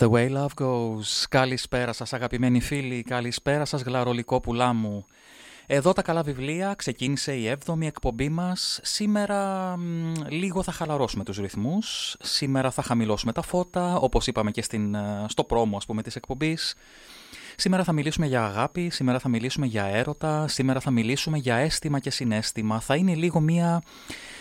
The way love goes. Καλησπέρα σας αγαπημένοι φίλοι, καλησπέρα σας γλαρολικόπουλά μου. Εδώ τα καλά βιβλία, ξεκίνησε η 7η εκπομπή μας. Σήμερα λίγο θα χαλαρώσουμε τους ρυθμούς, σήμερα θα χαμηλώσουμε τα φώτα, όπως είπαμε και στην, στο πρόμο ας πούμε της εκπομπής. Σήμερα θα μιλήσουμε για αγάπη, σήμερα θα μιλήσουμε για έρωτα, σήμερα θα μιλήσουμε για αίσθημα και συνέστημα. Θα είναι λίγο μία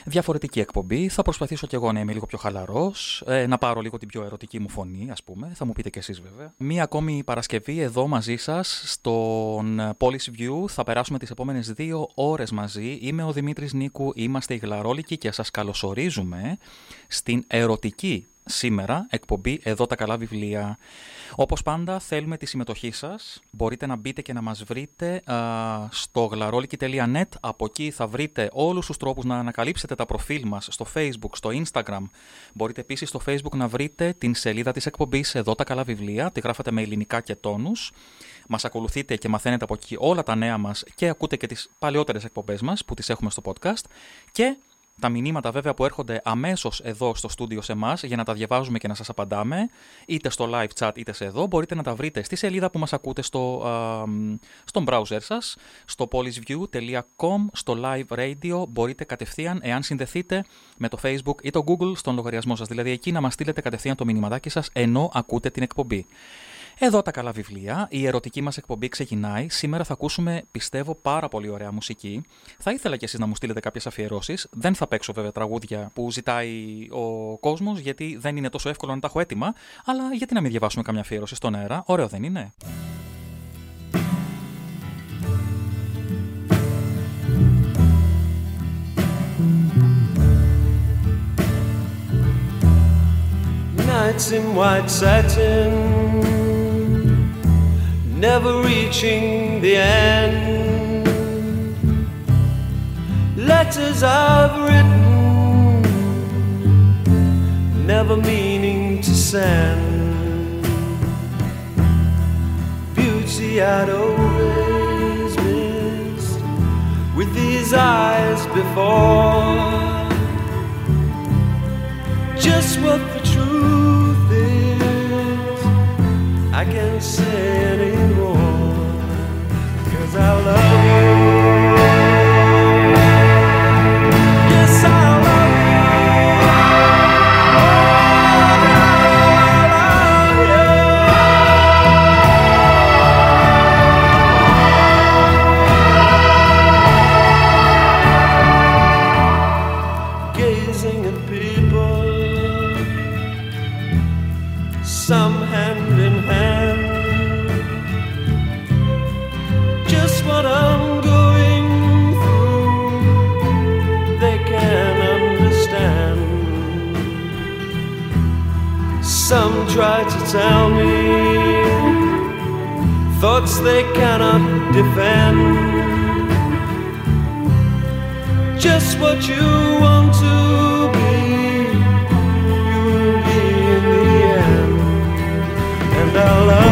διαφορετική εκπομπή. Θα προσπαθήσω κι εγώ να είμαι λίγο πιο χαλαρός, ε, να πάρω λίγο την πιο ερωτική μου φωνή, ας πούμε. Θα μου πείτε κι εσείς βέβαια. Μία ακόμη Παρασκευή εδώ μαζί σας στον Polish View. Θα περάσουμε τις επόμενες δύο ώρες μαζί. Είμαι ο Δημήτρης Νίκου, είμαστε οι Γλαρόλικοι και σας καλωσορίζουμε στην ερωτική σήμερα εκπομπή Εδώ τα καλά βιβλία. Όπως πάντα θέλουμε τη συμμετοχή σας. Μπορείτε να μπείτε και να μας βρείτε α, στο γλαρόλικη.net. Από εκεί θα βρείτε όλους τους τρόπους να ανακαλύψετε τα προφίλ μας στο Facebook, στο Instagram. Μπορείτε επίσης στο Facebook να βρείτε την σελίδα της εκπομπής Εδώ τα καλά βιβλία. Τη γράφετε με ελληνικά και τόνους. Μας ακολουθείτε και μαθαίνετε από εκεί όλα τα νέα μας και ακούτε και τις παλαιότερες εκπομπές μας που τις έχουμε στο podcast. Και τα μηνύματα βέβαια που έρχονται αμέσως εδώ στο στούντιο σε εμάς για να τα διαβάζουμε και να σας απαντάμε, είτε στο live chat είτε σε εδώ, μπορείτε να τα βρείτε στη σελίδα που μας ακούτε στο, α, στον browser σας, στο polisview.com, στο live radio, μπορείτε κατευθείαν, εάν συνδεθείτε με το facebook ή το google στον λογαριασμό σας, δηλαδή εκεί να μας στείλετε κατευθείαν το μηνυματάκι σας ενώ ακούτε την εκπομπή. Εδώ τα καλά βιβλία. Η ερωτική μας εκπομπή ξεκινάει. Σήμερα θα ακούσουμε, πιστεύω, πάρα πολύ ωραία μουσική. Θα ήθελα κι εσείς να μου στείλετε κάποιες αφιερώσεις. Δεν θα παίξω βέβαια τραγούδια που ζητάει ο κόσμος, γιατί δεν είναι τόσο εύκολο να τα έχω έτοιμα. Αλλά γιατί να μην διαβάσουμε καμιά αφιέρωση στον αέρα; Ωραίο δεν είναι; Nights in white satin never reaching the end. Letters I've written, never meaning to send. Beauty I'd always missed with these eyes before. Just what the truth is, I can't say anymore. I love you. Tell me thoughts they cannot defend. Just what you want to be, you will be in the end. And I love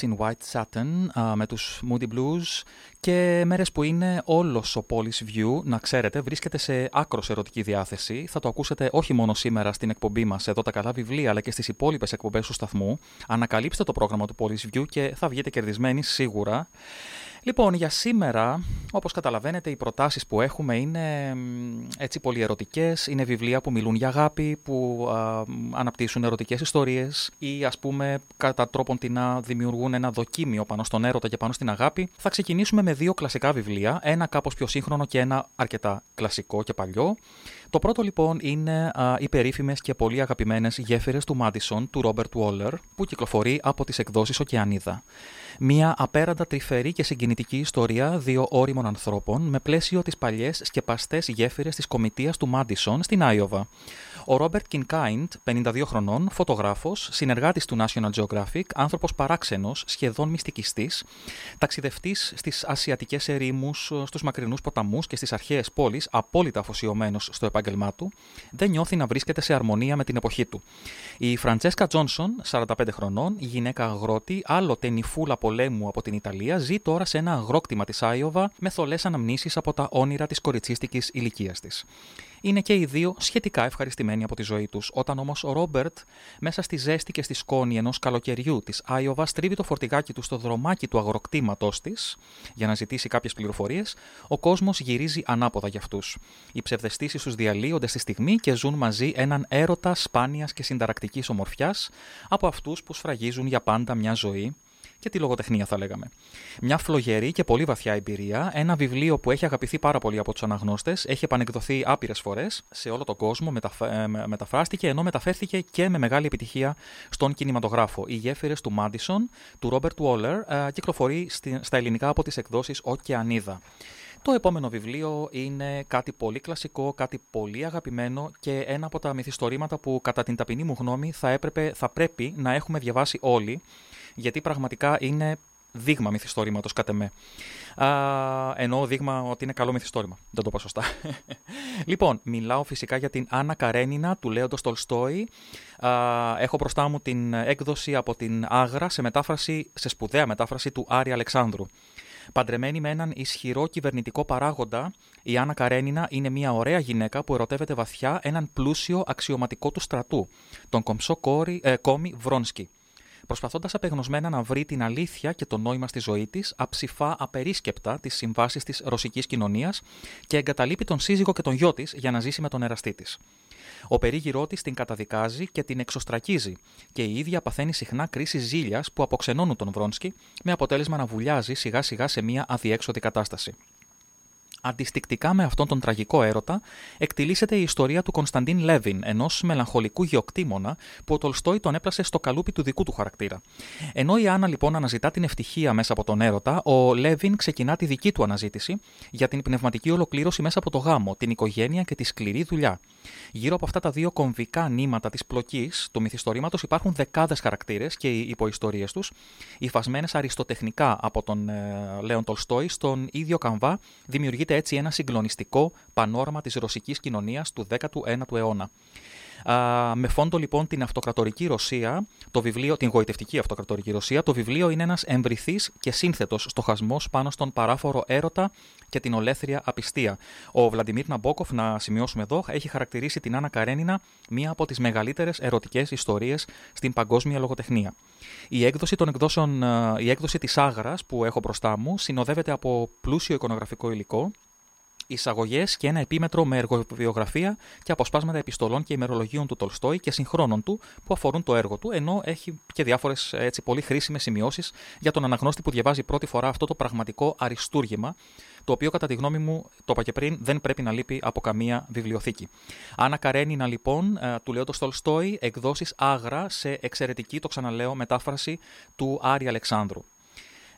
in White Satin με τους Moody Blues και μέρες που είναι όλος ο Polish View, να ξέρετε, βρίσκεται σε άκρος ερωτική διάθεση. Θα το ακούσετε όχι μόνο σήμερα στην εκπομπή μας εδώ τα καλά βιβλία, αλλά και στις υπόλοιπες εκπομπές του σταθμού. Ανακαλύψτε το πρόγραμμα του Polish View και θα βγείτε κερδισμένοι σίγουρα. Λοιπόν, για σήμερα, όπως καταλαβαίνετε, οι προτάσεις που έχουμε είναι έτσι πολύ ερωτικές. Είναι βιβλία που μιλούν για αγάπη, που α, αναπτύσσουν ερωτικές ιστορίες ή ας πούμε κατά τρόπον την να δημιουργούν ένα δοκίμιο πάνω στον έρωτα και πάνω στην αγάπη. Θα ξεκινήσουμε με δύο κλασικά βιβλία, ένα κάπως πιο σύγχρονο και ένα αρκετά κλασικό και παλιό. Το πρώτο λοιπόν είναι α, οι περίφημες και πολύ αγαπημένες γέφυρες του Μάντισον του Ρόμπερτ Βόλερ, που κυκλοφορεί από τις εκδόσεις Οκεανίδα. Μια απέραντα τρυφερή και συγκινητική ιστορία δύο όριμων ανθρώπων με πλαίσιο τις παλιές σκεπαστές γέφυρες της κομιτείας του Μάντισον στην Άιοβα. Ο Ρόμπερτ Κινκάιντ, 52 χρονών, φωτογράφος, συνεργάτης του National Geographic, άνθρωπος παράξενος, σχεδόν μυστικιστής, ταξιδευτής στις ασιατικές ερήμους, στους μακρινούς ποταμούς και στις αρχαίες πόλεις, απόλυτα αφοσιωμένος στο επάγγελμά του, δεν νιώθει να βρίσκεται σε αρμονία με την εποχή του. Η Φραντζέσκα Τζόνσον, 45 χρονών, γυναίκα αγρότη, άλλοτε νυφούλα πολέμου από την Ιταλία, ζει τώρα σε ένα αγρόκτημα της Άιοβα με θολές αναμνήσεις από τα όνειρα της κοριτσίστικης ηλικίας της είναι και οι δύο σχετικά ευχαριστημένοι από τη ζωή τους. Όταν όμως ο Ρόμπερτ, μέσα στη ζέστη και στη σκόνη ενός καλοκαιριού της Άιοβα, στρίβει το φορτηγάκι του στο δρομάκι του αγροκτήματός της για να ζητήσει κάποιες πληροφορίες, ο κόσμος γυρίζει ανάποδα για αυτούς. Οι ψευδεστήσεις τους διαλύονται στη στιγμή και ζουν μαζί έναν έρωτα σπάνιας και συνταρακτικής ομορφιάς από αυτούς που σφραγίζουν για πάντα μια ζωή και τη λογοτεχνία, θα λέγαμε. Μια φλογερή και πολύ βαθιά εμπειρία, ένα βιβλίο που έχει αγαπηθεί πάρα πολύ από τους αναγνώστες, έχει επανεκδοθεί άπειρες φορές σε όλο τον κόσμο, ε, μεταφράστηκε ενώ μεταφέρθηκε και με μεγάλη επιτυχία στον κινηματογράφο. Οι γέφυρες του Μάντισον, του Ρόμπερτ Βόλερ, κυκλοφορεί στα ελληνικά από τις εκδόσεις Οκεανίδα. Το επόμενο βιβλίο είναι κάτι πολύ κλασικό, κάτι πολύ αγαπημένο και ένα από τα μυθιστορήματα που κατά την ταπεινή μου γνώμη θα, έπρεπε, θα πρέπει να έχουμε διαβάσει όλοι γιατί πραγματικά είναι δείγμα μυθιστόρηματος κατά με. Εννοώ δείγμα ότι είναι καλό μυθιστόρημα. Δεν το είπα σωστά. λοιπόν, μιλάω φυσικά για την Άννα Καρένινα του Λέοντος Τολστόη. Έχω μπροστά μου την έκδοση από την Άγρα σε, μετάφραση, σε σπουδαία μετάφραση του Άρη Αλεξάνδρου. Παντρεμένη με έναν ισχυρό κυβερνητικό παράγοντα, η Άννα Καρένινα είναι μια ωραία γυναίκα που ερωτεύεται βαθιά έναν πλούσιο αξιωματικό του στρατού, τον κομψό κόρη, ε, κόμι Βρόνσκι προσπαθώντας απεγνωσμένα να βρει την αλήθεια και το νόημα στη ζωή της, αψηφά απερίσκεπτα τις συμβάσεις της ρωσικής κοινωνίας και εγκαταλείπει τον σύζυγο και τον γιο της για να ζήσει με τον εραστή της. Ο περίγυρό της την καταδικάζει και την εξωστρακίζει, και η ίδια παθαίνει συχνά κρίση ζήλιας που αποξενώνουν τον Βρόνσκι, με αποτέλεσμα να βουλιάζει σιγά σιγά σε μια αδιέξοδη κατάσταση. Αντιστικτικά με αυτόν τον τραγικό έρωτα, εκτιλήσεται η ιστορία του Κωνσταντίν Λέβιν, ενός μελαγχολικού γεωκτήμονα που ο Τολστόη τον έπλασε στο καλούπι του δικού του χαρακτήρα. Ενώ η Άννα λοιπόν αναζητά την ευτυχία μέσα από τον έρωτα, ο Λέβιν ξεκινά τη δική του αναζήτηση για την πνευματική ολοκλήρωση μέσα από το γάμο, την οικογένεια και τη σκληρή δουλειά. Γύρω από αυτά τα δύο κομβικά νήματα της πλοκής του μυθιστορήματος υπάρχουν δεκάδες χαρακτήρες και οι υποϊστορίες τους, υφασμένες αριστοτεχνικά από τον ε, Λέον Τολστόη στον ίδιο καμβά, δημιουργείται έτσι ένα συγκλονιστικό πανόραμα της ρωσικής κοινωνίας του 19ου αιώνα. Α, με φόντο λοιπόν την αυτοκρατορική Ρωσία, το βιβλίο, την γοητευτική αυτοκρατορική Ρωσία, το βιβλίο είναι ένας εμβριθής και σύνθετος στοχασμός πάνω στον παράφορο έρωτα και την ολέθρια απιστία. Ο Βλαντιμίρ Ναμπόκοφ, να σημειώσουμε εδώ, έχει χαρακτηρίσει την Άννα Καρένινα μία από τις μεγαλύτερες ερωτικές ιστορίες στην παγκόσμια λογοτεχνία. Η έκδοση, των εκδόσεων, η έκδοση της Άγρας που έχω μπροστά μου συνοδεύεται από πλούσιο εικονογραφικό υλικό, εισαγωγές και ένα επίμετρο με εργοβιογραφία και αποσπάσματα επιστολών και ημερολογίων του Τολστόη και συγχρόνων του που αφορούν το έργο του, ενώ έχει και διάφορες πολύ χρήσιμες σημειώσεις για τον αναγνώστη που διαβάζει πρώτη φορά αυτό το πραγματικό αριστούργημα, το οποίο κατά τη γνώμη μου, το είπα και πριν, δεν πρέπει να λείπει από καμία βιβλιοθήκη. Άννα Καρένινα λοιπόν, ε, του Λεόντο Τολστόη, εκδόσεις άγρα σε εξαιρετική, το ξαναλέω, μετάφραση του Άρη Αλεξάνδρου.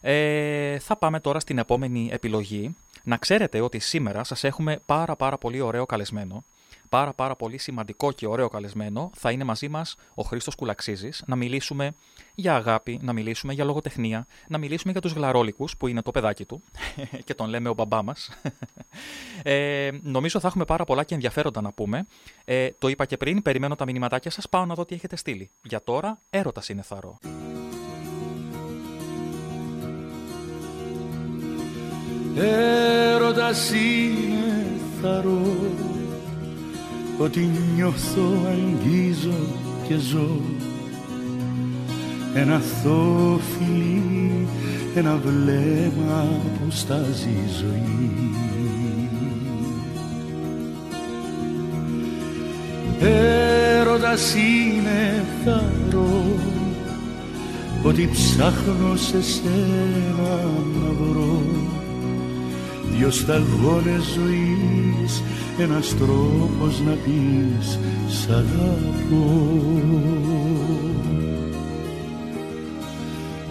Ε, θα πάμε τώρα στην επόμενη επιλογή. Να ξέρετε ότι σήμερα σας έχουμε πάρα πάρα πολύ ωραίο καλεσμένο, πάρα πάρα πολύ σημαντικό και ωραίο καλεσμένο. Θα είναι μαζί μας ο Χρήστος Κουλαξίζης, να μιλήσουμε για αγάπη, να μιλήσουμε για λογοτεχνία, να μιλήσουμε για τους γλαρόλικους που είναι το παιδάκι του και τον λέμε ο μπαμπά μας. Ε, νομίζω θα έχουμε πάρα πολλά και ενδιαφέροντα να πούμε. Ε, το είπα και πριν, περιμένω τα μηνυματάκια σας, πάω να δω τι έχετε στείλει. Για τώρα, έρωτας είναι θαρό. Έρωτας είναι θαρώ Ότι νιώθω, αγγίζω και ζω. Ένα θόφιλι, ένα βλέμμα που στάζει ζωή. Έρωτας είναι θαρώ Ότι ψάχνω σε σένα να βρω Δυο σταγόνες ζωής ένας τρόπος να πεις σ' αγαπώ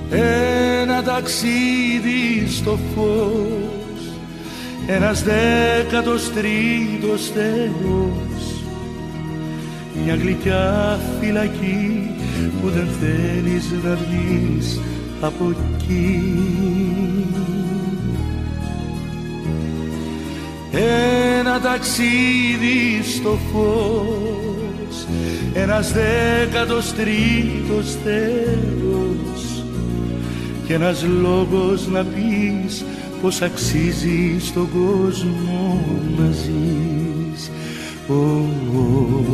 Ένα ταξίδι στο φως ένας δέκατος τρίτος Θεός μια γλυκιά φυλακή που δεν θέλεις να βγεις από εκεί ένα ταξίδι στο φως ένας δέκατος τρίτος Θεός και ένας λόγος να πεις πως αξίζει στον κόσμο να ζεις. Oh,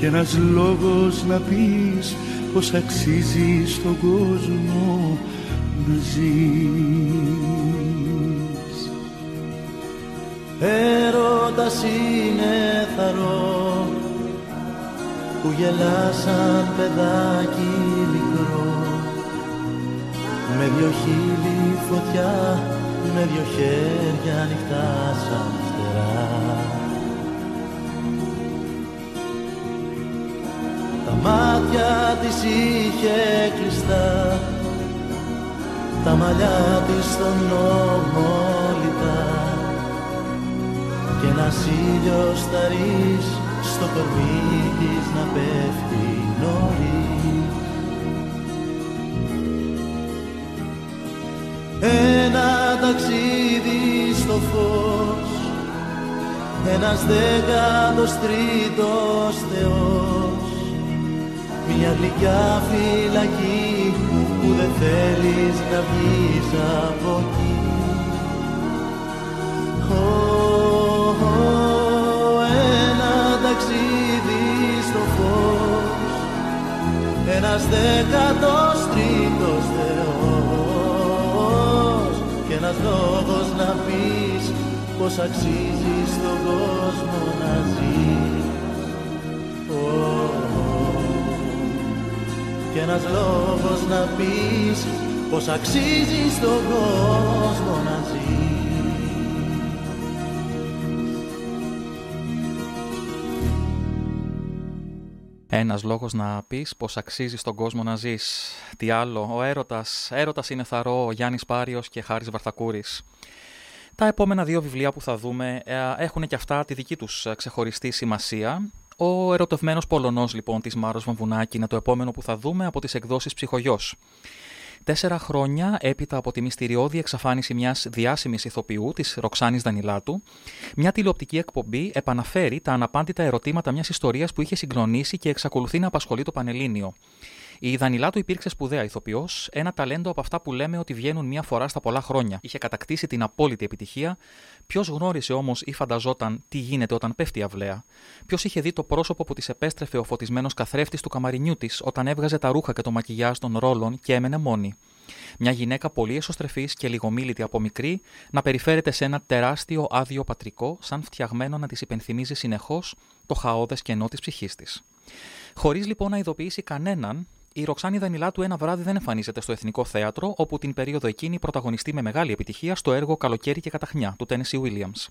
και ένας λόγος να πεις πως αξίζει στον κόσμο να ζεις Έρωτας είναι θαρό που γελά σαν παιδάκι μικρό με δυο χείλη φωτιά, με δυο χέρια ανοιχτά σαν φτερά. Τα μάτια της είχε κλειστά, τα μαλλιά της στον νόμο και ένας ήλιος σταρής στο κορμί της να πέφτει νωρίς. Ένα ταξίδι στο φως ένας δέκατος τρίτος Θεός μια γλυκιά φυλακή που δεν θέλεις να βγεις από εκεί. Ένας δέκατος τρίτος Θεός. Και ένας λόγος να πεις πως αξίζει στον κόσμο να ζεις. Και ένας λόγος να πεις πως αξίζει στον κόσμο να ζεις Ένας λόγος να πεις πως αξίζει στον κόσμο να ζεις. Τι άλλο, ο έρωτας. Έρωτας είναι θαρό, ο Γιάννης Πάριος και Χάρης Βαρθακούρης. Τα επόμενα δύο βιβλία που θα δούμε ε, έχουν και αυτά τη δική τους ε, ξεχωριστή σημασία. Ο ερωτευμένος Πολωνός λοιπόν της Μάρος Βαμβουνάκη είναι το επόμενο που θα δούμε από τις εκδόσεις Ψυχογιός. Τέσσερα χρόνια έπειτα από τη μυστηριώδη εξαφάνιση μιας διάσημης ηθοποιού, της Ροξάνης Δανιλάτου, μια τηλεοπτική εκπομπή επαναφέρει τα αναπάντητα ερωτήματα μιας ιστορίας που είχε συγκλονίσει και εξακολουθεί να απασχολεί το Πανελλήνιο. Η Δανιλάτου υπήρξε σπουδαία ηθοποιός, ένα ταλέντο από αυτά που λέμε ότι βγαίνουν μία φορά στα πολλά χρόνια. Είχε κατακτήσει την απόλυτη επιτυχία. Ποιος γνώρισε όμως ή φανταζόταν τι γίνεται όταν πέφτει η αυλαία; Ποιος είχε δει το πρόσωπο που της επέστρεφε ο φωτισμένος καθρέφτης του καμαρινιού της όταν έβγαζε τα ρούχα και το μακιγιάζ των ρόλων και έμενε μόνη; Μια γυναίκα πολύ εσωστρεφής και λιγομίλητη από μικρή να περιφέρεται σε ένα τεράστιο άδειο πατρικό, σαν φτιαγμένο να της υπενθυμίζει συνεχώς το χαόδες κενό της ψυχής της. Χωρίς λοιπόν να ειδοποιήσει κανέναν, η Ροξάνη Δανιλάτου ένα βράδυ δεν εμφανίζεται στο Εθνικό Θέατρο, όπου την περίοδο εκείνη πρωταγωνιστεί με μεγάλη επιτυχία στο έργο Καλοκαίρι και Καταχνιά του Tennessee Williams.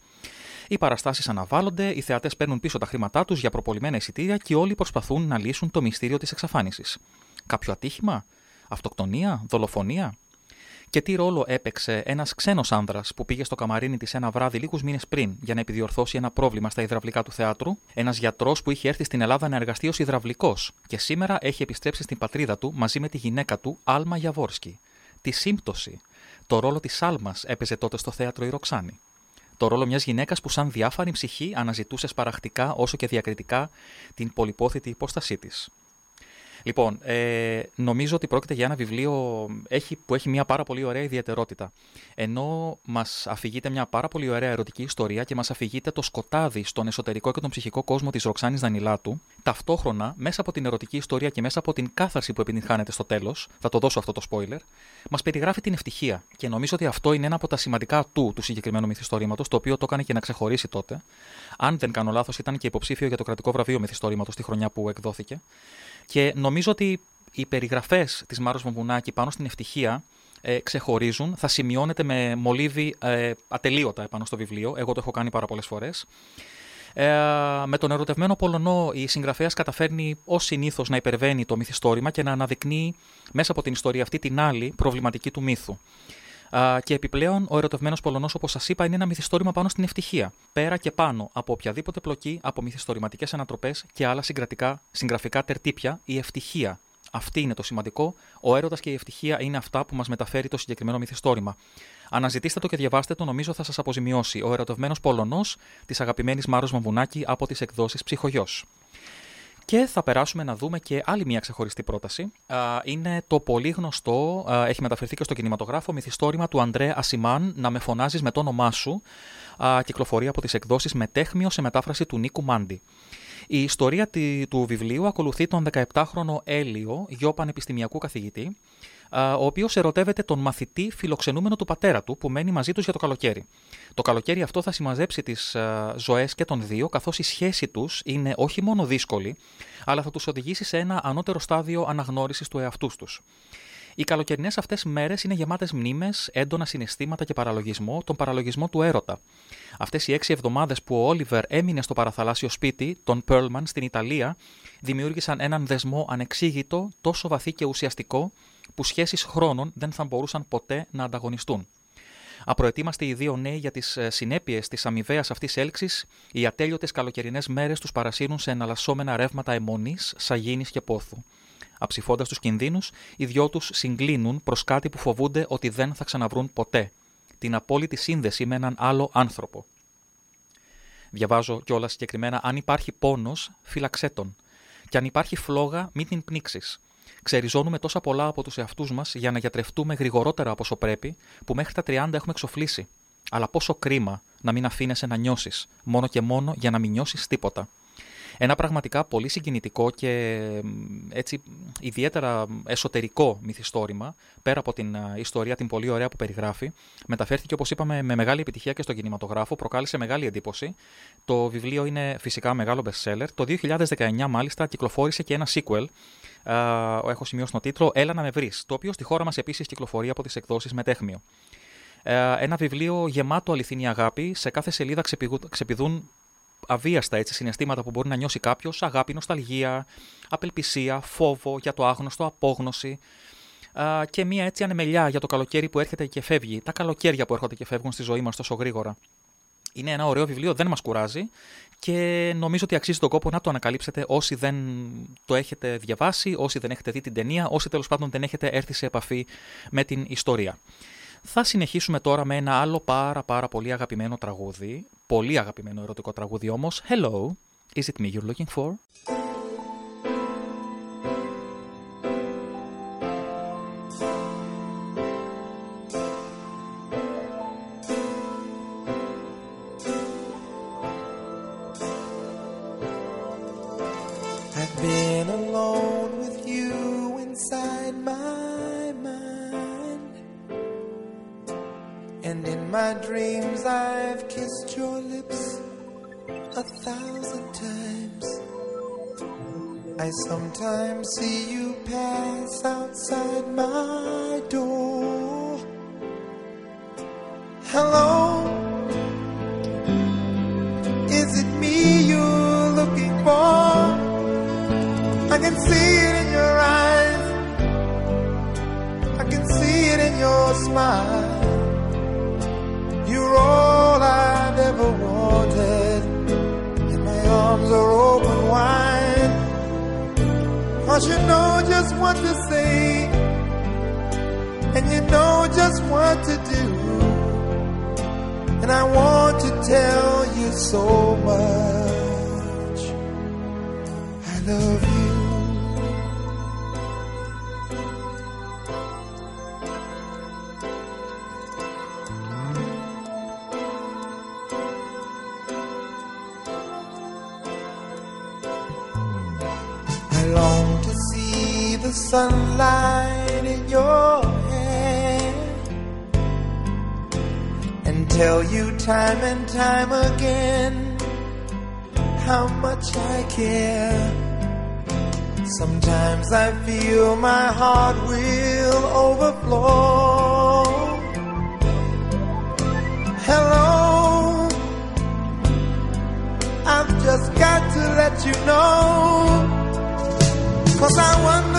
Οι παραστάσεις αναβάλλονται, οι θεατές παίρνουν πίσω τα χρήματά τους για προπολιμένα εισιτήρια και όλοι προσπαθούν να λύσουν το μυστήριο της εξαφάνισης. Κάποιο ατύχημα, αυτοκτονία, δολοφονία; Και τι ρόλο έπαιξε ένας ξένος άνδρας που πήγε στο καμαρίνι της ένα βράδυ λίγους μήνες πριν για να επιδιορθώσει ένα πρόβλημα στα υδραυλικά του θεάτρου, ένας γιατρός που είχε έρθει στην Ελλάδα να εργαστεί ως υδραυλικός και σήμερα έχει επιστρέψει στην πατρίδα του μαζί με τη γυναίκα του, Άλμα Γιαβόρσκι. Τη σύμπτωση. Το ρόλο της Άλμας έπαιζε τότε στο θέατρο η Ροξάνη. Το ρόλο μιας γυναίκας που, σαν διάφανη ψυχή, αναζητούσες σπαραχτικά όσο και διακριτικά την πολυπόθητη υπόστασή της. Λοιπόν, ε, νομίζω ότι πρόκειται για ένα βιβλίο έχει, που έχει μια πάρα πολύ ωραία ιδιαιτερότητα. Ενώ μας αφηγείται μια πάρα πολύ ωραία ερωτική ιστορία και μας αφηγείται το σκοτάδι στον εσωτερικό και τον ψυχικό κόσμο της Ροξάνης Δανιλάτου, ταυτόχρονα μέσα από την ερωτική ιστορία και μέσα από την κάθαρση που επιτυγχάνεται στο τέλος, θα το δώσω αυτό το spoiler, μας περιγράφει την ευτυχία. Και νομίζω ότι αυτό είναι ένα από τα σημαντικά του του συγκεκριμένου μυθιστορήματος, το οποίο το έκανε και να ξεχωρίσει τότε. Αν δεν κάνω λάθος, ήταν και υποψήφιο για το κρατικό βραβείο μυθιστορήματος τη χρονιά που εκδόθηκε. Και νομίζω ότι οι περιγραφές της Μάρο Βομβουνάκη πάνω στην ευτυχία ε, ξεχωρίζουν. Θα σημειώνεται με μολύβι ε, ατελείωτα επάνω στο βιβλίο. Εγώ το έχω κάνει πάρα πολλές φορές. Ε, με τον ερωτευμένο Πολωνό, η συγγραφέας καταφέρνει ως συνήθως να υπερβαίνει το μυθιστόρημα και να αναδεικνύει μέσα από την ιστορία αυτή την άλλη προβληματική του μύθου. Και επιπλέον, ο ερωτευμένος Πολωνός, όπως σας είπα, είναι ένα μυθιστόρημα πάνω στην ευτυχία. Πέρα και πάνω από οποιαδήποτε πλοκή, από μυθιστορηματικές ανατροπές και άλλα συγκρατικά, συγγραφικά τερτύπια, η ευτυχία. Αυτή είναι το σημαντικό. Ο έρωτας και η ευτυχία είναι αυτά που μας μεταφέρει το συγκεκριμένο μυθιστόρημα. Αναζητήστε το και διαβάστε το, νομίζω θα σας αποζημιώσει. Ο ερωτευμένος Πολωνός της αγαπημένης Μάρος Μαμβουνάκη από τις εκδόσεις Ψυχογειό. Και θα περάσουμε να δούμε και άλλη μια ξεχωριστή πρόταση. Είναι το πολύ γνωστό, έχει μεταφερθεί και στο κινηματογράφο, μυθιστόρημα του Αντρέ Ασιμάν «Να με φωνάζεις με το όνομά σου», κυκλοφορεί από τις εκδόσεις Μετέχμιο σε μετάφραση του Νίκου Μάντι. Η ιστορία του βιβλίου ακολουθεί τον 17χρονο Έλιο, γιο πανεπιστημιακού καθηγητή, ο οποίος ερωτεύεται τον μαθητή φιλοξενούμενο του πατέρα του που μένει μαζί τους για το καλοκαίρι. Το καλοκαίρι αυτό θα συμμαζέψει τις ζωές και των δύο, καθώς η σχέση τους είναι όχι μόνο δύσκολη, αλλά θα τους οδηγήσει σε ένα ανώτερο στάδιο αναγνώρισης του εαυτούς τους. Οι καλοκαιρινές αυτές μέρες είναι γεμάτες μνήμες, έντονα συναισθήματα και παραλογισμό, τον παραλογισμό του έρωτα. Αυτές οι έξι εβδομάδες που ο Όλιβερ έμεινε στο παραθαλάσσιο σπίτι, τον Πέρλμαν, στην Ιταλία, δημιούργησαν έναν δεσμό ανεξήγητο, τόσο βαθύ και ουσιαστικό, που σχέσεις χρόνων δεν θα μπορούσαν ποτέ να ανταγωνιστούν. Απροετοίμαστοι οι δύο νέοι για τις ε, συνέπειες της αμοιβαίας αυτής έλξης, οι ατέλειωτες καλοκαιρινές μέρες τους παρασύρουν σε εναλλασσόμενα ρεύματα αιμονής, σαγίνη και πόθου. Αψηφώντας τους κινδύνους, οι δυο τους συγκλίνουν προς κάτι που φοβούνται ότι δεν θα ξαναβρούν ποτέ. Την απόλυτη σύνδεση με έναν άλλο άνθρωπο. Διαβάζω κιόλας συγκεκριμένα: Αν υπάρχει πόνος, φύλαξέ τον. Και αν υπάρχει φλόγα, μην την πνίξεις. Ξεριζώνουμε τόσα πολλά από τους εαυτούς μας για να γιατρευτούμε γρηγορότερα από όσο πρέπει, που μέχρι τα 30 έχουμε εξοφλήσει. Αλλά πόσο κρίμα να μην αφήνεσαι να νιώσεις, μόνο και μόνο για να μην νιώσεις τίποτα. Ένα πραγματικά πολύ συγκινητικό και έτσι ιδιαίτερα εσωτερικό μυθιστόρημα, πέρα από την ιστορία την πολύ ωραία που περιγράφει. Μεταφέρθηκε, όπως είπαμε, με μεγάλη επιτυχία και στον κινηματογράφο, προκάλεσε μεγάλη εντύπωση. Το βιβλίο είναι φυσικά μεγάλο bestseller. Το 2019, μάλιστα, κυκλοφόρησε και ένα sequel. έχω σημειώσει τον τίτλο Έλα να με βρεις, το οποίο στη χώρα μας επίσης κυκλοφορεί από τις εκδόσεις Μετέχμιο. Ένα βιβλίο γεμάτο αληθινή αγάπη. Σε κάθε σελίδα ξεπηδούν αβίαστα έτσι, συναισθήματα που μπορεί να νιώσει κάποιος, αγάπη, νοσταλγία, απελπισία, φόβο για το άγνωστο, απόγνωση και μια έτσι ανεμελιά για το καλοκαίρι που έρχεται και φεύγει, τα καλοκαίρια που έρχονται και φεύγουν στη ζωή μας τόσο γρήγορα. Είναι ένα ωραίο βιβλίο, δεν μας κουράζει και νομίζω ότι αξίζει τον κόπο να το ανακαλύψετε όσοι δεν το έχετε διαβάσει, όσοι δεν έχετε δει την ταινία, όσοι τέλος πάντων δεν έχετε έρθει σε επαφή με την ιστορία. Θα συνεχίσουμε τώρα με ένα άλλο πάρα πάρα πολύ αγαπημένο τραγούδι, πολύ αγαπημένο ερωτικό τραγούδι όμως. Hello, is it me you're looking for? I sometimes see you pass outside my the sunlight in your hand and tell you time and time again how much I care. Sometimes I feel my heart will overflow. Hello, I've just got to let you know. Cause I wonder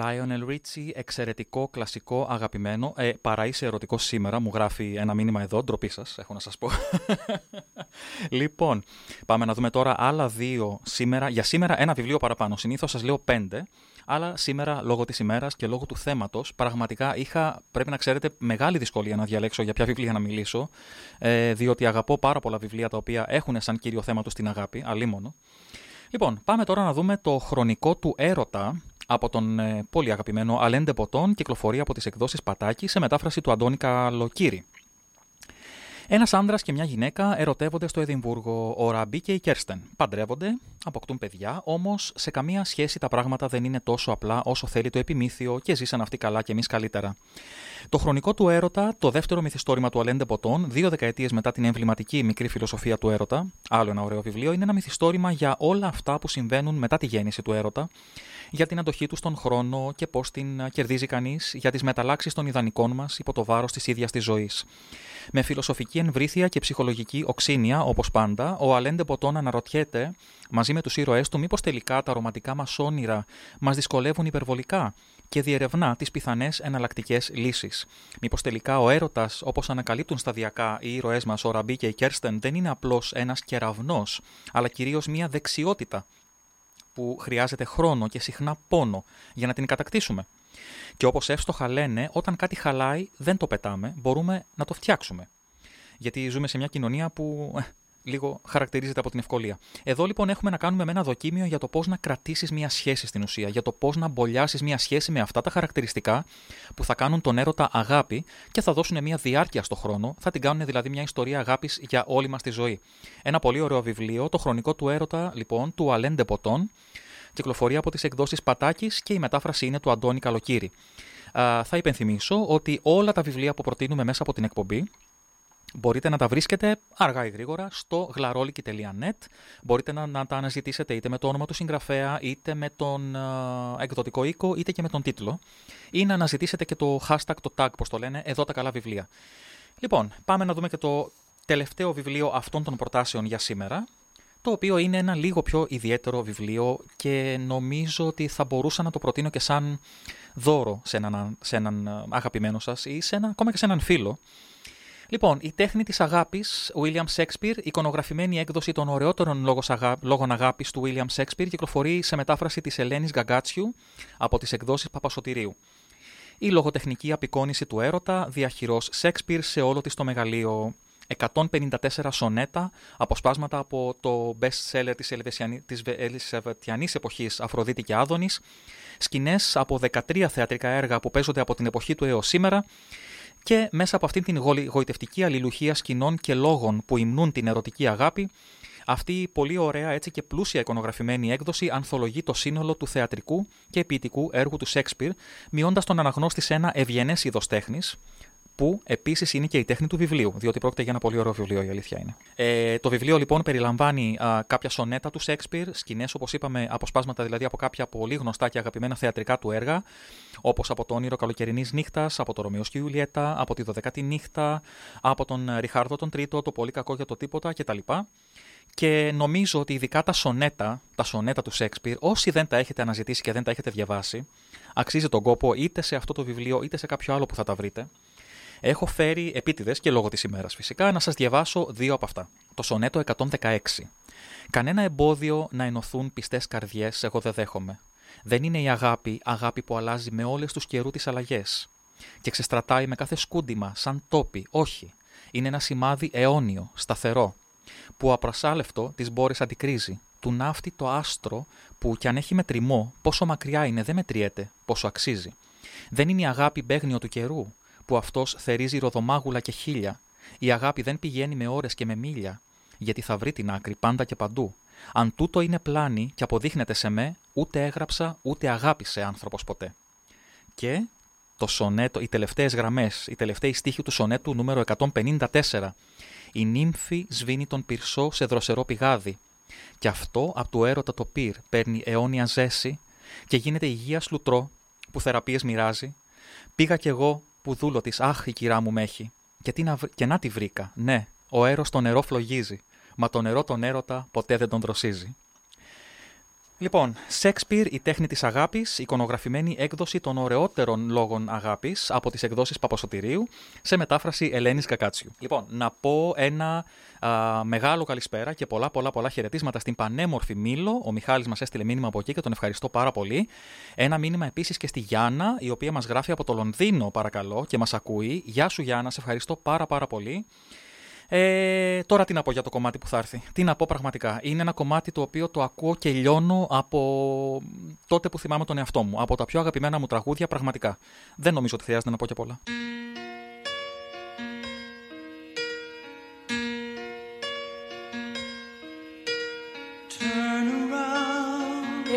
Lionel Richie, εξαιρετικό, κλασικό, αγαπημένο. Ε, παρά είσαι ερωτικό σήμερα, μου γράφει ένα μήνυμα εδώ, ντροπή σας, έχω να σας πω. λοιπόν, πάμε να δούμε τώρα άλλα δύο σήμερα. Για σήμερα ένα βιβλίο παραπάνω. Συνήθως σας λέω πέντε, αλλά σήμερα λόγω της ημέρας και λόγω του θέματος, πραγματικά είχα, πρέπει να ξέρετε, μεγάλη δυσκολία να διαλέξω για ποια βιβλία να μιλήσω, ε, διότι αγαπώ πάρα πολλά βιβλία τα οποία έχουν σαν κύριο θέμα τους την αγάπη, αλίμονο. Λοιπόν, πάμε τώρα να δούμε το χρονικό του έρωτα από τον ε, πολύ αγαπημένο Αλέντε Ποτόν, κυκλοφορεί από τις εκδόσεις Πατάκη σε μετάφραση του Αντώνη Καλοκύρη. Ένας άντρα και μια γυναίκα ερωτεύονται στο Εδιμβούργο. Ο Ραμπί και η Κέρστεν παντρεύονται, αποκτούν παιδιά, όμως σε καμία σχέση τα πράγματα δεν είναι τόσο απλά όσο θέλει το επιμήθειο και ζήσαν αυτοί καλά και εμείς καλύτερα. Το χρονικό του έρωτα, το δεύτερο μυθιστόρημα του Αλέντε Ποτών, δύο δεκαετίες μετά την εμβληματική μικρή φιλοσοφία του έρωτα, άλλο ένα ωραίο βιβλίο, είναι ένα μυθιστόρημα για όλα αυτά που συμβαίνουν μετά τη γέννηση του έρωτα, για την αντοχή του στον χρόνο και πώς την κερδίζει κανείς, για τις μεταλλάξεις των ιδανικών μας υπό το βάρος της ίδιας της ζωής. Με φιλοσοφική εμβρήθεια και ψυχολογική οξύνια, όπως πάντα, ο Αλέντε Ποτών αναρωτιέται μαζί με τους ήρωές του μήπως τελικά τα ρομαντικά μας όνειρα μας δυσκολεύουν υπερβολικά; Και διερευνά τις πιθανές εναλλακτικές λύσεις. Μήπως τελικά ο έρωτας, όπως ανακαλύπτουν σταδιακά οι ήρωές μας, ο Ραμπί και η Κέρστεν, δεν είναι απλώς ένας κεραυνός, αλλά κυρίως μια δεξιότητα που χρειάζεται χρόνο και συχνά πόνο για να την κατακτήσουμε. Και όπως εύστοχα λένε, όταν κάτι χαλάει δεν το πετάμε, μπορούμε να το φτιάξουμε. Γιατί ζούμε σε μια κοινωνία που ε, λίγο χαρακτηρίζεται από την ευκολία. Εδώ λοιπόν έχουμε να κάνουμε με ένα δοκίμιο για το πώς να κρατήσεις μια σχέση στην ουσία, για το πώς να μπολιάσεις μια σχέση με αυτά τα χαρακτηριστικά που θα κάνουν τον έρωτα αγάπη και θα δώσουν μια διάρκεια στο χρόνο, θα την κάνουν δηλαδή μια ιστορία αγάπης για όλη μας τη ζωή. Ένα πολύ ωραίο βιβλίο, το χρονικό του έρωτα λοιπόν, του Αλέντε Ποτών, κυκλοφορεί από τις εκδόσεις Πατάκης και η μετάφραση είναι του Αντώνη Καλοκύρη. Α, θα υπενθυμίσω ότι όλα τα βιβλία που προτείνουμε μέσα από την εκπομπή Μπορείτε να τα βρίσκετε αργά ή γρήγορα στο γλαρόλικη.net. Μπορείτε να, να τα αναζητήσετε είτε με το όνομα του συγγραφέα, είτε με τον uh, εκδοτικό οίκο, είτε και με τον τίτλο. Ή να αναζητήσετε και το hashtag, το tag, πώς το λένε, εδώ τα καλά βιβλία. Λοιπόν, πάμε να δούμε και το τελευταίο βιβλίο αυτών των προτάσεων για σήμερα, το οποίο είναι ένα λίγο πιο ιδιαίτερο βιβλίο και νομίζω ότι θα μπορούσα να το προτείνω και σαν δώρο σε έναν, σε έναν ε, αγαπημένο σας ή σε ένα, ακόμα και σε έναν φίλο. Λοιπόν, η τέχνη της αγάπης, William Shakespeare, εικονογραφημένη έκδοση των ωραιότερων λόγων αγάπης του William Shakespeare, κυκλοφορεί σε μετάφραση της Ελένης Γκαγκάτσιου από τις εκδόσεις Παπασωτηρίου. Η λογοτεχνική απεικόνηση του έρωτα, διαχειρός Shakespeare σε όλο της το μεγαλείο. 154 σονέτα, αποσπάσματα από το best seller της, της Ελισαβετιανής εποχής Αφροδίτη και Άδωνης, σκηνές από 13 θεατρικά έργα που παίζονται από την εποχή του έως σήμερα και μέσα από αυτήν την γοητευτική αλληλουχία σκηνών και λόγων που υμνούν την ερωτική αγάπη, αυτή η πολύ ωραία έτσι και πλούσια εικονογραφημένη έκδοση ανθολογεί το σύνολο του θεατρικού και ποιητικού έργου του Σέξπιρ, μειώντας τον αναγνώστη σε ένα ευγενές είδος τέχνης, που επίσης είναι και η τέχνη του βιβλίου, διότι πρόκειται για ένα πολύ ωραίο βιβλίο, η αλήθεια είναι. Ε, το βιβλίο λοιπόν περιλαμβάνει α, κάποια σονέτα του Σέξπιρ, σκηνές όπως είπαμε, αποσπάσματα δηλαδή από κάποια πολύ γνωστά και αγαπημένα θεατρικά του έργα, όπως από το όνειρο καλοκαιρινής νύχτας, από το Ρωμαίος και Ιουλιέτα, από τη Δωδεκάτη νύχτα, από τον Ριχάρδο τον Τρίτο, το πολύ κακό για το τίποτα κτλ. Και νομίζω ότι ειδικά τα σονέτα, τα σονέτα του Σέξπιρ, όσοι δεν τα έχετε αναζητήσει και δεν τα έχετε διαβάσει, αξίζει τον κόπο είτε σε αυτό το βιβλίο είτε σε κάποιο άλλο που θα τα βρείτε. Έχω φέρει επίτηδες και λόγω της ημέρας φυσικά να σας διαβάσω δύο από αυτά. Το σονέτο 116. Κανένα εμπόδιο να ενωθούν πιστές καρδιές, εγώ δεν δέχομαι. Δεν είναι η αγάπη, αγάπη που αλλάζει με όλες τους καιρού τις αλλαγές. Και ξεστρατάει με κάθε σκούντιμα, σαν τόπι. Όχι. Είναι ένα σημάδι αιώνιο, σταθερό, που απρασάλευτο τι μπόρες αντικρίζει. Του ναύτη το άστρο που κι αν έχει μετρημό, πόσο μακριά είναι, δεν μετριέται, πόσο αξίζει. Δεν είναι η αγάπη μπέγνιο του καιρού, που αυτός θερίζει ροδομάγουλα και χίλια. Η αγάπη δεν πηγαίνει με ώρες και με μίλια, γιατί θα βρει την άκρη πάντα και παντού. Αν τούτο είναι πλάνη και αποδείχνεται σε με, ούτε έγραψα ούτε αγάπησε άνθρωπος ποτέ. Και το σονέτο, οι τελευταίες γραμμές, οι τελευταίοι στίχοι του σονέτου νούμερο 154. Η νύμφη σβήνει τον πυρσό σε δροσερό πηγάδι. Και αυτό από του έρωτα το πυρ παίρνει αιώνια ζέση και γίνεται υγεία λουτρό που θεραπείες μοιράζει. Πήγα κι εγώ που δούλο της, Αχ, η κυρά μου με έχει. Και, τι να, και να τη βρήκα. Ναι, ο έρο το νερό φλογίζει. Μα το νερό τον έρωτα ποτέ δεν τον δροσίζει. Λοιπόν, Σέξπιρ, η τέχνη της αγάπης, εικονογραφημένη έκδοση των ωραιότερων λόγων αγάπης από τις εκδόσεις Παπασωτηρίου, σε μετάφραση Ελένης Κακάτσιου. Λοιπόν, να πω ένα α, μεγάλο καλησπέρα και πολλά πολλά πολλά χαιρετίσματα στην πανέμορφη Μήλο. Ο Μιχάλης μας έστειλε μήνυμα από εκεί και τον ευχαριστώ πάρα πολύ. Ένα μήνυμα επίσης και στη Γιάννα, η οποία μας γράφει από το Λονδίνο παρακαλώ και μας ακούει. Γεια σου Γιάννα, σε ευχαριστώ πάρα πάρα πολύ. Ε, τώρα τι να πω για το κομμάτι που θα έρθει. Τι να πω πραγματικά. Είναι ένα κομμάτι το οποίο το ακούω και λιώνω από τότε που θυμάμαι τον εαυτό μου. Από τα πιο αγαπημένα μου τραγούδια πραγματικά. Δεν νομίζω ότι χρειάζεται να πω και πολλά.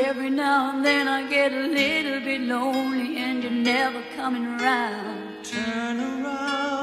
Every now and then I get a little bit lonely and you're never coming around. Turn around.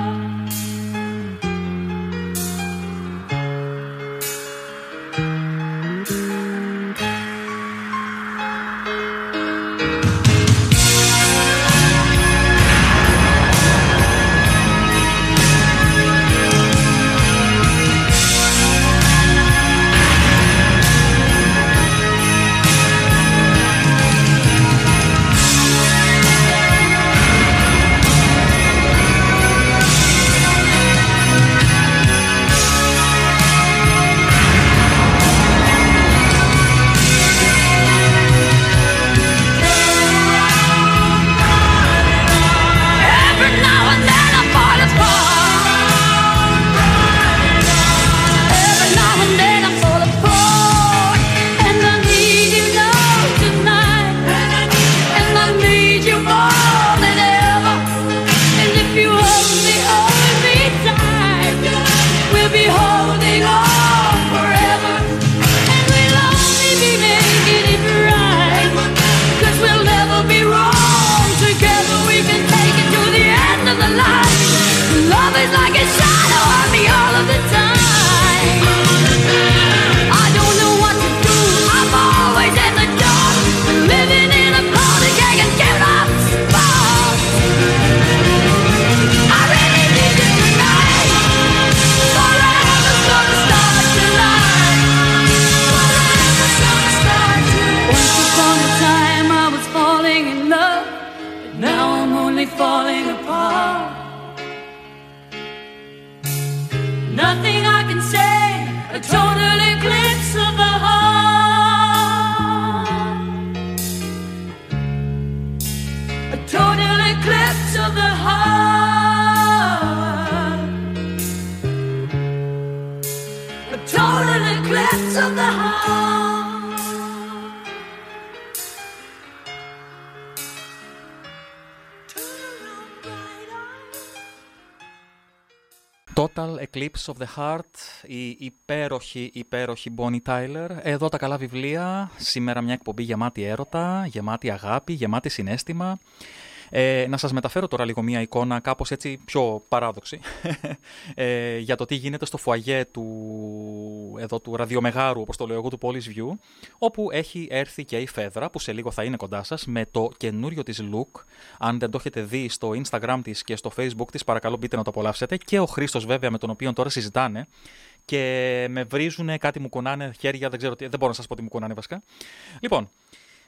The Heart, η υπέροχη, υπέροχη Bonnie Tyler. Εδώ τα καλά βιβλία, σήμερα μια εκπομπή γεμάτη έρωτα, γεμάτη αγάπη, γεμάτη συνέστημα. Ε, να σας μεταφέρω τώρα λίγο μια εικόνα κάπως έτσι πιο παράδοξη ε, για το τι γίνεται στο φουαγέ του, εδώ, του ραδιομεγάρου, όπως το λέω εγώ, του Police View, όπου έχει έρθει και η Φέδρα, που σε λίγο θα είναι κοντά σας, με το καινούριο της look. Αν δεν το έχετε δει στο Instagram της και στο Facebook της, παρακαλώ μπείτε να το απολαύσετε. Και ο Χρήστος βέβαια, με τον οποίο τώρα συζητάνε και με βρίζουν, κάτι μου κουνάνε χέρια, δεν ξέρω τι, δεν μπορώ να σας πω τι μου κουνάνε βασικά. Λοιπόν,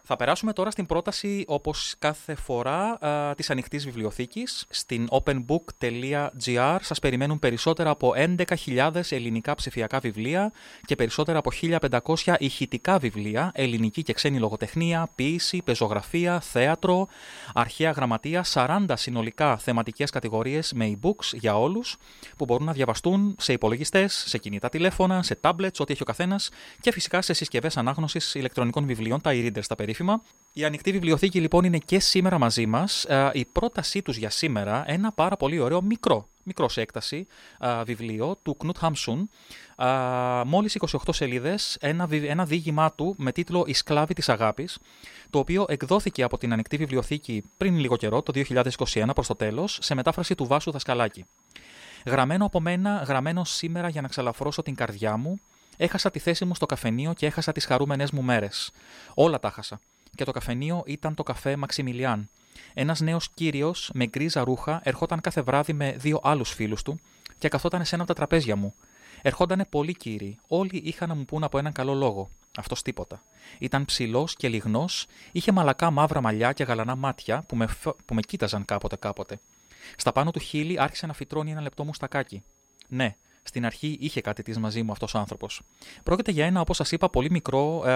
θα περάσουμε τώρα στην πρόταση, όπως κάθε φορά, α, της ανοιχτής βιβλιοθήκης. Στην openbook.gr σας περιμένουν περισσότερα από 11.000 ελληνικά ψηφιακά βιβλία και περισσότερα από 1.500 ηχητικά βιβλία, ελληνική και ξένη λογοτεχνία, ποίηση, πεζογραφία, θέατρο, αρχαία γραμματεία, 40 συνολικά θεματικές κατηγορίες με e-books για όλους, που μπορούν να διαβαστούν σε υπολογιστές, σε κινητά τηλέφωνα, σε tablets, ό,τι έχει ο καθένας και φυσικά σε συσκευές ανάγνωσης ηλεκτρονικών βιβλίων, τα e-readers τα περίφημα. Η ανοιχτή βιβλιοθήκη λοιπόν είναι και σήμερα μαζί μας. Ε, Η πρότασή τους για σήμερα, ένα πάρα πολύ ωραίο μικρό, μικρό σε έκταση α, βιβλίο του Κνούτ Χάμσουν. Α, Μόλις 28 σελίδες, ένα, βι- ένα διήγημά του με τίτλο «Η σκλάβη της αγάπης», το οποίο εκδόθηκε από την ανοιχτή βιβλιοθήκη πριν λίγο καιρό, το 2021 προς το τέλος, σε μετάφραση του Βάσου Δασκαλάκη. Γραμμένο από μένα, γραμμένο σήμερα για να ξαλαφρώσω την καρδιά μου, έχασα τη θέση μου στο καφενείο και έχασα τις χαρούμενες μου μέρες. Όλα τα έχασα. Και το καφενείο ήταν το καφέ Μαξιμιλιάν. Ένας νέος κύριος με γκρίζα ρούχα ερχόταν κάθε βράδυ με δύο άλλους φίλους του και καθόταν σε ένα από τα τραπέζια μου. Ερχόντανε πολλοί κύριοι. Όλοι είχαν να μου πούν από έναν καλό λόγο. Αυτός τίποτα. Ήταν ψηλός και λιγνός, είχε μαλακά μαύρα μαλλιά και γαλανά μάτια που με, φ- που με κοίταζαν κάποτε κάποτε. Στα πάνω του χείλη άρχισε να φυτρώνει ένα λεπτό μουστακάκι. Ναι, στην αρχή είχε κάτι της μαζί μου αυτός ο άνθρωπος. Πρόκειται για ένα, όπως σας είπα, πολύ μικρό ε,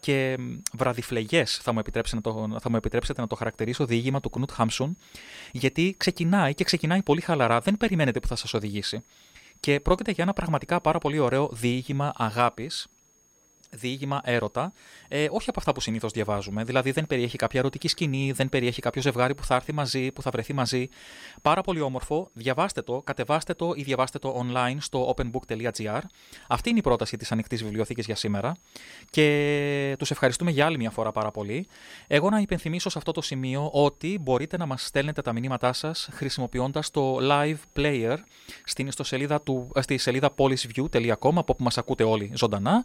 και βραδιφλεγές, θα, μου επιτρέψετε να το- θα μου επιτρέψετε να το χαρακτηρίσω, διήγημα του Κνούτ Χάμσουν, γιατί ξεκινάει και ξεκινάει πολύ χαλαρά, δεν περιμένετε που θα σας οδηγήσει. Και πρόκειται για ένα πραγματικά πάρα πολύ ωραίο διήγημα αγάπης, διήγημα έρωτα, ε, όχι από αυτά που συνήθως διαβάζουμε. Δηλαδή δεν περιέχει κάποια ερωτική σκηνή, δεν περιέχει κάποιο ζευγάρι που θα έρθει μαζί, που θα βρεθεί μαζί. Πάρα πολύ όμορφο. Διαβάστε το, κατεβάστε το ή διαβάστε το online στο openbook.gr. Αυτή είναι η πρόταση της ανοιχτής βιβλιοθήκης για σήμερα. Και τους ευχαριστούμε για άλλη μια φορά πάρα πολύ. Εγώ να υπενθυμίσω σε αυτό το σημείο ότι μπορείτε να μας στέλνετε τα μηνύματά σας χρησιμοποιώντας το live player στην ιστοσελίδα του, ε, στη σελίδα polisview.com από όπου μας ακούτε όλοι ζωντανά.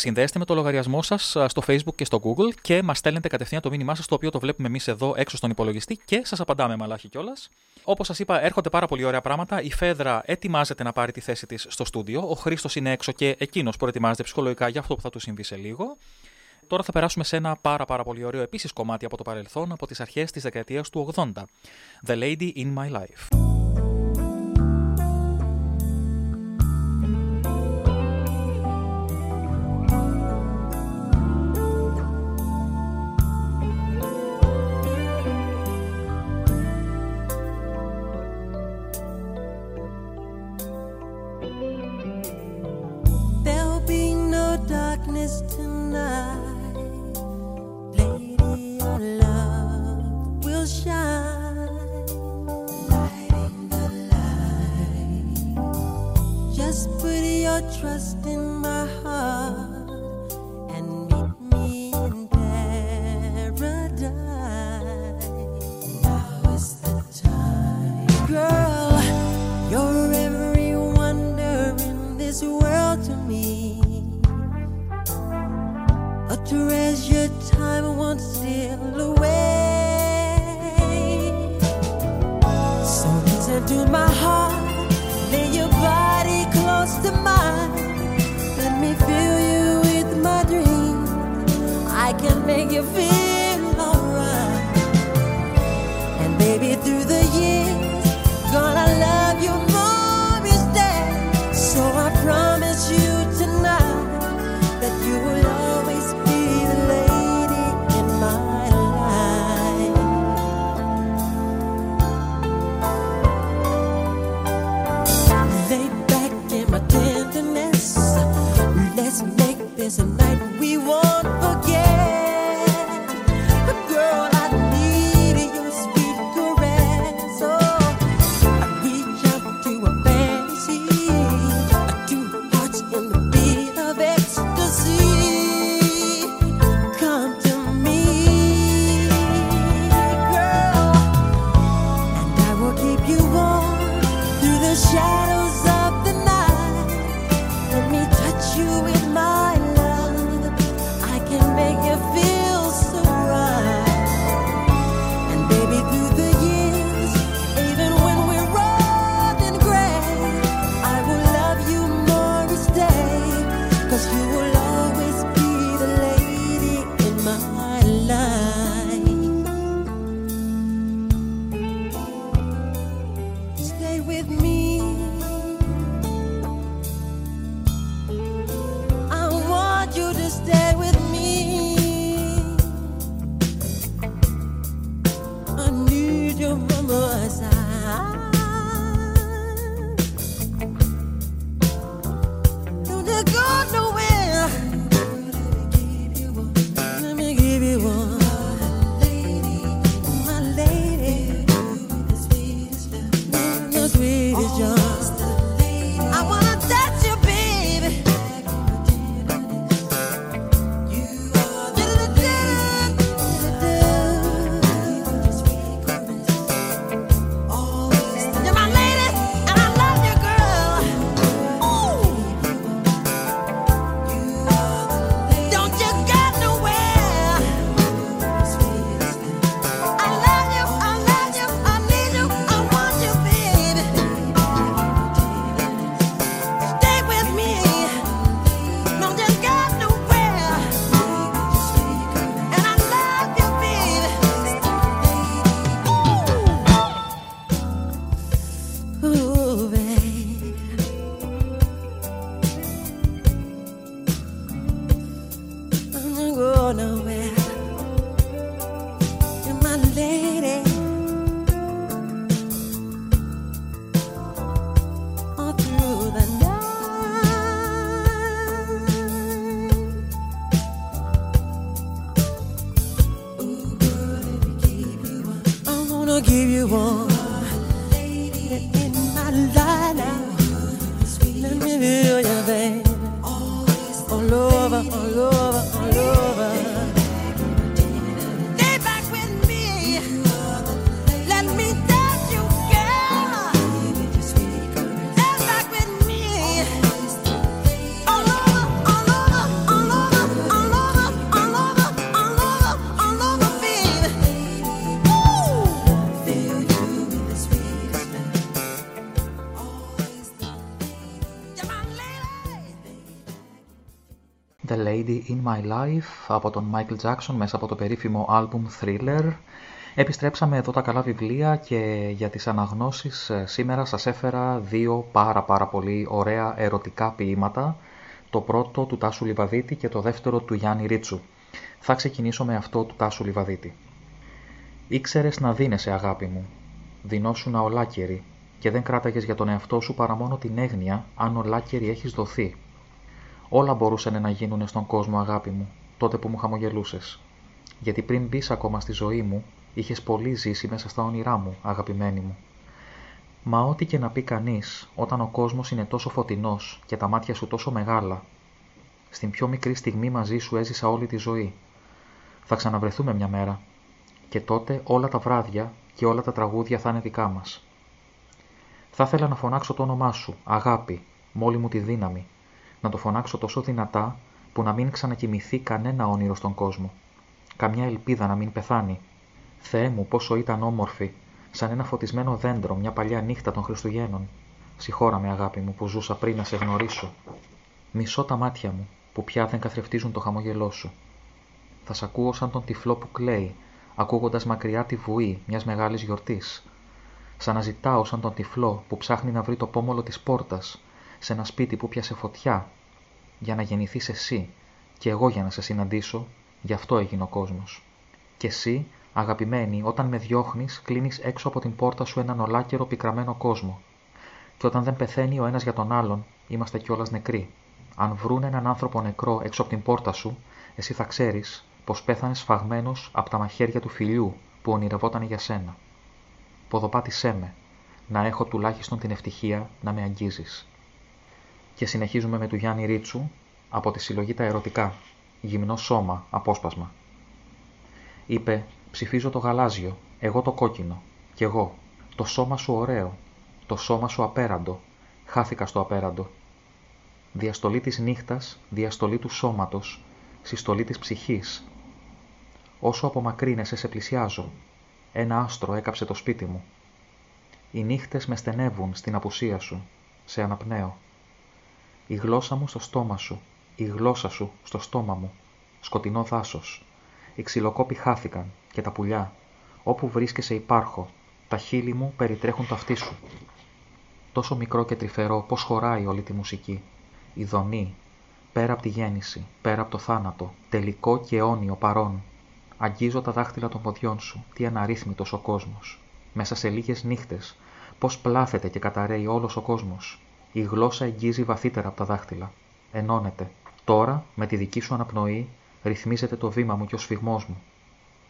Συνδέστε με το λογαριασμό σας στο Facebook και στο Google και μας στέλνετε κατευθείαν το μήνυμά σας, το οποίο το βλέπουμε εμείς εδώ έξω στον υπολογιστή και σας απαντάμε μαλάχη κιόλας. Όπως σας είπα, έρχονται πάρα πολύ ωραία πράγματα. Η Φέδρα ετοιμάζεται να πάρει τη θέση της στο στούντιο. Ο Χρήστος είναι έξω και εκείνος προετοιμάζεται ψυχολογικά για αυτό που θα του συμβεί σε λίγο. Τώρα θα περάσουμε σε ένα πάρα πάρα πολύ ωραίο επίσης κομμάτι από το παρελθόν, από τις αρχές της δεκαετίας του 80. The Lady in My Life. Darkness tonight. Lady, your love will shine. Lighting the light. Just put your trust in my heart and meet me in paradise. Now is the time, girl. You're every wonder in this world treasure time won't steal away. So listen to my heart, lay your body close to mine. Let me fill you with my dreams. I can make you feel alright. And baby, through the years, gonna love you there's a light we want. In My Life από τον Michael Jackson μέσα από το περίφημο album Thriller. Επιστρέψαμε εδώ τα καλά βιβλία και για τις αναγνώσεις ε, σήμερα σας έφερα δύο πάρα πάρα πολύ ωραία ερωτικά ποίηματα. Το πρώτο του Τάσου Λιβαδίτη και το δεύτερο του Γιάννη Ρίτσου. Θα ξεκινήσω με αυτό του Τάσου Λιβαδίτη. Ήξερες να δίνεσαι αγάπη μου. Δινόσουν ολάκερη και δεν κράταγες για τον εαυτό σου παρά μόνο την έγνοια αν ολάκερη έχεις δοθεί. Όλα μπορούσαν να γίνουν στον κόσμο, αγάπη μου, τότε που μου χαμογελούσες. Γιατί πριν μπεις ακόμα στη ζωή μου, είχες πολύ ζήσει μέσα στα όνειρά μου, αγαπημένη μου. Μα ό,τι και να πει κανείς, όταν ο κόσμος είναι τόσο φωτεινός και τα μάτια σου τόσο μεγάλα, στην πιο μικρή στιγμή μαζί σου έζησα όλη τη ζωή. Θα ξαναβρεθούμε μια μέρα. Και τότε όλα τα βράδια και όλα τα τραγούδια θα είναι δικά μας. Θα ήθελα να φωνάξω το όνομά σου, αγάπη, με όλη μου τη δύναμη, να το φωνάξω τόσο δυνατά που να μην ξανακοιμηθεί κανένα όνειρο στον κόσμο. Καμιά ελπίδα να μην πεθάνει. Θεέ μου, πόσο ήταν όμορφη, σαν ένα φωτισμένο δέντρο μια παλιά νύχτα των Χριστουγέννων. Συγχώρα με αγάπη μου που ζούσα πριν να σε γνωρίσω. Μισώ τα μάτια μου που πια δεν καθρεφτίζουν το χαμόγελό σου. Θα σ' ακούω σαν τον τυφλό που κλαίει, ακούγοντας μακριά τη βουή μιας μεγάλης γιορτής. Σαν να ζητάω σαν τον τυφλό που ψάχνει να βρει το πόμολο της πόρτας, σε ένα σπίτι που πιάσε φωτιά, για να γεννηθείς εσύ και εγώ για να σε συναντήσω, γι' αυτό έγινε ο κόσμος. Και εσύ, αγαπημένη, όταν με διώχνεις, κλείνεις έξω από την πόρτα σου έναν ολάκερο πικραμένο κόσμο. Και όταν δεν πεθαίνει ο ένας για τον άλλον, είμαστε κιόλας νεκροί. Αν βρουν έναν άνθρωπο νεκρό έξω από την πόρτα σου, εσύ θα ξέρεις πως πέθανε σφαγμένος από τα μαχαίρια του φιλιού που ονειρευόταν για σένα. Ποδοπάτησέ με, να έχω τουλάχιστον την ευτυχία να με αγγίζεις. Και συνεχίζουμε με του Γιάννη Ρίτσου από τη συλλογή Τα Ερωτικά. Γυμνό σώμα, απόσπασμα. Είπε, ψηφίζω το γαλάζιο, εγώ το κόκκινο. Κι εγώ. Το σώμα σου ωραίο. Το σώμα σου απέραντο. Χάθηκα στο απέραντο. Διαστολή της νύχτας, διαστολή του σώματος, συστολή της ψυχής. Όσο απομακρύνεσαι σε πλησιάζω. Ένα άστρο έκαψε το σπίτι μου. Οι νύχτες με στενεύουν στην απουσία σου. Σε αναπνέω. Η γλώσσα μου στο στόμα σου, η γλώσσα σου στο στόμα μου. Σκοτεινό δάσος. Οι ξυλοκόποι χάθηκαν και τα πουλιά. Όπου βρίσκεσαι υπάρχω. Τα χείλη μου περιτρέχουν το αυτί σου. Τόσο μικρό και τρυφερό πώς χωράει όλη τη μουσική. Η δονή. Πέρα από τη γέννηση, πέρα από το θάνατο. Τελικό και αιώνιο παρόν. Αγγίζω τα δάχτυλα των ποδιών σου. Τι αναρρύθμιτος ο κόσμος. Μέσα σε λίγες νύχτες. Πώς πλάθεται και καταραίει όλος ο κόσμος. Η γλώσσα εγγύζει βαθύτερα από τα δάχτυλα. Ενώνεται. Τώρα, με τη δική σου αναπνοή, ρυθμίζεται το βήμα μου και ο σφιγμός μου.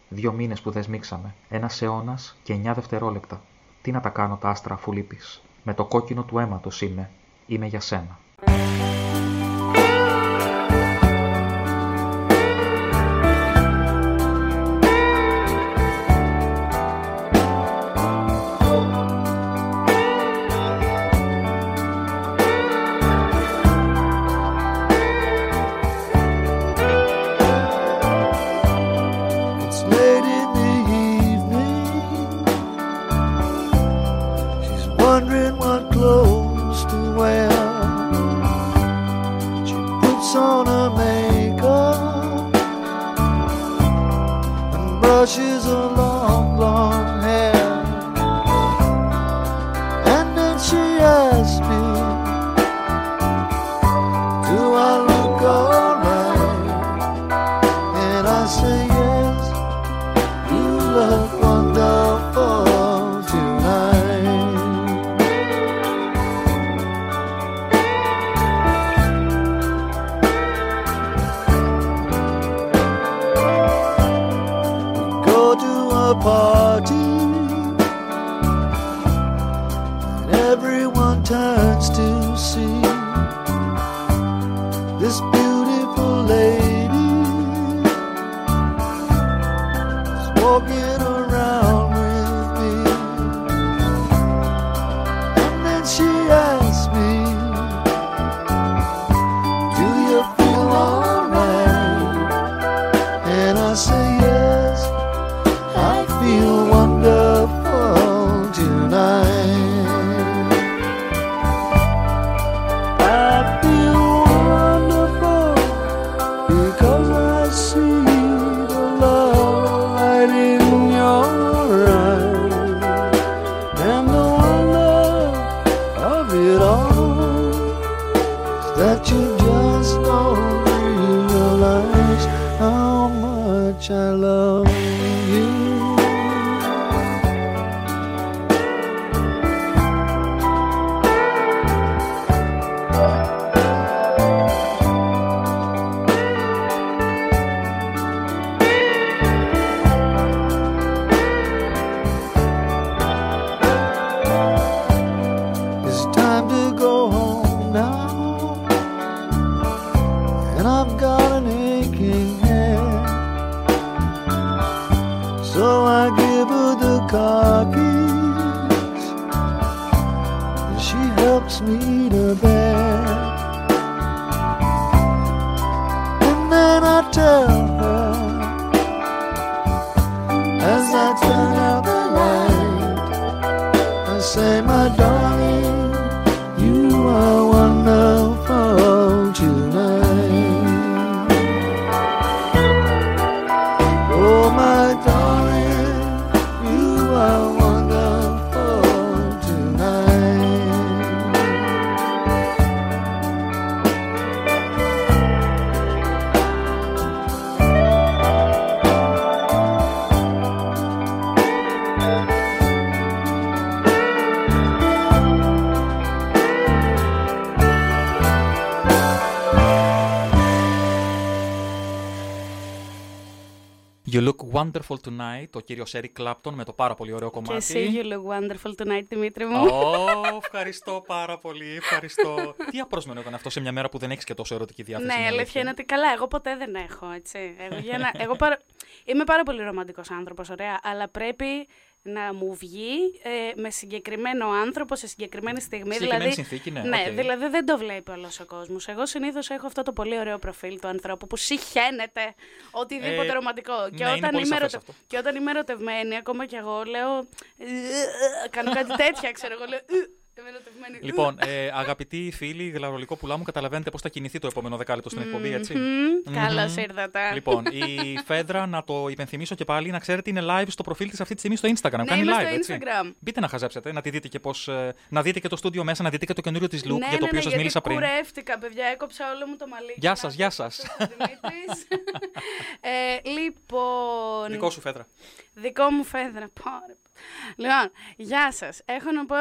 Δύο μήνες που δεν σμίξαμε. Ένας αιώνας και εννιά δευτερόλεπτα. Τι να τα κάνω τα άστρα αφού λείπεις. Με το κόκκινο του αίματος είμαι. Είμαι για σένα. I say, wonderful tonight, ο κύριος Eric Clapton με το πάρα πολύ ωραίο Και κομμάτι. εσύ, you look wonderful tonight, Δημήτρη μου. Ω, ευχαριστώ πάρα πολύ. Ευχαριστώ. Τι απρόσμενο ήταν αυτό σε μια μέρα που δεν έχεις και τόσο ερωτική διάθεση. Ναι, η αλήθεια είναι ότι καλά, εγώ ποτέ δεν έχω, έτσι. Εγώ, για να, εγώ παρα... Είμαι πάρα πολύ ρομαντικός άνθρωπος, ωραία, αλλά πρέπει να μου βγει ε, με συγκεκριμένο άνθρωπο σε συγκεκριμένη στιγμή. Συγκεκριμένη δηλαδή, συνθήκη, ναι, οκ. δηλαδή δεν το βλέπει όλος ο κόσμος. Εγώ συνήθως έχω αυτό το πολύ ωραίο προφίλ του ανθρώπου που συχαίνεται οτιδήποτε Ε, ρομαντικό. και, ναι, είναι όταν πολύ είμαι σαφές ερωτε- αυτό. και όταν είμαι ερωτευμένη, ακόμα κι εγώ λέω. «Ε, κάνω κάτι τέτοια, ξέρω εγώ. Λέω. «Ε, Είμαι ερωτευμένη. Λοιπόν, ε, αγαπητοί φίλοι, γλαρολικό πουλά μου, καταλαβαίνετε πώς θα κινηθεί το επόμενο δεκάλεπτο στην εκπομπή, έτσι; Μμμ, Καλώ Μμμ. ήρθατε. Λοιπόν, η Φέδρα, να το υπενθυμίσω και πάλι, να ξέρετε, είναι live στο προφίλ της αυτή τη στιγμή στο Instagram. Ναι, Κάνει είμαι live, στο έτσι; Instagram. Μπείτε να χαζέψετε, να τη δείτε και πώς, ε, να δείτε και το στούντιο μέσα, να δείτε και το καινούριο της look ναι, για το ναι, οποίο ναι, σας γιατί μίλησα πριν. Κουρεύτηκα, παιδιά, έκοψα όλο μου το μαλλί. Γεια Να σας, το γεια πω σας. στο Δημήτρης. ε, λοιπόν. Δικό σου, Φέδρα. Δικό μου φέδρα. Πάρε. Λοιπόν, γεια σας. Έχω να πω,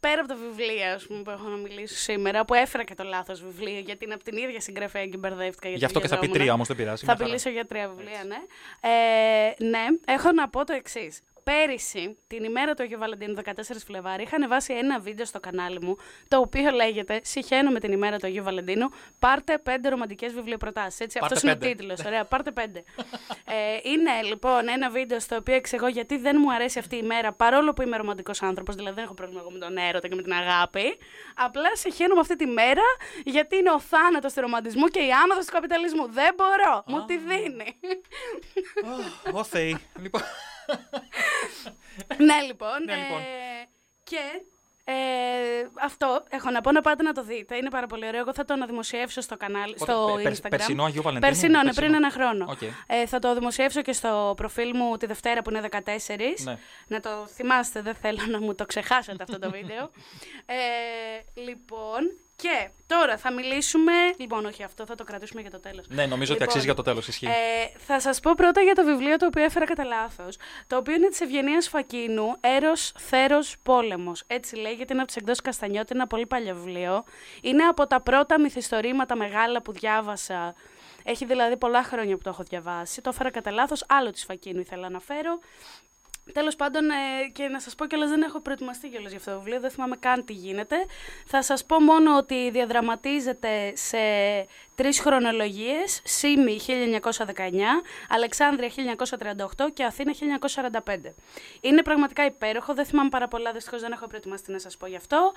πέρα από τα βιβλία ας πούμε, που έχω να μιλήσω σήμερα, που έφερα και το λάθος βιβλίο, γιατί είναι από την ίδια συγγραφέα και μπερδεύτηκα. γιατί Γι' αυτό και θα πει βιαζόμουν. τρία όμως, δεν πειράζει. Θα μια χαρά. μιλήσω για τρία βιβλία, ναι. Ε, ναι, έχω να πω το εξής. Πέρυσι, την ημέρα του Αγίου Βαλεντίνου, 14 Φλεβάρι, είχα ανεβάσει ένα βίντεο στο κανάλι μου, το οποίο λέγεται Συχαίνω με την ημέρα του Αγίου Βαλεντίνου. Πάρτε πέντε ρομαντικές βιβλιοπροτάσεις. Έτσι, Πάρτε αυτός είναι ο πέντε. τίτλος. Ωραία, πάρτε πέντε. ε, είναι λοιπόν ένα βίντεο στο οποίο εξηγώ γιατί δεν μου αρέσει αυτή η μέρα, παρόλο που είμαι ρομαντικός άνθρωπος, δηλαδή δεν έχω πρόβλημα εγώ με τον έρωτα και με την αγάπη. Απλά συχαίνω με αυτή τη μέρα, γιατί είναι ο θάνατος του ρομαντισμού και η άνοδος του καπιταλισμού. Δεν μπορώ. Μου τη δίνει. Ω Θεοί. Λοιπόν, ναι, λοιπόν. Ναι, λοιπόν. ε, και ε, αυτό έχω να πω να πάτε να το δείτε. Είναι πάρα πολύ ωραίο. Εγώ θα το αναδημοσιεύσω στο κανάλι, Πότε, στο πε- Instagram. περσινό Αγίου Βαλεντίνου, Περσινό, ναι, περσινό. πριν ένα χρόνο. Οκ. Ε, θα το δημοσιεύσω και στο προφίλ μου τη Δευτέρα που είναι 14. Ναι. Να το θυμάστε, δεν θέλω να μου το ξεχάσετε αυτό το βίντεο. Ε, λοιπόν, και τώρα θα μιλήσουμε. Λοιπόν, όχι, αυτό θα το κρατήσουμε για το τέλος. ναι, νομίζω ότι αξίζει για το τέλος. Ισχύει. Ε, θα σας πω πρώτα για το βιβλίο το οποίο έφερα κατά λάθος. Το οποίο είναι της Ευγενίας Φακίνου, Έρος, Θέρος, Πόλεμος. Έτσι λέγεται, είναι από τις εκδόσεις Καστανιώτη, είναι ένα πολύ παλιό βιβλίο. Είναι από τα πρώτα μυθιστορήματα μεγάλα που διάβασα. Έχει δηλαδή πολλά χρόνια που το έχω διαβάσει. Το έφερα κατά λάθος. Άλλο της Φακίνου ήθελα να φέρω. Τέλος πάντων, ε, και να σας πω κιόλας, δεν έχω προετοιμαστεί κιόλας για αυτό το βιβλίο, δεν θυμάμαι καν τι γίνεται. Θα σας πω μόνο ότι διαδραματίζεται σε τρεις χρονολογίες: Σίμη 1919, Αλεξάνδρεια 1938 και Αθήνα 1945. Είναι πραγματικά υπέροχο, δεν θυμάμαι πάρα πολλά, δυστυχώς δεν έχω προετοιμαστεί να σας πω γι' αυτό.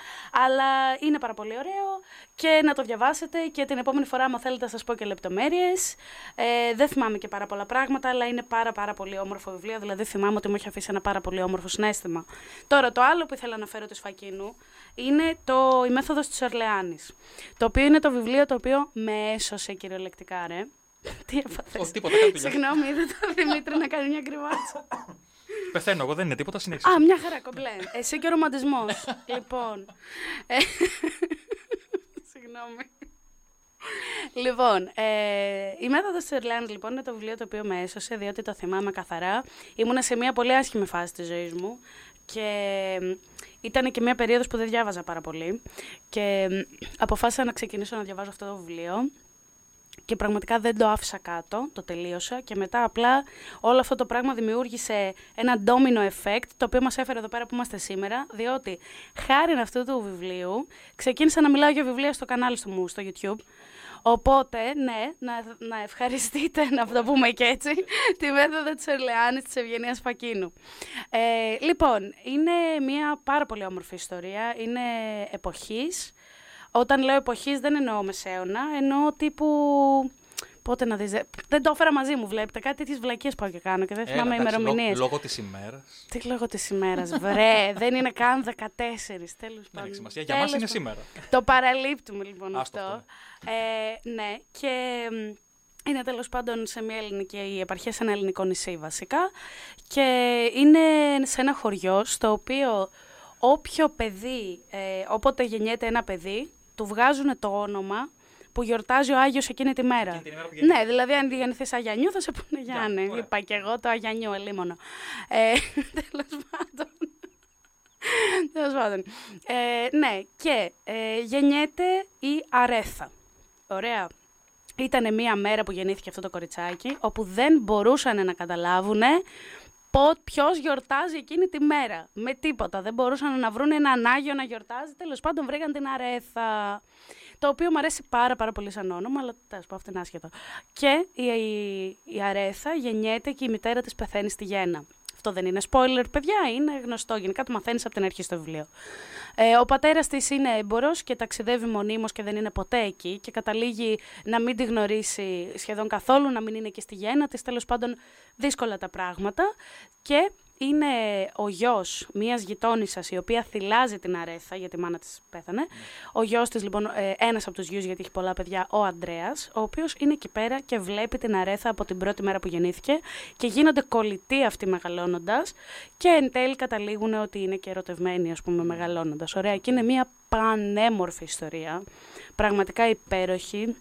Αλλά είναι πάρα πολύ ωραίο και να το διαβάσετε και την επόμενη φορά, άμα θέλετε, θα σας πω και λεπτομέρειες. Ε, δεν θυμάμαι και πάρα πολλά πράγματα, αλλά είναι πάρα, πάρα πολύ όμορφο βιβλίο. Δηλαδή, θυμάμαι ότι μου έχει αφήσει ένα πάρα πολύ όμορφο συνέστημα. Τώρα, το άλλο που ήθελα να φέρω τη Σφακίνου είναι το, η μέθοδος της Ορλεάνης. Το οποίο είναι το βιβλίο το οποίο με έσωσε κυριολεκτικά, ρε. Τι έπαθες; Όχι, τίποτα, κάτι δουλειά. Συγγνώμη, είδα το Δημήτρη να κάνει μια κρυβάτσα. Πεθαίνω εγώ, δεν είναι τίποτα, συνέχισε. Α, μια χαρά κομπλέ. Εσύ και ο ρομαντισμός. λοιπόν. Ε, Συγγνώμη. Λοιπόν, ε, η μέθοδος της Ιρλάνδη λοιπόν είναι το βιβλίο το οποίο με έσωσε, διότι το θυμάμαι καθαρά. Ήμουνα σε μια πολύ άσχημη φάση της ζωής μου και ήταν και μια περίοδος που δεν διάβαζα πάρα πολύ. Και μ, αποφάσισα να ξεκινήσω να διαβάζω αυτό το βιβλίο και πραγματικά δεν το άφησα κάτω, το τελείωσα και μετά απλά όλο αυτό το πράγμα δημιούργησε ένα domino effect το οποίο μας έφερε εδώ πέρα που είμαστε σήμερα διότι χάρη αυτού του βιβλίου ξεκίνησα να μιλάω για βιβλία στο κανάλι στο μου, στο YouTube Οπότε, ναι, να, να ευχαριστείτε, να το πούμε και έτσι, τη μέθοδο της Ορλεάνης της Ευγενίας Φακίνου. Ε, λοιπόν, είναι μια πάρα πολύ όμορφη ιστορία, είναι εποχής. Όταν λέω εποχής δεν εννοώ μεσαίωνα, εννοώ τύπου... Πότε να δεις, δε- δεν το έφερα μαζί μου, βλέπετε. Κάτι τέτοιες βλακίες πάω και κάνω και δεν Έλα, θυμάμαι εντάξει, ημερομηνίες. Λόγω, λόγω της ημέρας. Τι λόγω της ημέρας, βρε. δεν είναι καν 14. Τέλος πάντων. Δεν έχει σημασία. Για μας Τέλος είναι πάντων. σήμερα. Το παραλείπτουμε λοιπόν Άστο αυτό. αυτό, Ε, ναι, και μ, είναι τέλος πάντων σε μια ελληνική επαρχία, σε ένα ελληνικό νησί βασικά. Και είναι σε ένα χωριό στο οποίο όποιο παιδί, ε, όποτε γεννιέται ένα παιδί, του βγάζουν το όνομα που γιορτάζει ο Άγιος εκείνη τη μέρα. Εκείνη την ημέρα που γεννιέται. ναι, δηλαδή αν γεννηθείς Αγιανιού θα σε πούνε Γιάννη. ωραία. Είπα και εγώ το Αγιανιού, ελίμωνο. Ε, τέλος πάντων. Τέλος πάντων. Ε, ναι, και ε, γεννιέται η Αρέθα. Ωραία. Ήταν μια μέρα που γεννήθηκε αυτό το κοριτσάκι, όπου δεν μπορούσαν να καταλάβουν ποιος γιορτάζει εκείνη τη μέρα. Με τίποτα. Δεν μπορούσαν να βρουν έναν Άγιο να γιορτάζει. Τέλος πάντων, βρήκαν την Αρέθα. Το οποίο μου αρέσει πάρα, πάρα πολύ σαν όνομα, αλλά τέλος πάντων, αυτό είναι άσχετο. Και η, η, η Αρέθα γεννιέται και η μητέρα της πεθαίνει στη Γέννα. Αυτό δεν είναι spoiler, παιδιά, είναι γνωστό. Γενικά το μαθαίνεις από την αρχή στο βιβλίο. Ε, ο πατέρας της είναι έμπορος και ταξιδεύει μονίμως και δεν είναι ποτέ εκεί και καταλήγει να μην τη γνωρίσει σχεδόν καθόλου, να μην είναι και στη γέννα της. Τέλος πάντων, δύσκολα τα πράγματα. Και είναι ο γιος μιας γειτόνισσας η οποία θυλάζει την Αρέθα, γιατί η μάνα της πέθανε. Ο γιος της, λοιπόν, ε, ένας από τους γιους, γιατί έχει πολλά παιδιά, ο Αντρέα, ο οποίος είναι εκεί πέρα και βλέπει την Αρέθα από την πρώτη μέρα που γεννήθηκε και γίνονται κολλητοί αυτοί μεγαλώνοντας. Και εν τέλει καταλήγουν ότι είναι και ερωτευμένοι, ας πούμε, μεγαλώνοντας. Ωραία, και είναι μια πανέμορφη ιστορία. Πραγματικά υπέροχη.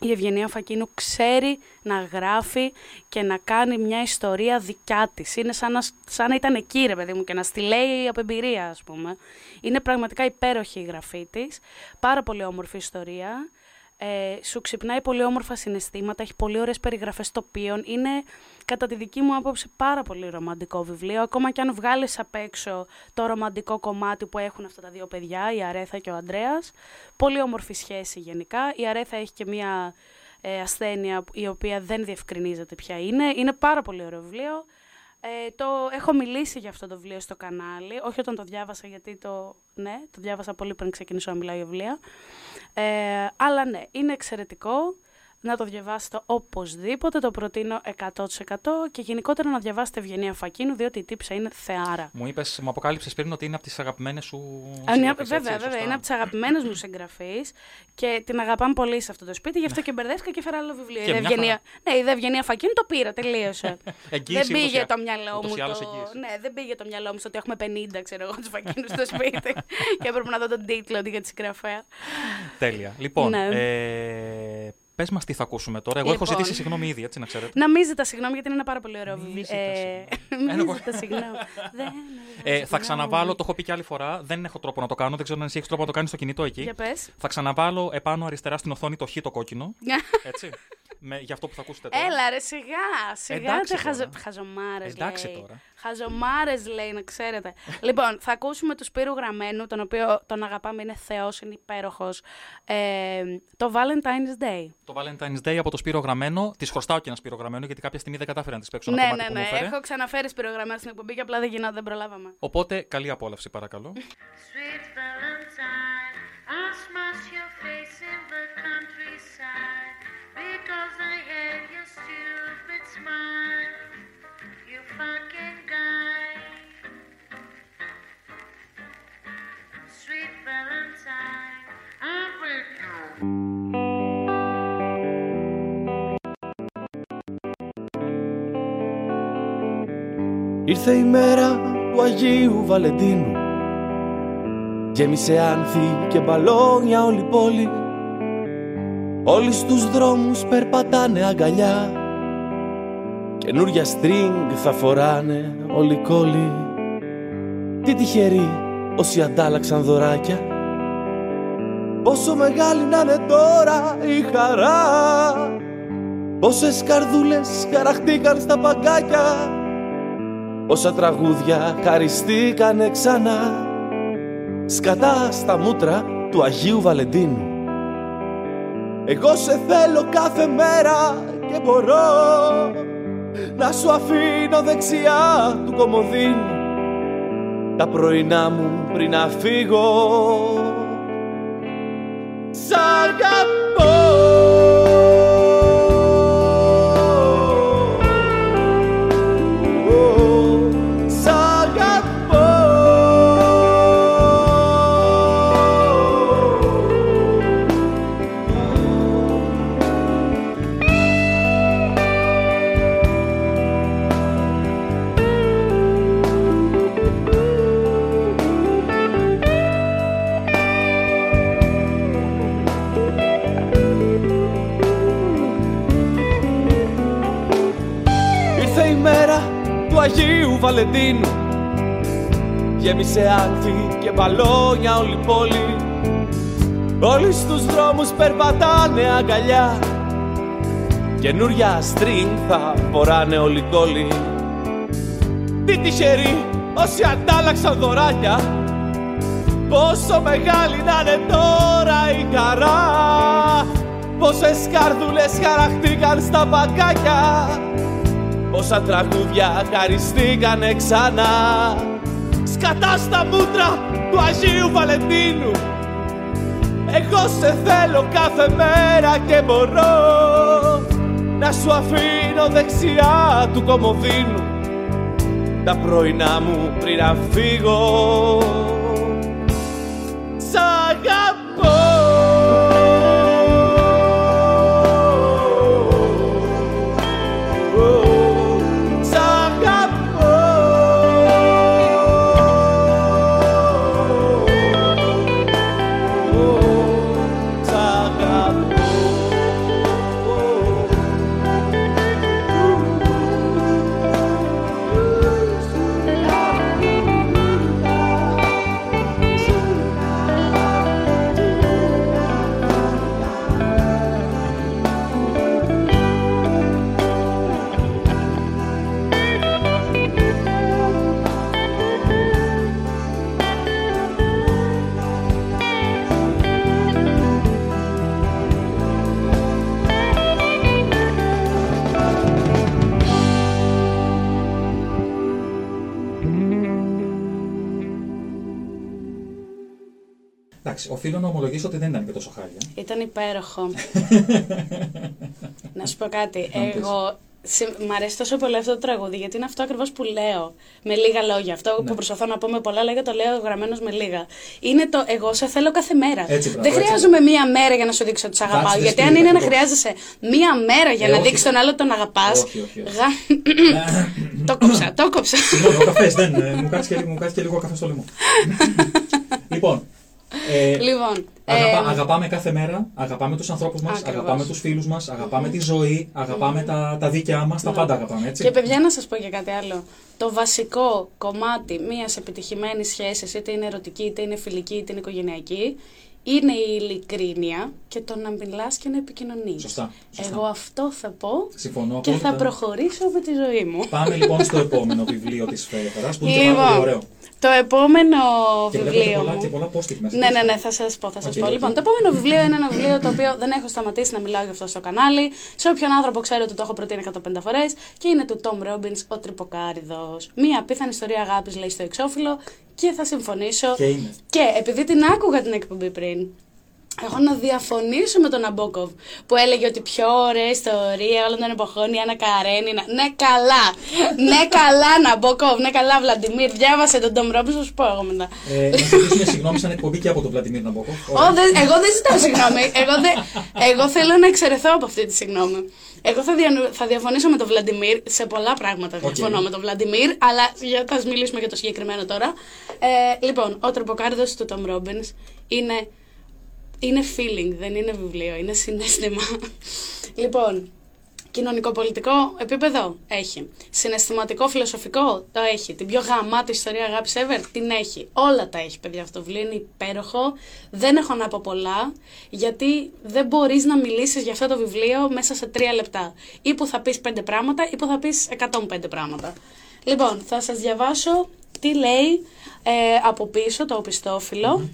Η Ευγενία Φακίνου ξέρει να γράφει και να κάνει μια ιστορία δικιά της. Είναι σαν να, σαν να ήταν εκεί, ρε παιδί μου, και να στη λέει από εμπειρία, ας πούμε. Είναι πραγματικά υπέροχη η γραφή της. Πάρα πολύ όμορφη ιστορία. Ε, σου ξυπνάει πολύ όμορφα συναισθήματα, έχει πολύ ωραίες περιγραφές τοπίων. Είναι, κατά τη δική μου άποψη, πάρα πολύ ρομαντικό βιβλίο. Ακόμα και αν βγάλεις απ' έξω το ρομαντικό κομμάτι που έχουν αυτά τα δύο παιδιά, η Αρέθα και ο Ανδρέας. Πολύ όμορφη σχέση γενικά. Η Αρέθα έχει και μία ε, ασθένεια που- η οποία δεν διευκρινίζεται ποια είναι. Είναι πάρα πολύ ωραίο βιβλίο. Ε, το, έχω μιλήσει για αυτό το βιβλίο στο κανάλι, όχι όταν το διάβασα γιατί το, ναι, το διάβασα πολύ πριν ξεκινήσω να μιλάω για βιβλία. Ε, αλλά ναι, είναι εξαιρετικό να το διαβάσετε οπωσδήποτε, το προτείνω 100% και γενικότερα να διαβάσετε Ευγενία Φακίνου, διότι η τύψα είναι θεάρα. Μου, είπες, μου αποκάλυψες πριν ότι είναι από τις αγαπημένες σου. Α, είναι, συγγραφείς, βέβαια, έτσι, βέβαια. σωστά. Είναι από τις αγαπημένες μου συγγραφείς και την αγαπάμε πολύ σε αυτό το σπίτι. Γι' αυτό και μπερδεύτηκα και έφερα άλλο βιβλίο. Και Η μια Ευγενία, ναι, η Δε Ευγενία Φακίνου το πήρα, τελείωσε. Εγγύηση δεν ούτως ή πήγε α- το μυαλό ούτως μου. ή άλλως Το... εγγύηση. Ναι, δεν πήγε το μυαλό μου στο ότι έχουμε 50, ξέρω εγώ, τους Φακίνους στο σπίτι. και έπρεπε να δω τον τίτλο αντί για τη συγγραφέα. Τέλεια. Λοιπόν, Ναι. ε, πες μας τι θα ακούσουμε τώρα. Εγώ έχω Λοιπόν. ζητήσει συγγνώμη ήδη, έτσι να ξέρετε. Να μην ζητά συγγνώμη γιατί είναι ένα πάρα πολύ ωραίο Μη βιβλίο. ζητάς Ε, συγγνώμη. Μην Ένα- ζητά συγγνώμη. Δεν Ε, θα συγγνώμη. ξαναβάλω, το έχω πει και άλλη φορά. Δεν έχω τρόπο να το κάνω. Δεν ξέρω αν εσύ έχεις τρόπο να το κάνεις στο κινητό εκεί. Για πες. Θα ξαναβάλω επάνω αριστερά στην οθόνη το χ το κόκκινο. Έτσι. με, για αυτό που θα ακούσετε τώρα. Έλα ρε, σιγά, σιγά Εντάξει τε χαζο... τώρα. χαζομάρες Εντάξει λέει. τώρα. Χαζομάρες λέει, να ξέρετε. λοιπόν, θα ακούσουμε του Σπύρου Γραμμένου, τον οποίο τον αγαπάμε, είναι θεός, είναι υπέροχος. Ε, το Valentine's Day. Το Valentine's Day από το Σπύρο Γραμμένο. Τη χρωστάω και ένα Σπύρο Γραμμένο γιατί κάποια στιγμή δεν κατάφερα να τη παίξω ένα ναι, κομμάτι ναι, που μου ναι, έφερε. έχω ξαναφέρει Σπύρο Γραμμένο στην εκπομπή και απλά δεν γινόταν, δεν προλάβαμε. Οπότε καλή απόλαυση παρακαλώ. Sweet Valentine, I'll smash your face in the countryside because I hate your stupid smile. You fucking guy. Sweet Valentine, I'm with you. Ήρθε η μέρα του Αγίου Βαλεντίνου Γέμισε άνθη και μπαλόνια όλη η πόλη Όλοι στους δρόμους περπατάνε αγκαλιά. Καινούρια στρινγκ θα φοράνε όλοι οι κόλλοι. Τι τυχεροί όσοι αντάλλαξαν δωράκια. Πόσο μεγάλη να είναι τώρα η χαρά. Πόσες καρδούλες χαραχτήκαν στα παγκάκια. Όσα τραγούδια χαριστήκανε ξανά. Σκατά στα μούτρα του Αγίου Βαλεντίνου Εγώ σε θέλω κάθε μέρα και μπορώ Να σου αφήνω δεξιά του κομμωδίνου Τα πρωινά μου πριν να φύγω. Σ' αγαπώ Αγίου Βαλεντίνου Γέμισε άνθη και μπαλόνια όλη η πόλη. Όλοι στους δρόμους περπατάνε αγκαλιά. Καινούρια στρινγκ θα φοράνε όλοι οι κόλλοι Τι τυχεροί όσοι αντάλλαξαν δωράκια. Πόσο μεγάλη να είναι τώρα η χαρά. Πόσες καρδούλες χαραχτήκαν στα παγκάκια Πόσα τραγούδια χαριστήκανε ξανά. Σκατά στα μούτρα του Αγίου Βαλεντίνου. Εγώ σε θέλω κάθε μέρα και μπορώ Να σου αφήνω δεξιά του κομμωδίνου. Τα πρωινά μου πριν να φύγω Εντάξει, οφείλω να ομολογήσω ότι δεν ήταν και τόσο χάλια. Ήταν υπέροχο. να σου πω κάτι. Να μου πεις. Εγώ συ- μ' αρέσει τόσο πολύ αυτό το τραγούδι γιατί είναι αυτό ακριβώς που λέω. Με λίγα λόγια. Αυτό Ναι. που προσπαθώ να πω με πολλά λόγια το λέω γραμμένος με λίγα. Είναι το εγώ σε θέλω κάθε μέρα. Έτσι, μπράβο, δεν έτσι. χρειάζομαι μία μέρα για να σου δείξω ότι σε αγαπάω. That's the Γιατί spirit αν είναι να ακριβώς. χρειάζεσαι μία μέρα για Ε, να όχι. δείξεις τον άλλο ότι τον αγαπάς. Όχι, όχι, όχι. το κόψα, το κόψα. Συγγνώμη, ο καφές δεν. ε, Μου κάτσει και, μου κάτσει και λίγο καφές στο λαιμό. λοιπόν. Ε, λοιπόν. αγαπά- ε, αγαπάμε κάθε μέρα, αγαπάμε τους ανθρώπους μας, Ακριβώς. αγαπάμε τους φίλους μας, αγαπάμε τη ζωή, αγαπάμε τα, τα δίκαιά μας, τα πάντα αγαπάμε, έτσι. Και παιδιά να σας πω και κάτι άλλο. Το βασικό κομμάτι μιας επιτυχημένης σχέσης, είτε είναι ερωτική, είτε είναι φιλική, είτε είναι οικογενειακή, είναι η ειλικρίνεια και το να μιλάς και να επικοινωνείς. Σωστά, σωστά. Εγώ αυτό θα πω Συμφωνώ και θα απόλυτα. προχωρήσω με τη ζωή μου. Πάμε λοιπόν στο επόμενο βιβλίο της Φαίδρα που είναι και πάρα πολύ Λοιπόν, ωραίο. Το επόμενο Και βλέπω και βιβλίο πολλά, μου. και πολλά post-it μέσα. Ναι, ναι, ναι, θα σας πω. Θα σας Οκ, πω. οκ. Λοιπόν, το επόμενο βιβλίο είναι ένα βιβλίο το οποίο δεν έχω σταματήσει να μιλάω γι' αυτό στο κανάλι. Σε όποιον άνθρωπο ξέρω ότι το έχω προτείνει 150 φορές και είναι του Tom Robbins, Ο Τρυποκάριδος. Μία απίθανη ιστορία αγάπης, λέει στο εξώφυλλο και θα συμφωνήσω. Και είναι. Και επειδή την άκουγα την εκπομπή πριν, έχω να διαφωνήσω με τον Ναμπόκοφ που έλεγε ότι πιο ωραία ιστορία όλων των εποχών η Άννα Καρένινα. Ναι, καλά! ναι, καλά, Ναμπόκοφ, ναι, καλά, Βλαντιμίρ. Διάβασε τον Tom Robbins, θα σου πω εγώ μετά. Ε, να ζητήσουμε συγγνώμη σαν εκπομπή και από τον Βλαντιμίρ Ναμπόκοφ. Ω, δεν- εγώ δεν ζητάω συγγνώμη. Εγώ, δεν- εγώ θέλω να εξαιρεθώ από αυτή τη συγγνώμη. Εγώ θα, δια- θα διαφωνήσω με τον Βλαντιμίρ σε πολλά πράγματα. Οκ. Διαφωνώ με τον Βλαντιμίρ, αλλά για, θα μιλήσουμε για το συγκεκριμένο τώρα. Ε, λοιπόν, ο Τρυποκάρυδος του Tom Robbins είναι, είναι feeling, δεν είναι βιβλίο, είναι συναίσθημα. λοιπόν, κοινωνικό-πολιτικό επίπεδο έχει. Συναισθηματικό, φιλοσοφικό το έχει. Την πιο γαμάτη ιστορία αγάπης ever την έχει. Όλα τα έχει, παιδιά. Αυτό το βιβλίο είναι υπέροχο. Δεν έχω να πω πολλά, γιατί δεν μπορείς να μιλήσεις για αυτό το βιβλίο μέσα σε τρία λεπτά. Ή που θα πεις πέντε πράγματα, ή που θα πεις 105 πράγματα. Λοιπόν, θα σας διαβάσω τι λέει ε, από πίσω το οπιστόφυλλο.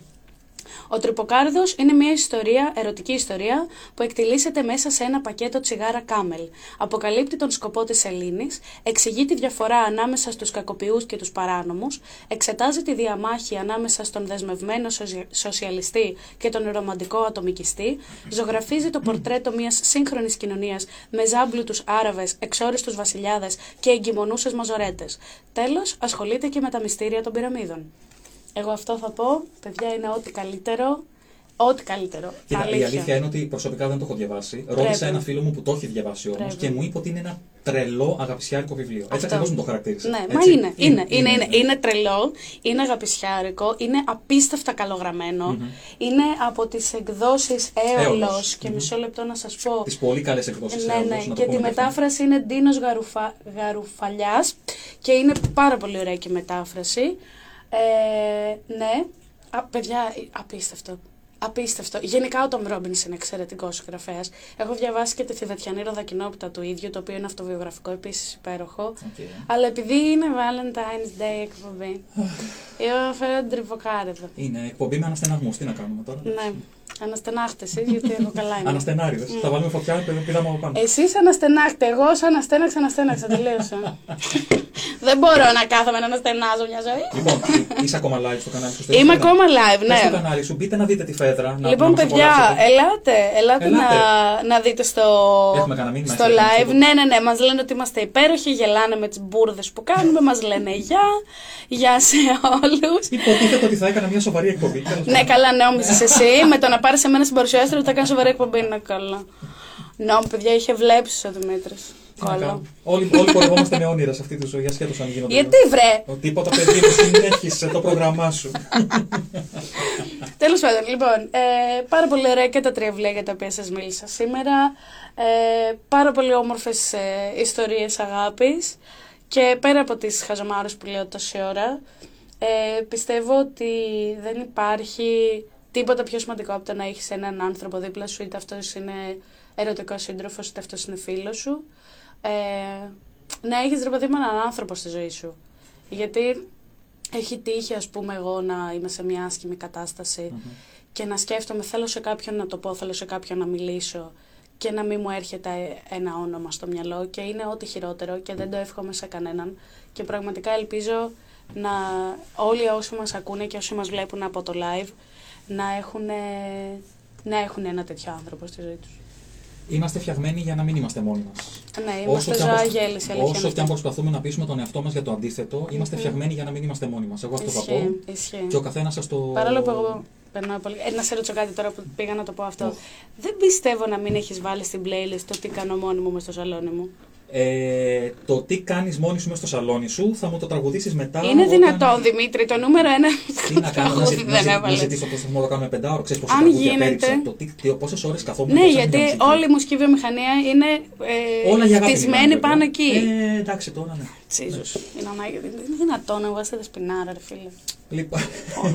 Ο Τρυποκάρδο είναι μια ιστορία, ερωτική ιστορία, που εκτιλήσεται μέσα σε ένα πακέτο τσιγάρα κάμελ. Αποκαλύπτει τον σκοπό της Ελλήνης, εξηγεί τη διαφορά ανάμεσα στους κακοποιούς και τους παράνομους, εξετάζει τη διαμάχη ανάμεσα στον δεσμευμένο σοσια- σοσιαλιστή και τον ρομαντικό ατομικιστή, ζωγραφίζει το πορτρέτο μιας σύγχρονης κοινωνίας με ζάμπλουτους Άραβες, εξόριστους βασιλιάδες και εγκυμονούσες μαζορέτες. Τέλος, ασχολείται και με τα μυστήρια των πυραμίδων. Εγώ αυτό θα πω, παιδιά, είναι ό,τι καλύτερο. Ό,τι καλύτερο. Κοίτα, η αλήθεια. αλήθεια είναι ότι προσωπικά δεν το έχω διαβάσει. Πρέπει. Ρώτησα ένα φίλο μου που το έχει διαβάσει όμως Πρέπει. και μου είπε ότι είναι ένα τρελό αγαπησιάρικο βιβλίο. Έτσι Αυτό. ακριβώς μου το χαρακτήρισε. Ναι, μα Έτσι. είναι, είναι, είναι, είναι, ναι. είναι τρελό, είναι αγαπησιάρικο, είναι απίστευτα καλογραμμένο, είναι από τις εκδόσεις Έολος Έολος. και Μμμ. μισό λεπτό να σας πω. Τις πολύ καλές εκδόσεις. Ναι, ναι, και τη μετάφραση είναι Ντίνος Γαρουφα... Γαρουφαλιάς και είναι πάρα πολύ ωραία και η μετάφραση. Ε, ναι, Α, παιδιά, ε, απίστευτο. Απίστευτο. Γενικά ο Τόμ Ρόμπινς είναι εξαιρετικός συγγραφέας. Έχω διαβάσει και τη Θηβετιανή Ροδακινόπιτα του ίδιου, το οποίο είναι αυτοβιογραφικό επίσης υπέροχο. Αλλά επειδή είναι Valentine's Day εκπομπή, εγώ φέρω την τριβοκάριδο. Είναι εκπομπή με αναστεναγμούς. Τι να κάνουμε τώρα; Ναι. Αναστενάχτες εσεί, γιατί εγώ καλά είμαι. Αναστενάριδε. Mm. Θα βάλουμε φωτιά και πηδάμε από πάνω. Εσείς αναστενάχτε. Εγώ σαν αναστέναξα, αναστέναξα. Τελείωσα. Δεν μπορώ να κάθομαι να αναστενάζω μια ζωή. Λοιπόν, είσαι ακόμα live στο κανάλι σου. Είμαι ακόμα live, Πες στο ναι. κανάλι σου, μπείτε να δείτε τη φέδρα. να- Λοιπόν, να μας παιδιά, απολαύσετε. ελάτε, ελάτε, Ελάτε. Να, να δείτε στο, Έχουμε κανένα μήνυμα, στο έτσι, live. έτσι, Ναι, ναι, ναι, μας λένε ότι είμαστε υπέροχοι, γελάνε με τις μπουρδες που κάνουμε, μας λένε γεια, γεια σε όλους. Υποτίθεται ότι θα έκανα μια σοβαρή εκπομπή. τέλος ναι, πάντων. καλά, νόμιζες εσύ, με το να πάρεις εμένα στην παρουσιάστρια ότι θα κάνει σοβαρή εκπομπή, είναι καλά. Ναι, παιδιά, είχε βλέψει ο Δημήτρης. Τι να Κόλλο. κάνω. Όλοι, όλοι πορευόμαστε με όνειρα σε αυτή τη ζωή, ασχέτως αν γίνονται. Γιατί βρε, Ο τίποτα παιδί μου συνέχισε το πρόγραμμά σου. Τέλος πάντων, λοιπόν, ε, πάρα πολύ ωραία και τα τρία βιβλία για τα οποία σας μίλησα σήμερα. Ε, πάρα πολύ όμορφες ε, ιστορίες αγάπης. Και πέρα από τις χαζομάρες που λέω τόση ώρα, ε, πιστεύω ότι δεν υπάρχει τίποτα πιο σημαντικό από το να έχεις έναν άνθρωπο δίπλα σου, είτε αυτός είναι ερωτικός σύντροφος, είτε αυτός είναι φίλος σου. Ε, να έχεις ρε παιδί μου έναν άνθρωπο στη ζωή σου. Γιατί έχει τύχει ας πούμε εγώ να είμαι σε μια άσχημη κατάσταση και να σκέφτομαι θέλω σε κάποιον να το πω, θέλω σε κάποιον να μιλήσω και να μην μου έρχεται ένα όνομα στο μυαλό και είναι ό,τι χειρότερο και δεν το εύχομαι σε κανέναν και πραγματικά ελπίζω να όλοι όσοι μας ακούνε και όσοι μας βλέπουν από το live να έχουν, να έχουν ένα τέτοιο άνθρωπο στη ζωή τους. Είμαστε φτιαγμένοι για να μην είμαστε μόνοι μας. Ναι, είμαστε κι αν προσπα- ζωαγέλης, η αλήθεια Όσο είναι και αν αυτή. προσπαθούμε να πείσουμε τον εαυτό μας για το αντίθετο, είμαστε φτιαγμένοι για να μην είμαστε μόνοι μας. Εγώ αυτό θα πω. Ισχύει, ισχύει. Και ο καθένας σας το. Παρόλο που εγώ περνάω πολύ. Ε, να σε ρωτήσω κάτι τώρα που πήγα να το πω αυτό. Δεν πιστεύω να μην έχεις βάλει στην playlist το τι κάνω μόνη μου μες στο σαλόνι μου. Ε, το τι κάνεις μόνη σου μέσα στο σαλόνι σου θα μου το τραγουδήσεις μετά. Είναι όταν- δυνατόν, Δημήτρη, το νούμερο ένα. Τι να κάνω, να, τραγούδι ζη- να, δεν ζη- να έβαλες. ζητήσω το σταθμό να το κάνουμε πεντάωρο. Ξέρεις πόσα Αν τραγούδια γίνεται. πέριψα. Το τι, τι, πόσες ώρες καθόμουν. Ναι, πόσα γιατί μουσική. όλη η μουσική βιομηχανία είναι ε, Όλα για αγάπη χτισμένη μιλάμε, πάνω βέβαια. εκεί. Ε, εντάξει τώρα, ναι. Τσίζος. Είναι ανάγκη. Δεν είναι δυνατόν να βγάζετε τα σπινάρα, ρε φίλε. Λοιπόν,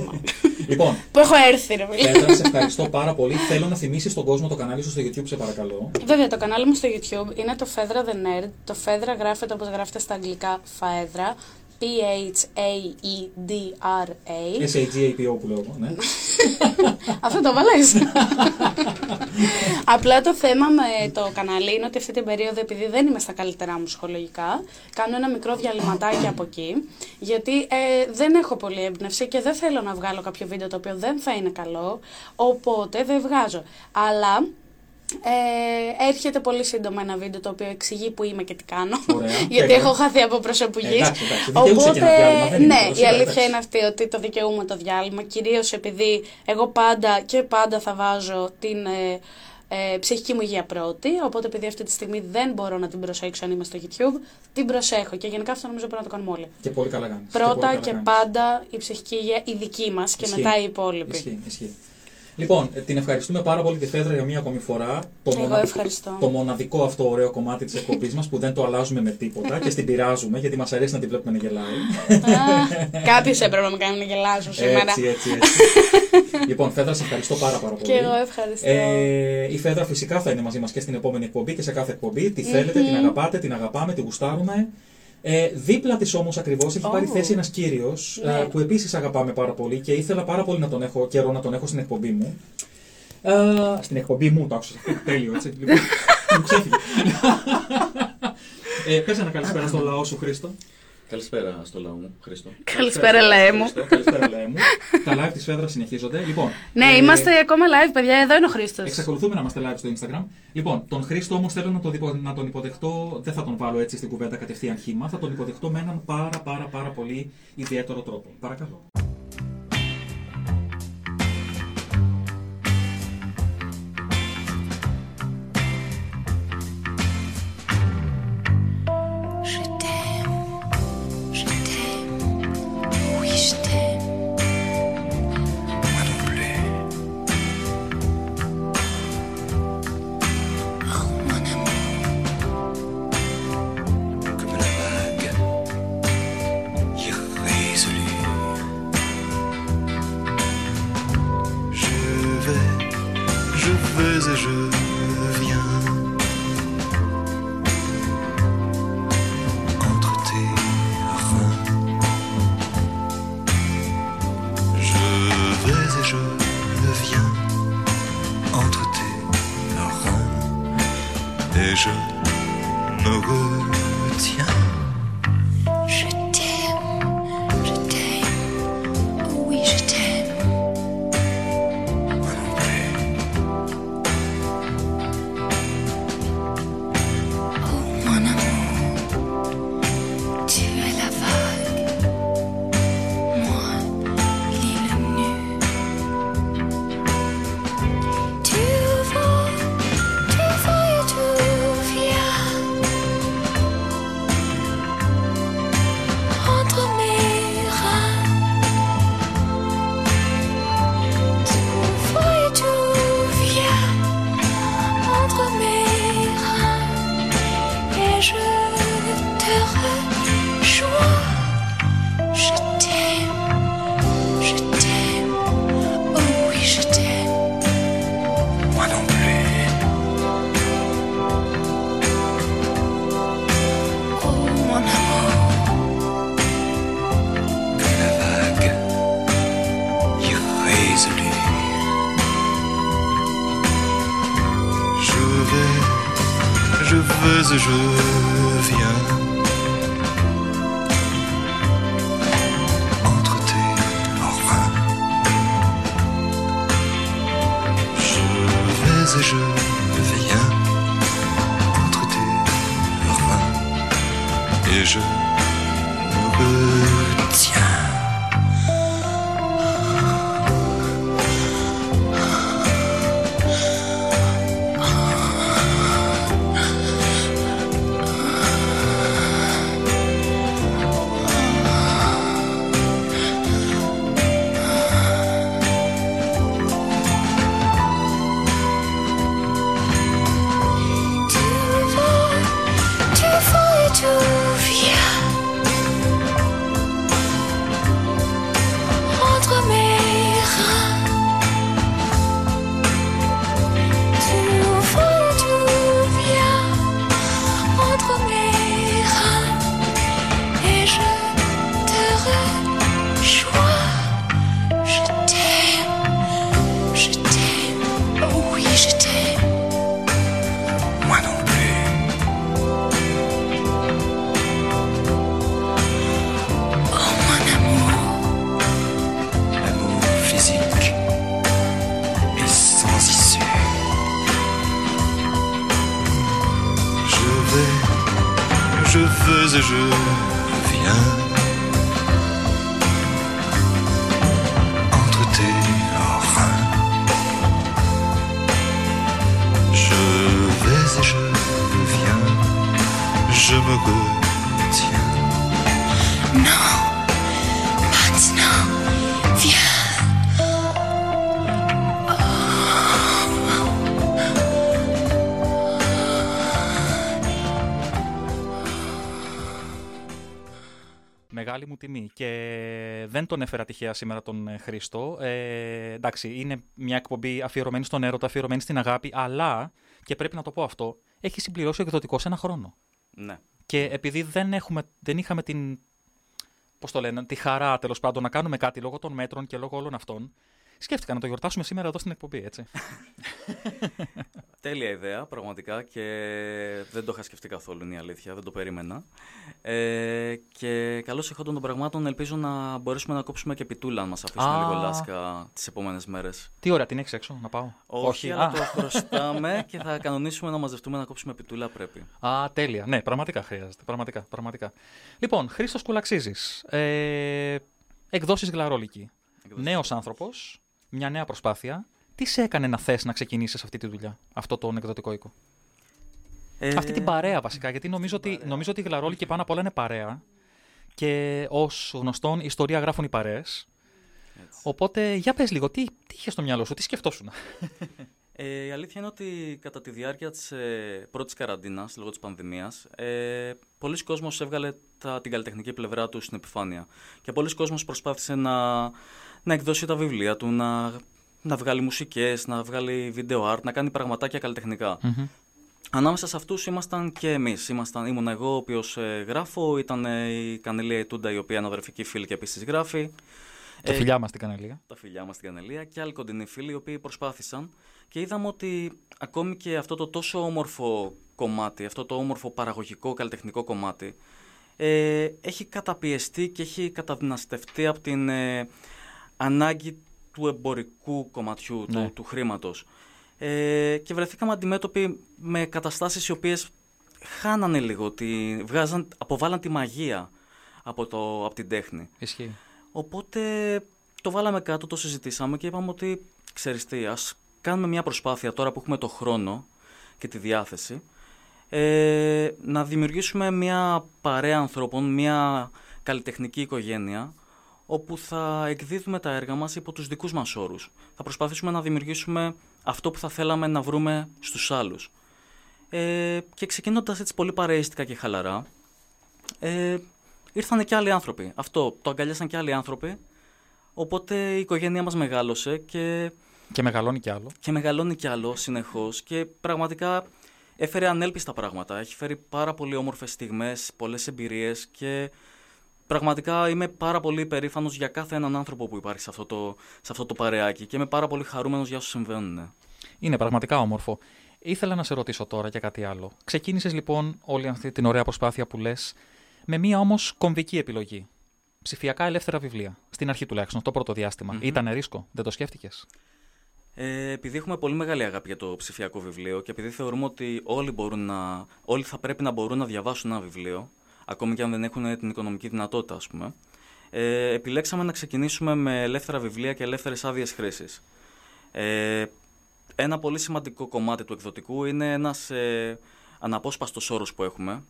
λοιπόν Που έχω έρθει, ρε φίλε. Πέτρα, σε ευχαριστώ πάρα πολύ. Θέλω να θυμίσεις τον κόσμο το κανάλι σου στο YouTube, σε παρακαλώ. Βέβαια, το κανάλι μου στο YouTube είναι το Φέδρα The Nerd. Το Φέδρα γράφεται όπως γράφεται στα αγγλικά Φαέδρα. P-H-A-E-D-R-A. S-A-G-A-P-O που λέω εγώ, ναι. Αυτό το βάλες. Απλά το θέμα με το κανάλι είναι ότι αυτή την περίοδο, επειδή δεν είμαι στα καλύτερά μου ψυχολογικά, κάνω ένα μικρό διαλυματάκι από εκεί, γιατί ε, δεν έχω πολύ έμπνευση και δεν θέλω να βγάλω κάποιο βίντεο το οποίο δεν θα είναι καλό, οπότε δεν βγάζω. Αλλά ε, έρχεται πολύ σύντομα ένα βίντεο το οποίο εξηγεί που είμαι και τι κάνω. Ωραία. γιατί Έκανα. έχω χαθεί από προσωπική. Εντάξει, εντάξει, δικαιούσε και ένα διάλειμμα, δεν είναι ναι, τέλος, η αλλά αλήθεια εντάξει. είναι αυτή ότι το δικαιούμαι το διάλειμμα. Κυρίως επειδή εγώ πάντα και πάντα θα βάζω την ε, ε, ψυχική μου υγεία πρώτη. Οπότε επειδή αυτή τη στιγμή δεν μπορώ να την προσέξω αν είμαι στο YouTube, την προσέχω. Και γενικά αυτό νομίζω πρέπει να το κάνουμε όλοι. Και πολύ καλά κάνεις. Πρώτα πολύ και, καλά κάνεις. πάντα η ψυχική υγεία η δική μας και Ισχύει. μετά οι υπόλοιποι. Ισχύει, ισχύει. Λοιπόν, ε, την ευχαριστούμε πάρα πολύ τη Φέδρα για μία ακόμη φορά. Το, Εγώ ευχαριστώ. το μοναδικό αυτό ωραίο κομμάτι της εκπομπής μας που δεν το αλλάζουμε με τίποτα και στην πειράζουμε γιατί μας αρέσει να την βλέπουμε να γελάει. Κάποιος έπρεπε να με κάνει να γελάσω σήμερα. έτσι, έτσι, έτσι. λοιπόν, Φέδρα, σε ευχαριστώ πάρα, πάρα πολύ. Και εγώ ευχαριστώ. Ε, η Φέδρα φυσικά θα είναι μαζί μας και στην επόμενη εκπομπή και σε κάθε εκπομπή. Τη θέλετε, την αγαπάτε, την αγαπάμε, τη γουστάρουμε. Ε, δίπλα της όμως ακριβώς έχει πάρει Ω. θέση ένας κύριος Ναι. που επίσης αγαπάμε πάρα πολύ και ήθελα πάρα πολύ να τον έχω καιρό να τον έχω στην εκπομπή μου. Ε, στην εκπομπή μου, το άκουσα. Τέλειο, έτσι. Λοιπόν, μου ξέφυγε. ε, πες ένα καλησπέρα στο λαό σου, Χρήστο. Καλησπέρα στο λαό μου, Χρήστο. Καλησπέρα, λαέ μου. Χρήστο, Καλησπέρα, λαέ μου. Τα live της Φέδρας συνεχίζονται. Λοιπόν, Ναι, ε, είμαστε ακόμα live, παιδιά. Εδώ είναι ο Χρήστος. Εξακολουθούμε να είμαστε live στο Instagram. Λοιπόν, τον Χρήστο όμως θέλω να, το διπο- να τον υποδεχτώ, δεν θα τον βάλω έτσι στην κουβέντα κατευθείαν χήμα, θα τον υποδεχτώ με έναν πάρα πάρα πάρα πολύ ιδιαίτερο τρόπο. Παρακαλώ. jeux et. Μεγάλη μου τιμή. Και δεν τον έφερα τυχαία σήμερα τον ε, Χρήστο. Ε, εντάξει, είναι μια εκπομπή αφιερωμένη στον έρωτα, αφιερωμένη στην αγάπη, αλλά, και πρέπει να το πω αυτό, έχει συμπληρώσει ο εκδοτικός ένα χρόνο. Ναι. Και επειδή δεν, έχουμε, δεν είχαμε την. Πώς το λένε, τη χαρά τέλος πάντων να κάνουμε κάτι λόγω των μέτρων και λόγω όλων αυτών, σκέφτηκα να το γιορτάσουμε σήμερα εδώ στην εκπομπή, έτσι. Τέλεια ιδέα, πραγματικά και δεν το είχα σκεφτεί καθόλου, είναι η αλήθεια, δεν το περίμενα. Ε, και καλώς εχόντων των πραγμάτων, ελπίζω να μπορέσουμε να κόψουμε και πιτούλα αν μας αφήσουμε Α. λίγο λάσκα τις επόμενες μέρες. Τι ωραία, την έχεις έξω, να πάω. Όχι, αλλά Α. το χρωστάμε και θα κανονίσουμε να μαζευτούμε να κόψουμε πιτούλα πρέπει. Α, τέλεια. Ναι, πραγματικά χρειάζεται. Πραγματικά, πραγματικά. Λοιπόν, Χρήστος Κουλαξίζης. Ε, Εκδόσεις Γλαρόλικη. Νέος άνθρωπος, μια νέα προσπάθεια. Τι σε έκανε να θες να ξεκινήσεις αυτή τη δουλειά, αυτό το εκδοτικό οίκο; Ε, Αυτή την παρέα βασικά, γιατί νομίζω ότι, νομίζω ότι η Γλαρόλικη πάνω απ' όλα είναι παρέα. Και ως γνωστόν, η ιστορία γράφουν οι παρέες. Οπότε, για πες λίγο, τι, τι είχες στο μυαλό σου, τι σκεφτόσουν; Ε, η αλήθεια είναι ότι κατά τη διάρκεια της ε, πρώτης καραντίνας, λόγω της πανδημίας, ε, πολλοί κόσμος έβγαλε τα, την καλλιτεχνική πλευρά του στην επιφάνεια. Και πολλοί κόσμος προσπάθησε να, να εκδώσει τα βιβλία του, να, να βγάλει μουσικές, να βγάλει βίντεο art, να κάνει πραγματάκια καλλιτεχνικά. Ανάμεσα σε αυτούς ήμασταν και εμείς. Ήμασταν, ήμουν εγώ ο οποίος ε, γράφω, ήταν ε, η Κανελία Ετούντα η οποία είναι αδερφική φίλη και επίσης γράφει. Το Ε, φιλιά μας στην Κανελία. τα φιλιά μας στην Κανελία και άλλοι κοντινοί φίλοι οι οποίοι προσπάθησαν και είδαμε ότι ακόμη και αυτό το τόσο όμορφο κομμάτι, αυτό το όμορφο παραγωγικό καλλιτεχνικό κομμάτι ε, έχει καταπιεστεί και έχει καταδυναστευτεί από την ε, ανάγκη του εμπορικού κομματιού, Ναι. του, του χρήματος. Ε, και βρεθήκαμε αντιμέτωποι με καταστάσεις οι οποίες χάνανε λίγο, τη, βγάζαν, αποβάλαν τη μαγεία από, το, από την τέχνη. Ισχύει. Οπότε το βάλαμε κάτω, το συζητήσαμε και είπαμε ότι ξέρεις τι, ας κάνουμε μια προσπάθεια τώρα που έχουμε το χρόνο και τη διάθεση ε, να δημιουργήσουμε μια παρέα ανθρώπων, μια καλλιτεχνική οικογένεια όπου θα εκδίδουμε τα έργα μας υπό τους δικούς μας όρους. Θα προσπαθήσουμε να δημιουργήσουμε αυτό που θα θέλαμε να βρούμε στους άλλους. Ε, και ξεκινώντας έτσι πολύ παρεΐστικα και χαλαρά, ε, ήρθαν και άλλοι άνθρωποι. Αυτό, το αγκαλιάσαν και άλλοι άνθρωποι. Οπότε η οικογένειά μας μεγάλωσε και, Και μεγαλώνει κι άλλο. και μεγαλώνει κι άλλο συνεχώς και πραγματικά έφερε ανέλπιστα πράγματα. Έχει φέρει πάρα πολύ όμορφες στιγμές, πολλές εμπειρίες και πραγματικά είμαι πάρα πολύ περήφανος για κάθε έναν άνθρωπο που υπάρχει σε αυτό το, σε αυτό το παρεάκι και είμαι πάρα πολύ χαρούμενος για όσα συμβαίνουν. Είναι πραγματικά όμορφο. Ήθελα να σε ρωτήσω τώρα για κάτι άλλο. Ξεκίνησες λοιπόν όλη αυτή την ωραία προσπάθεια που λες, με μία όμως κομβική επιλογή. Ψηφιακά ελεύθερα βιβλία. Στην αρχή τουλάχιστον, το πρώτο διάστημα. Μμμ. Ήταν ρίσκο, δεν το σκέφτηκες; Ε, επειδή έχουμε πολύ μεγάλη αγάπη για το ψηφιακό βιβλίο και επειδή θεωρούμε ότι όλοι, μπορούν να, όλοι θα πρέπει να μπορούν να διαβάσουν ένα βιβλίο, ακόμη και αν δεν έχουν την οικονομική δυνατότητα, ας πούμε, ε, επιλέξαμε να ξεκινήσουμε με ελεύθερα βιβλία και ελεύθερες άδειες χρήσης. Ε, ένα πολύ σημαντικό κομμάτι του εκδοτικού είναι ένας ε, αναπόσπαστος όρος που έχουμε,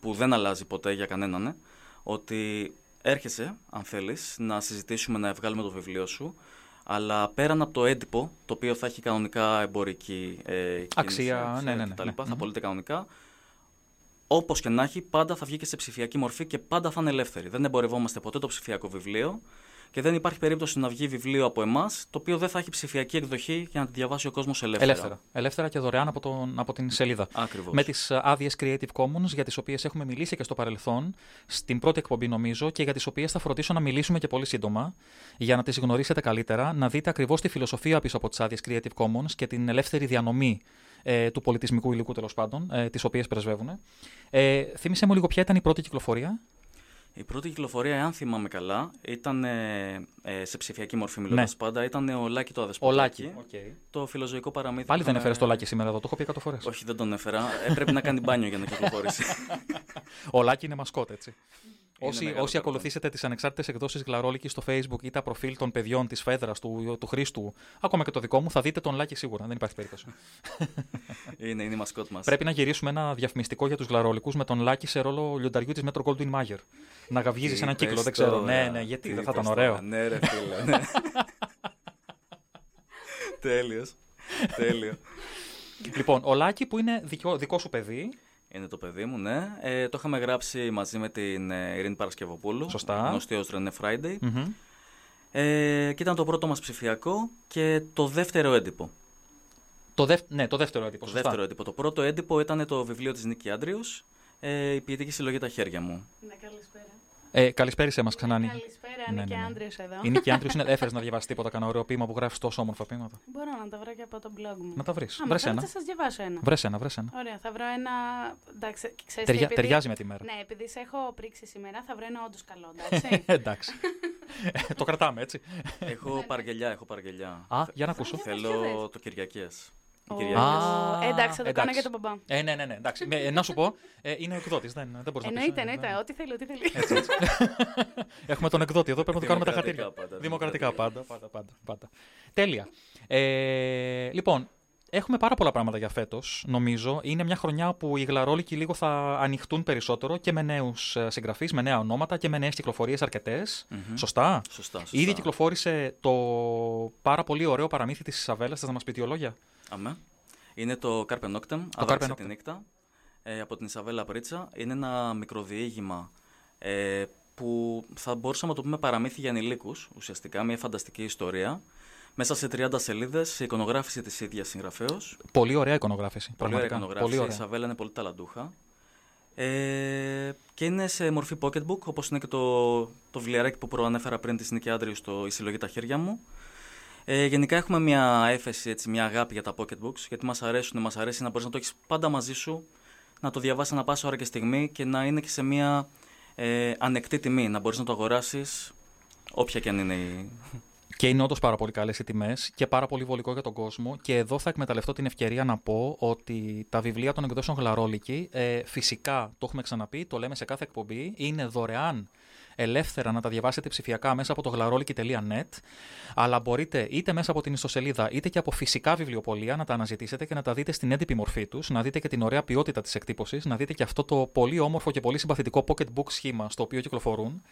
που δεν αλλάζει ποτέ για κανέναν, ε, ότι έρχεσαι, αν θέλεις, να συζητήσουμε, να βγάλουμε το βιβλίο σου, αλλά πέραν από το έντυπο, το οποίο θα έχει κανονικά εμπορική ε, κίνηση, Αξία, ναι, ναι, ναι, κτλ., ναι. θα Μμμ. πωλείται κανονικά, Όπως και να έχει, πάντα θα βγει και σε ψηφιακή μορφή και πάντα θα είναι ελεύθερη. Δεν εμπορευόμαστε ποτέ το ψηφιακό βιβλίο και δεν υπάρχει περίπτωση να βγει βιβλίο από εμάς το οποίο δεν θα έχει ψηφιακή εκδοχή για να τη διαβάσει ο κόσμος ελεύθερα. Ελεύθερα. Ελεύθερα και δωρεάν από, τον, από την σελίδα. Ακριβώς. Με τις άδειες Creative Commons, για τις οποίες έχουμε μιλήσει και στο παρελθόν, στην πρώτη εκπομπή νομίζω, και για τις οποίες θα φροντίσω να μιλήσουμε και πολύ σύντομα, για να τις γνωρίσετε καλύτερα, να δείτε ακριβώς τη φιλοσοφία πίσω από τις άδειες Creative Commons και την ελεύθερη διανομή ε, του πολιτισμικού υλικού τέλος πάντων, ε, τις οποίες πρεσβεύουν. Ε, θύμισε μου λίγο ποια ήταν η πρώτη κυκλοφορία. Η πρώτη κυκλοφορία, αν θυμάμαι καλά, ήταν ε, ε, σε ψηφιακή μορφή μιλώντας Ναι. πάντα. Ήταν ο Λάκη το Ο αδεσποτάκι. Λάκη. οκ. Το φιλοζωικό παραμύθι. Πάλι που δεν είχαμε- έφερες το Λάκη σήμερα εδώ, το έχω πει 100 φορές. Όχι, δεν τον έφερα. Ε, πρέπει να κάνει μπάνιο για να κυκλοφορήσει. Ο Λάκη είναι μασκότ, έτσι. Όσοι, μεγάλο όσοι καρτούν. ακολουθήσετε τις ανεξάρτητες εκδόσεις Γλαρόλικης στο Facebook ή τα προφίλ των παιδιών της Φέδρας, του, του Χρήστου, ακόμα και το δικό μου, θα δείτε τον Λάκη σίγουρα. Δεν υπάρχει περίπτωση. είναι, είναι η μασκότ μας. Πρέπει να γυρίσουμε ένα διαφημιστικό για τους Γλαρόλικους με τον Λάκη σε ρόλο λιονταριού της Μέτρο Goldwyn Mayer. Να γαυγίζει σε έναν κύκλο, δεν ξέρω. Ναι, ναι, γιατί δεν θα ήταν ωραίο. Ναι, ρε φίλε. Ναι. Τέλειος. Τέλειο. λοιπόν, ο Λάκη που είναι δικό, δικό σου παιδί. Είναι το παιδί μου, ναι. Ε, το είχαμε γράψει μαζί με την ε, Ειρήνη Παρασκευοπούλου. Σωστά. Γνωστή ως René Friday. Μμμ. Ε, και ήταν το πρώτο μας ψηφιακό και το δεύτερο έντυπο. Το δεύ, ναι, το δεύτερο έντυπο. Το σωστά. δεύτερο έντυπο. Το πρώτο έντυπο ήταν το βιβλίο της Νίκη Άντριος, ε, η ποιητική συλλογή «Τα χέρια μου». Ναι, καλησπέρα. Ε, καλησπέρα σε εμάς ξανά. Νίκη. Καλησπέρα, Ναι, Νίκη ναι, ναι. Άντριος εδώ. Η Νίκη Άντριος είναι. Έφερες να διαβάσεις τίποτα κανένα ωραίο ποίημα που γράφεις τόσο όμορφα ποίηματα. Μπορώ να τα βρω και από το blog μου. Να τα βρεις. Α, Βρες μετά ένα. Θα σας διαβάσω ένα. Βρες ένα, βρες ένα. Ωραία, θα βρω ένα. Εντάξει, ξέρεις, Ταιριά- επειδή- ταιριάζει με τη μέρα. Ναι, επειδή σε έχω πρίξει σήμερα, θα βρω ένα όντως καλό, εντάξει. Εντάξει. το κρατάμε, έτσι. Έχω παραγγελιά, έχω παραγγελιά. Α, για να ακούσω. Θέλω το Κυριακές. Η Ω, Κυριακές. εντάξει, θα το κάνω εντάξει. για τον μπαμπά. Ε, ναι, ναι, ναι. Εντάξει. Με- ε, να σου πω, ε, είναι ο εκδότης. Δεν, δεν μπορείς να πεις, Εννοείται, ε, εννοείται. δεν- Ό,τι θέλει, ό,τι θέλει. Έτσι, έτσι. Έχουμε τον εκδότη εδώ, πρέπει να του κάνουμε τα Δημοκρατικά χατήρια. πάντα, Δημοκρατικά πάντα, πάντα, πάντα, πάντα. Τέλεια. Ε, λοιπόν, έχουμε πάρα πολλά πράγματα για φέτος, νομίζω. Είναι μια χρονιά που οι γλαρόλικοι λίγο θα ανοιχτούν περισσότερο και με νέους συγγραφείς, με νέα ονόματα και με νέες κυκλοφορίες αρκετές. Μμμ. Σωστά; Σωστά, σωστά. Ήδη κυκλοφόρησε το πάρα πολύ ωραίο παραμύθι της Ισαβέλα. Θα μας πει δύο λόγια; Αμέ. Είναι το Carpe Noctem, Carpe Άδραξε Noctem. τη νύχτα, ε, από την Ισαβέλα Πρίτσα. Είναι ένα μικροδιήγημα ε, που θα μπορούσαμε να το πούμε παραμύθι για ανηλίκους, ουσιαστικά, μια φανταστική ιστορία. Μέσα σε 30 σελίδες, σε εικονογράφηση της ίδιας συγγραφέως. Πολύ ωραία εικονογράφηση. Πολύ ωραία πραγματικά. εικονογράφηση, Πολύ η ωραία. Ισαβέλα είναι πολύ ταλαντούχα. Ε, και είναι σε μορφή pocketbook, όπως είναι και το, το βιβλιαράκι που προανέφερα πριν της Νίκη Άντριου στο «Η συλλογή τα χέρια μου». Ε, γενικά έχουμε μια έφεση, έτσι, μια αγάπη για τα pocketbooks, γιατί μας αρέσουν, μας αρέσει να μπορείς να το έχεις πάντα μαζί σου, να το διαβάσεις ανά πάσα ώρα και στιγμή και να είναι και σε μια ε, ανεκτή τιμή, να μπορείς να το αγοράσεις όποια και αν είναι η... Και είναι όντως πάρα πολύ καλές οι τιμές και πάρα πολύ βολικό για τον κόσμο. Και εδώ θα εκμεταλλευτώ την ευκαιρία να πω ότι τα βιβλία των εκδόσεων Γλαρόλικη, ε, φυσικά το έχουμε ξαναπεί, το λέμε σε κάθε εκπομπή, είναι δωρεάν ελεύθερα να τα διαβάσετε ψηφιακά μέσα από το γλαρόλικη.net, αλλά μπορείτε είτε μέσα από την ιστοσελίδα είτε και από φυσικά βιβλιοπολία να τα αναζητήσετε και να τα δείτε στην έντυπη μορφή τους, να δείτε και την ωραία ποιότητα της εκτύπωσης, να δείτε και αυτό το πολύ όμορφο και πολύ συμπαθητικό pocketbook σχήμα στο οποίο κυκλοφορούν.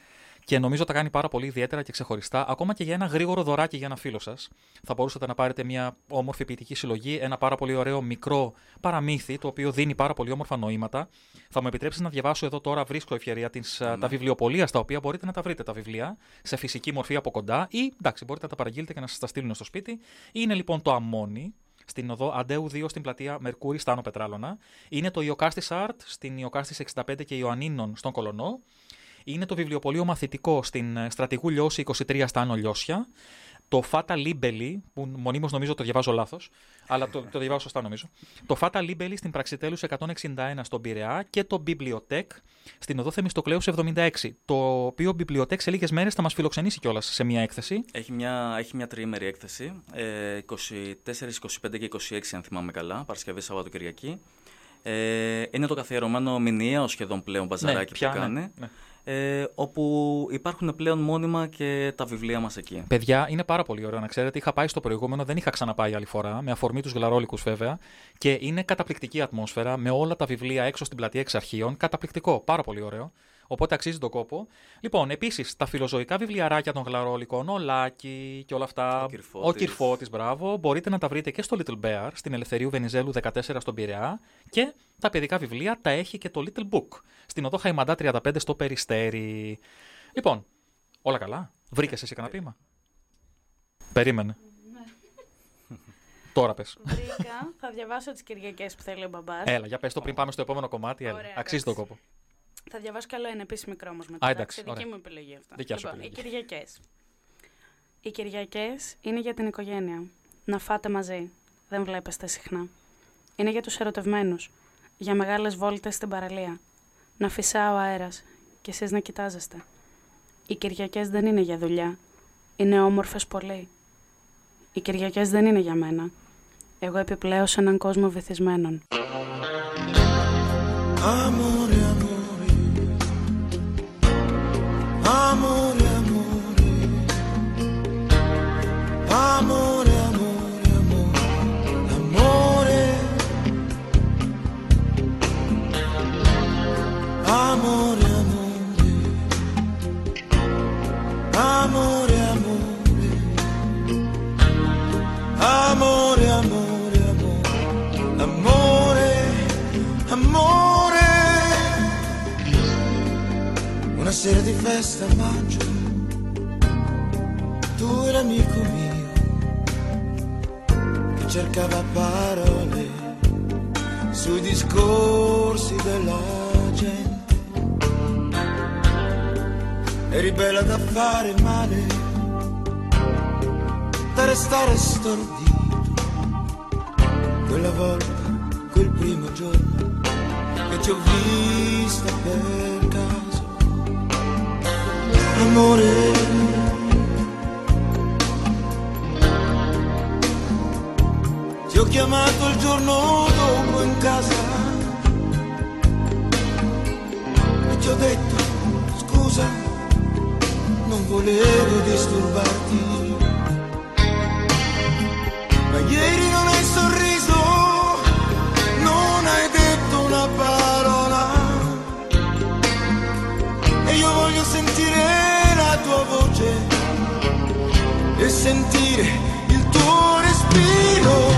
Και νομίζω τα κάνει πάρα πολύ ιδιαίτερα και ξεχωριστά. Ακόμα και για ένα γρήγορο δωράκι για ένα φίλο σας. Θα μπορούσατε να πάρετε μια όμορφη ποιητική συλλογή, ένα πάρα πολύ ωραίο μικρό παραμύθι, το οποίο δίνει πάρα πολύ όμορφα νοήματα. Θα μου επιτρέψεις να διαβάσω εδώ τώρα, βρίσκω ευκαιρία της, α, τα βιβλιοπολία στα οποία μπορείτε να τα βρείτε τα βιβλία σε φυσική μορφή από κοντά ή εντάξει, μπορείτε να τα παραγγείλετε και να σας τα στείλουν στο σπίτι. Είναι λοιπόν το Αμόνι, στην οδό Αντέου 2 στην πλατεία Μερκούρη, Στάνο Πετράλωνα. Είναι το Ιωκάστης Art στην Ιωκάστης 65 και Ιωαννίνων στον Κολονό. Είναι το βιβλιοπωλείο μαθητικό στην ε, Στρατηγού Λιώση 23 στα Άνω Λιώσια. Το Fata Libelli, που μονίμως νομίζω το διαβάζω λάθος, αλλά το, το διαβάζω σωστά νομίζω. Το Fata Libelli στην Πραξιτέλους 161 στον Πειραιά και το Bibliotech στην οδό Θεμιστοκλέους 76. Το οποίο Bibliotech σε λίγες μέρες θα μας φιλοξενήσει κιόλας σε μια έκθεση. Έχει μια, έχει μια τριήμερη έκθεση, ε, 24, 25 και 26 αν θυμάμαι καλά, Παρασκευή, Σαββάτο, Κυριακή. Ε, είναι το καθιερωμένο μηνιαίο σχεδόν πλέον μπαζαράκι πια, που ναι, κάνει, ναι. Ε, όπου υπάρχουν πλέον μόνιμα και τα βιβλία μας εκεί. Παιδιά, είναι πάρα πολύ ωραίο να ξέρετε. Είχα πάει στο προηγούμενο, δεν είχα ξαναπάει άλλη φορά, με αφορμή τους γλαρόλικους βέβαια. Και είναι καταπληκτική ατμόσφαιρα, με όλα τα βιβλία έξω στην πλατεία εξ αρχείων. Καταπληκτικό, πάρα πολύ ωραίο. Οπότε αξίζει τον κόπο. Λοιπόν, επίσης, τα φιλοζωικά βιβλιαράκια των γλαρόλικων, ο Λάκη και όλα αυτά. Ο Κυρφώτης. Ο Κυρφώτης, μπράβο. Μπορείτε να τα βρείτε και στο Little Bear, στην Ελευθερίου Βενιζέλου 14 στον Πειραιά. Και τα παιδικά βιβλία τα έχει και το Little Book, στην οδό Χαϊμαντά 35 στο Περιστέρι. Λοιπόν, όλα καλά. Βρήκες εσύ κανένα ποίημα; Περίμενε. Τώρα πες. Βρήκα, θα διαβάσω τις Κυριακές που θέλει ο μπαμπάς. Έλα, για πες το πριν πάμε στο επόμενο κομμάτι. Έλα. Ωραία, Αξίζει τον εντάξει. κόπο. Θα διαβάσω καλό ένα επίση μικρό όμως μετά. Εντάξει, δική μου επιλογή αυτό. Δικιά σου λοιπόν. Οι Κυριακές. Οι Κυριακές είναι για την οικογένεια. Να φάτε μαζί. Δεν βλέπεστε συχνά. Είναι για τους ερωτευμένους. Για μεγάλες βόλτες στην παραλία. Να φυσά ο αέρας και εσείς να κοιτάζεστε. Οι Κυριακές δεν είναι για δουλειά. Είναι όμορφες πολύ. Οι Κυριακές δεν είναι για μένα. Εγώ επιπλέω σε έναν κόσμο βυθισμένων. amore, amore, amore. sera di festa a maggio, tu eri amico mio, che cercava parole sui discorsi della gente. Eri bella da fare male, da restare stordito, quella volta, quel primo giorno che ti ho vista bene amore. Ti ho chiamato il giorno dopo in casa e ti ho detto scusa, non volevo disturbarti. sentire il tuo respiro.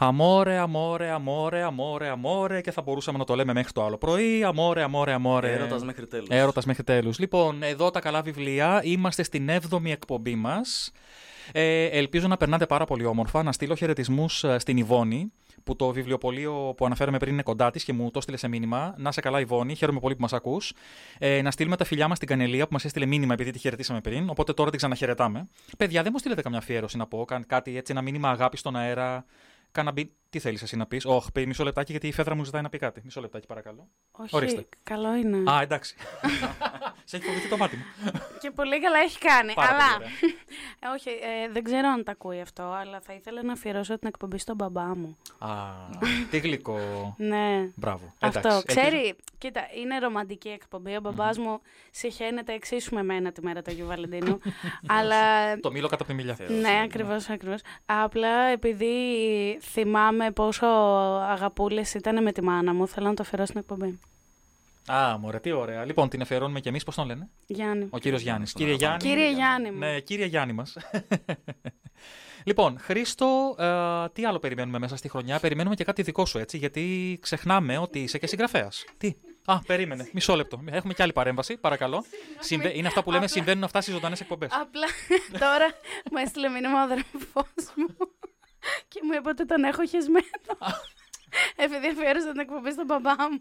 Αμόρε, αμόρε, αμόρε, αμόρε, αμόρε και θα μπορούσαμε να το λέμε μέχρι το άλλο πρωί. Αμόρε, αμόρε, αμόρε. Έρωτας μέχρι τέλους. Έρωτας μέχρι τέλους. Λοιπόν, εδώ τα καλά βιβλία. Είμαστε στην 7η εκπομπή μας. Ε, ελπίζω να περνάτε πάρα πολύ όμορφα. Να στείλω χαιρετισμούς στην Ιβόνη, που το βιβλιοπωλείο που αναφέραμε πριν είναι κοντά της και μου το έστειλε σε μήνυμα. Να σε καλά, Ιβόνη. Χαίρομαι πολύ που μας ακούς. Ε, να στείλουμε τα φιλιά μας στην Κανελία που μας έστειλε μήνυμα επειδή τη χαιρετήσαμε πριν. Οπότε τώρα την ξαναχαιρετάμε. Παιδιά, δεν μου στείλετε καμιά αφιέρωση να πω. Καν, κάτι έτσι, ένα μήνυμα αγάπη στον αέρα. Cannabis. be Τι θέλεις εσύ να πεις; Όχι, πει μισό λεπτάκι γιατί η Φέδρα μου ζητάει να πει κάτι. Μισό λεπτάκι, παρακαλώ. Όχι, Ορίστε. καλό είναι. Α, εντάξει. σε έχει φοβηθεί το μάτι μου. Και πολύ καλά έχει κάνει. Πάρα αλλά. πολύ Ε, όχι, ε, δεν ξέρω αν τα ακούει αυτό, αλλά θα ήθελα να αφιερώσω την εκπομπή στον μπαμπά μου. Α, τι γλυκό. Ναι. Μπράβο. Αυτό. Εντάξει, Ξέρει, κοίτα, είναι ρομαντική εκπομπή. Ο μπαμπάς μου συχαίνεται εξίσου με μένα τη μέρα του Αγίου Βαλεντίνου. αλλά. Το μήλο κατά από τη μιλιά. Ναι, ακριβώς, ακριβώς. Απλά επειδή θυμάμαι πόσο αγαπούλες ήταν με τη μάνα μου, θέλω να το αφιερώσω στην εκπομπή. Α, μωρέ, τι ωραία. Λοιπόν, την αφιερώνουμε κι εμείς, πώς τον λένε; Γιάννη. Ο κύριος Γιάννης. Κύριε Γιάννη. Κύριε Γιάννη μου. Ναι, κύριε Γιάννη μας. λοιπόν, Χρήστο, ε, τι άλλο περιμένουμε μέσα στη χρονιά; Περιμένουμε και κάτι δικό σου, έτσι, γιατί ξεχνάμε ότι είσαι και συγγραφέας. Τι; Α, περίμενε. Μισό λεπτό. Έχουμε και άλλη παρέμβαση, παρακαλώ. Συμβα- Είναι αυτά που λέμε, συμβαίνουν αυτά στις ζωντανές εκπομπές. Απλά τώρα μου έστειλε μήνυμα ο αδερφός μου και μου είπε ότι τον έχω χεσμένο. Επειδή αφιέρωσα την εκπομπή στον μπαμπά μου.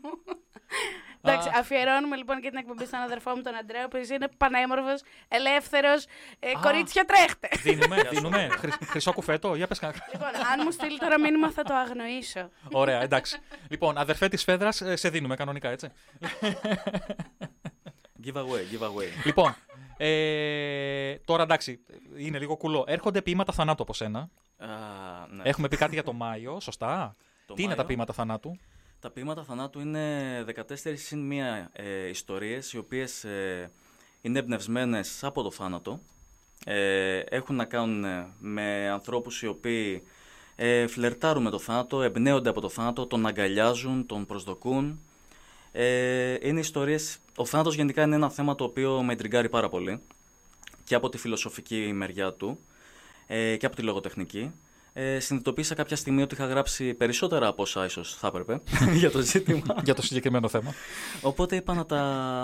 Εντάξει, αφιερώνουμε λοιπόν και την εκπομπή στον αδερφό μου τον Αντρέα, ο οποίος είναι πανέμορφος, ελεύθερος. Ε, Α. κορίτσια τρέχτε. Δίνουμε, δίνουμε. Χρυσ- Χρυσό κουφέτο, για πες κανένα. λοιπόν, αν μου στείλει τώρα μήνυμα θα το αγνοήσω. Ωραία, εντάξει. Λοιπόν, αδερφέ της Φέδρας, σε δίνουμε κανονικά, έτσι. Give away, give away. λοιπόν, ε, τώρα εντάξει, είναι λίγο κουλό. Έρχονται ποίηματα θανάτου από σένα. Α, ναι. Έχουμε πει κάτι για το Μάιο, σωστά; Το Τι είναι τα Μάιο. ποίηματα θανάτου; Τα ποίηματα θανάτου είναι 14 συν μία ε, ιστορίες οι οποίες ε, είναι εμπνευσμένες από το θάνατο. Ε, έχουν να κάνουν ε, με ανθρώπους οι οποίοι ε, φλερτάρουν με το θάνατο, εμπνέονται από το θάνατο, τον αγκαλιάζουν, τον προσδοκούν. Ε, είναι ιστορίες... Ο θάνατος γενικά είναι ένα θέμα το οποίο με εντριγκάρει πάρα πολύ και από τη φιλοσοφική μεριά του ε, και από τη λογοτεχνική. Ε, συνειδητοποίησα κάποια στιγμή ότι είχα γράψει περισσότερα από όσα ίσως θα έπρεπε για το ζήτημα. για το συγκεκριμένο θέμα. Οπότε είπα να τα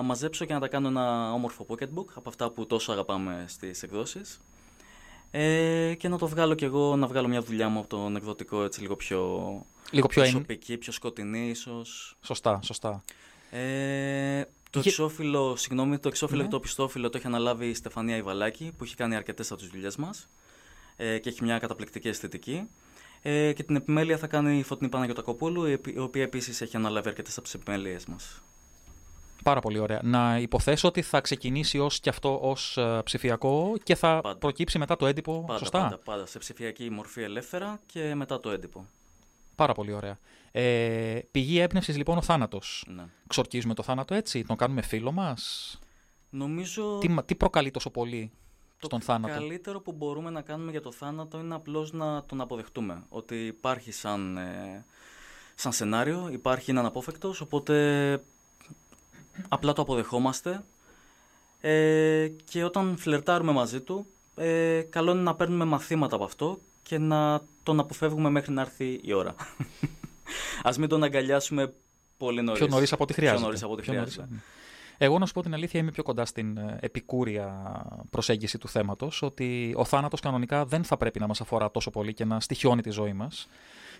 μαζέψω και να τα κάνω ένα όμορφο pocketbook από αυτά που τόσο αγαπάμε στις εκδόσεις. Ε, και να το βγάλω κι εγώ, να βγάλω μια δουλειά μου από τον εκδοτικό έτσι λίγο πιο, Λίγο πιο εν- προσωπική, πιο σκοτεινή ίσως. Σωστά, σωστά. Ε, το Γε- εξώφυλλο, συγγνώμη, το εξώφυλλο Ναι. και το πιστόφυλλο το έχει αναλάβει η Στεφανία Ιβαλάκη που έχει κάνει αρκετές από τις δουλειές μας ε, και έχει μια καταπληκτική αισθητική. Ε, και την επιμέλεια θα κάνει η Φωτεινή Παναγιωτακοπούλου, η επι- η οποία επίσης έχει αναλάβει αρκετές από τις επιμέλειες μας. Πάρα πολύ ωραία. Να υποθέσω ότι θα ξεκινήσει ως και αυτό ως ε, ψηφιακό και θα προκύψει μετά το έντυπο. Πάντα, σωστά; πάντα, πάντα, σε ψηφιακή μορφή ελεύθερα και μετά το έντυπο. Πάρα πολύ ωραία. Ε, πηγή έμπνευσης λοιπόν ο θάνατος. Ναι. Ξορκίζουμε το θάνατο έτσι, τον κάνουμε φίλο μας; Νομίζω Τι, μα- τι προκαλεί τόσο πολύ; Στον το θάνατο. καλύτερο που μπορούμε να κάνουμε για το θάνατο είναι απλώς να τον αποδεχτούμε. Ότι υπάρχει σαν, ε, σαν σενάριο, υπάρχει, είναι αναπόφευκτος, οπότε απλά το αποδεχόμαστε. Ε, και όταν φλερτάρουμε μαζί του, ε, καλό είναι να παίρνουμε μαθήματα από αυτό και να τον αποφεύγουμε μέχρι να έρθει η ώρα. Ας μην τον αγκαλιάσουμε πολύ νωρίς. Πιο νωρίς από ό,τι χρειάζεται. Πιο νωρίς από ό,τι Πιο νωρίς. Χρειάζεται. Εγώ να σου πω την αλήθεια, είμαι πιο κοντά στην ε, επικούρια προσέγγιση του θέματος. Ότι ο θάνατος κανονικά δεν θα πρέπει να μας αφορά τόσο πολύ και να στοιχιώνει τη ζωή μας.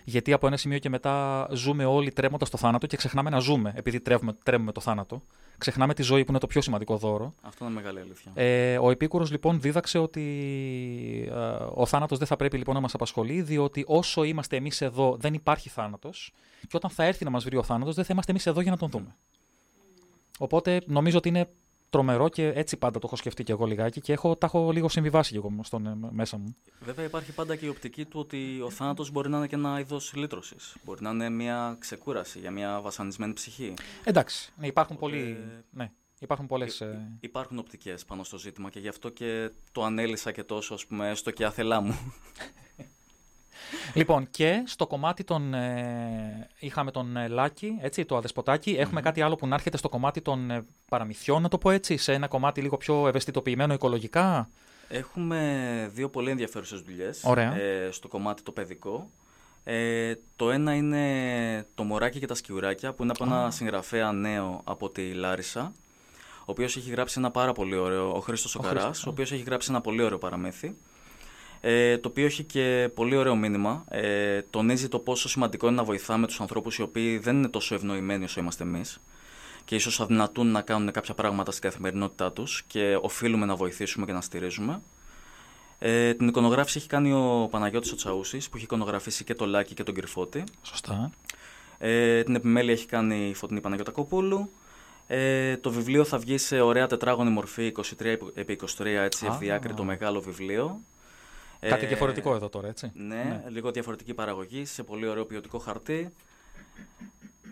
Γιατί από ένα σημείο και μετά ζούμε όλοι τρέμοντας το θάνατο και ξεχνάμε να ζούμε, επειδή τρέμουμε, τρέμουμε το θάνατο. Ξεχνάμε τη ζωή που είναι το πιο σημαντικό δώρο. Αυτό είναι μεγάλη αλήθεια. Ε, ο Επίκουρος λοιπόν δίδαξε ότι ε, ο θάνατος δεν θα πρέπει λοιπόν να μας απασχολεί διότι όσο είμαστε εμείς εδώ δεν υπάρχει θάνατος και όταν θα έρθει να μας βρει ο θάνατος δεν θα είμαστε εμείς εδώ για να τον δούμε. Οπότε νομίζω ότι είναι τρομερό και έτσι πάντα το έχω σκεφτεί και εγώ λιγάκι και έχω, τα έχω λίγο συμβιβάσει και εγώ στον, ε, μέσα μου. Βέβαια υπάρχει πάντα και η οπτική του ότι ο θάνατος μπορεί να είναι και ένα είδος λύτρωσης. Μπορεί να είναι μια ξεκούραση για μια βασανισμένη ψυχή. Εντάξει, ναι, υπάρχουν, Οπότε- πολλοί, ναι, υπάρχουν πολλές... ε, Υπάρχουν οπτικές πάνω στο ζήτημα και γι' αυτό και το ανέλησα και τόσο, ας πούμε, έστω και άθελά μου. Λοιπόν, και στο κομμάτι των. Ε, είχαμε τον ε, Λάκη, έτσι, το αδεσποτακι Έχουμε κάτι άλλο που να έρχεται στο κομμάτι των ε, παραμυθιών, να το πω έτσι, σε ένα κομμάτι λίγο πιο ευαισθητοποιημένο οικολογικά. Έχουμε δύο πολύ ενδιαφέρουσες δουλειές Ωραία. ε, στο κομμάτι το παιδικό. Ε, το ένα είναι το Μωράκι και τα Σκιουράκια που είναι από ένα Α. συγγραφέα νέο από τη Λάρισα ο οποίος έχει γράψει ένα πάρα πολύ ωραίο, ο Χρήστος Ο ο Καράς, Χρήστος, ο οποίος έχει γράψει ένα πολύ ωραίο παραμύθι ε, το οποίο έχει και πολύ ωραίο μήνυμα. Ε, τονίζει το πόσο σημαντικό είναι να βοηθάμε τους ανθρώπους οι οποίοι δεν είναι τόσο ευνοημένοι όσο είμαστε εμείς και ίσως αδυνατούν να κάνουν κάποια πράγματα στην καθημερινότητά τους και οφείλουμε να βοηθήσουμε και να στηρίζουμε. Ε, την εικονογράφηση έχει κάνει ο Παναγιώτης ο Τσαούσης που έχει εικονογραφήσει και το Λάκη και τον Κρυφώτη. Σωστά. Ε, την επιμέλεια έχει κάνει η Φωτεινή Παναγιωτακοπούλου. Ε, το βιβλίο θα βγει σε ωραία τετράγωνη μορφή 23 επί 23 έτσι Α. ευδιάκριτο μεγάλο βιβλίο. Κάτι Ε, διαφορετικό εδώ τώρα, έτσι. Ναι, Ναι. λίγο διαφορετική παραγωγή σε πολύ ωραίο ποιοτικό χαρτί.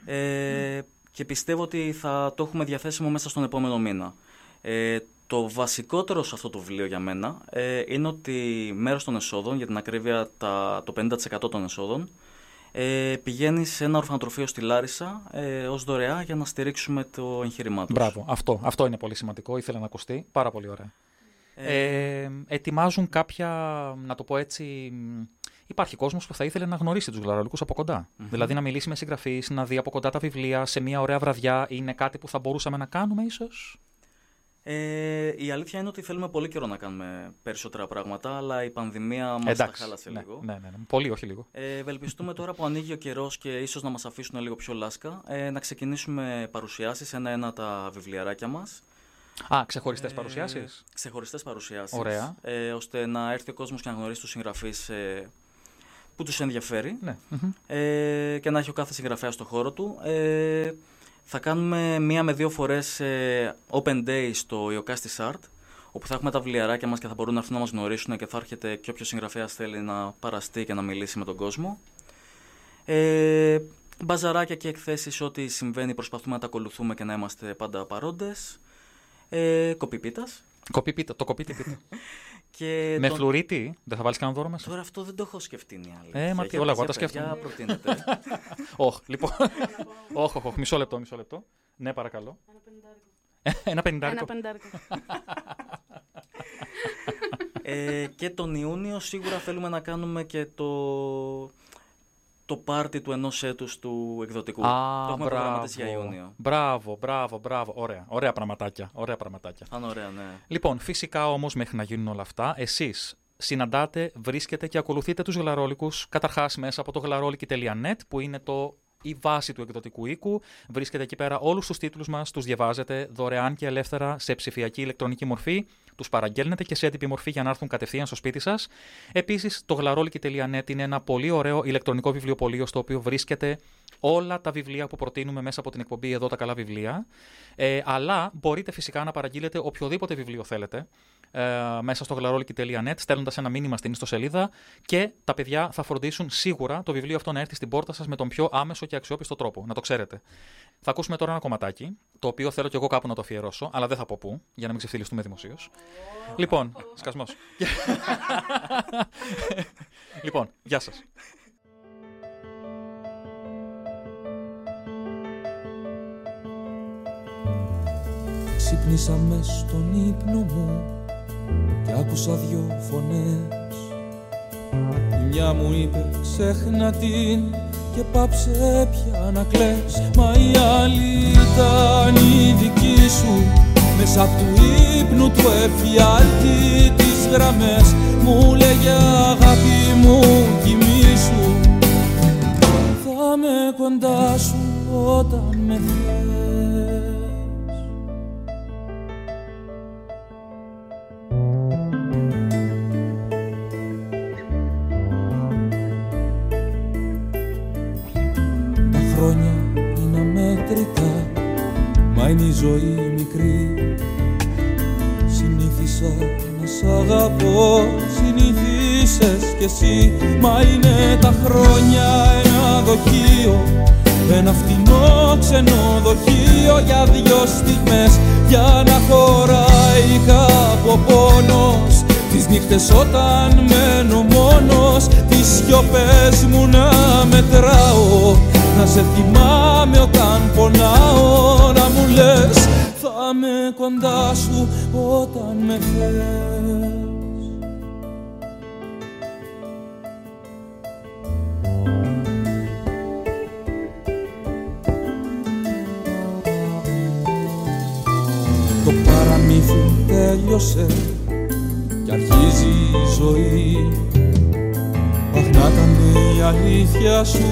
Ε, και πιστεύω ότι θα το έχουμε διαθέσιμο μέσα στον επόμενο μήνα. Ε, το βασικότερο σε αυτό το βιβλίο για μένα ε, είναι ότι μέρος των εσόδων, για την ακρίβεια τα, το 50% των εσόδων, ε, πηγαίνει σε ένα ορφανοτροφείο στη Λάρισα ε, ως δωρεά για να στηρίξουμε το εγχείρημά τους. Μπράβο. Αυτό, αυτό είναι πολύ σημαντικό. Ήθελα να ακουστεί. Πάρα πολύ ωραία. Ε, ετοιμάζουν κάποια, να το πω έτσι, μ, υπάρχει κόσμος που θα ήθελε να γνωρίσει τους γλαρολικούς από κοντά. Μμμ. Δηλαδή να μιλήσει με συγγραφείς, να δει από κοντά τα βιβλία σε μια ωραία βραδιά. Είναι κάτι που θα μπορούσαμε να κάνουμε ίσως; Ε, η αλήθεια είναι ότι θέλουμε πολύ καιρό να κάνουμε περισσότερα πράγματα, αλλά η πανδημία μας τα Εντάξει, χάλασε ναι, λίγο. ναι, ναι, ναι. Πολύ, όχι λίγο. Ε, ευελπιστούμε τώρα που ανοίγει ο καιρός και ίσως να μας αφήσουν λίγο πιο λάσκα ε, να ξεκινήσουμε παρουσιάσεις ένα-ένα τα βιβλιαράκια μας. Α, ξεχωριστές παρουσιάσεις. Ξεχωριστές παρουσιάσεις. Ωραία. Ε, ώστε να έρθει ο κόσμος και να γνωρίσει τους συγγραφείς ε, που τους ενδιαφέρει. Ναι. μμμ. Ε, και να έχει ο κάθε συγγραφέα στο χώρο του. Ε, θα κάνουμε μία με δύο φορές ε, open day στο Ιωκάστη Art όπου θα έχουμε τα βιβλιαράκια μας και θα μπορούν να έρθουν να μας γνωρίσουν και θα έρχεται και όποιος συγγραφέας θέλει να παραστεί και να μιλήσει με τον κόσμο. Ε, μπαζαράκια και εκθέσεις, ό,τι συμβαίνει προσπαθούμε να τα ακολουθούμε και να είμαστε πάντα παρόντες. Ε, κοπιπίτας. Κοπεί πίτα, το κοπεί πίτα. Και με τον- φλουρίτη, δεν θα βάλεις κανένα δώρο μέσα; Τώρα αυτό δεν το έχω σκεφτεί είναι η αλήθεια. Ε, μα τι, Για- όλα εγώ για τα παιδιά, σκέφτομαι. προτείνετε. Όχι, λοιπόν. Όχι, όχι, μισό λεπτό, μισό λεπτό. Ναι, παρακαλώ. Ένα πενηντάρικο. Ένα πεντάρικο. ε, και τον Ιούνιο σίγουρα θέλουμε να κάνουμε και το, το πάρτι του ενός έτους του εκδοτικού. Α, το έχουμε μπράβο. προγραμματίσει για Ιούνιο. Μπράβο, μπράβο, μπράβο. Ωραία, ωραία πραγματάκια. Ωραία πραγματάκια. Θα είναι ωραία, ναι. Λοιπόν, φυσικά όμως μέχρι να γίνουν όλα αυτά, εσείς συναντάτε, βρίσκετε και ακολουθείτε τους γλαρόλικους καταρχάς μέσα από το γλαρόλικη.net που είναι το η βάση του εκδοτικού οίκου. Βρίσκετε εκεί πέρα όλους τους τίτλους μας, τους διαβάζετε δωρεάν και ελεύθερα σε ψηφιακή ηλεκτρονική μορφή. Τους παραγγέλνετε και σε έντυπη μορφή για να έρθουν κατευθείαν στο σπίτι σας. Επίσης, το γλαρόλικη.net είναι ένα πολύ ωραίο ηλεκτρονικό βιβλιοπωλείο στο οποίο βρίσκεται όλα τα βιβλία που προτείνουμε μέσα από την εκπομπή Εδώ τα καλά βιβλία. Ε, αλλά μπορείτε φυσικά να παραγγείλετε οποιοδήποτε βιβλίο θέλετε ε, μέσα στο γλαρόλικη.net, στέλνοντας ένα μήνυμα στην ιστοσελίδα και τα παιδιά θα φροντίσουν σίγουρα το βιβλίο αυτό να έρθει στην πόρτα σας με τον πιο άμεσο και αξιόπιστο τρόπο. Να το ξέρετε. Θα ακούσουμε τώρα ένα κομματάκι, το οποίο θέλω κι εγώ κάπου να το αφιερώσω, αλλά δεν θα πω πού, για να μην ξεφτυλιστούμε δημοσίως. λοιπόν, σκασμός. λοιπόν, γεια σας. Ξύπνησα μες στον ύπνο μου και άκουσα δυο φωνές. Η μια μου είπε ξέχνα την και πάψε πια να κλαις Μα η άλλη ήταν η δική σου. Μέσα απ' του ύπνου του εφιάλτη τις γραμμές. Μου λέγε αγάπη μου κοιμήσου θα με κοντά σου όταν με θες ζωή μικρή. Συνήθισα να σ' αγαπώ Συνήθισες κι εσύ. Μα είναι τα χρόνια ένα δοχείο Ένα φτηνό ξενοδοχείο Για δυο στιγμές. Για να χωράει κάπου ο πόνος. Τις νύχτες όταν μένω μόνος Τις σιωπές μου να μετράω. Να σε θυμάμαι με όταν πονάω να μου λες Θα είμαι κοντά σου όταν με θες Το παραμύθι τέλειωσε και αρχίζει η ζωή. Αχ να ήταν η αλήθεια σου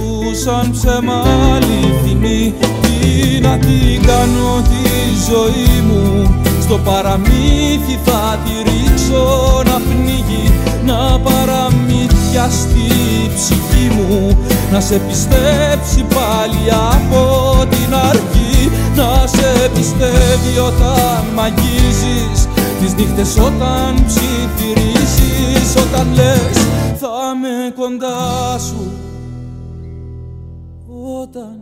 σαν ψέμα αληθινή Τι να την κάνω τη ζωή μου. Στο παραμύθι θα τη ρίξω να πνίγει Να παραμύθια στη ψυχή μου. Να σε πιστέψει πάλι από την αρχή Να σε πιστεύει όταν μαγίζεις. Τις νύχτες όταν ψιθυρίζεις Όταν λες θα με κοντά σου Όταν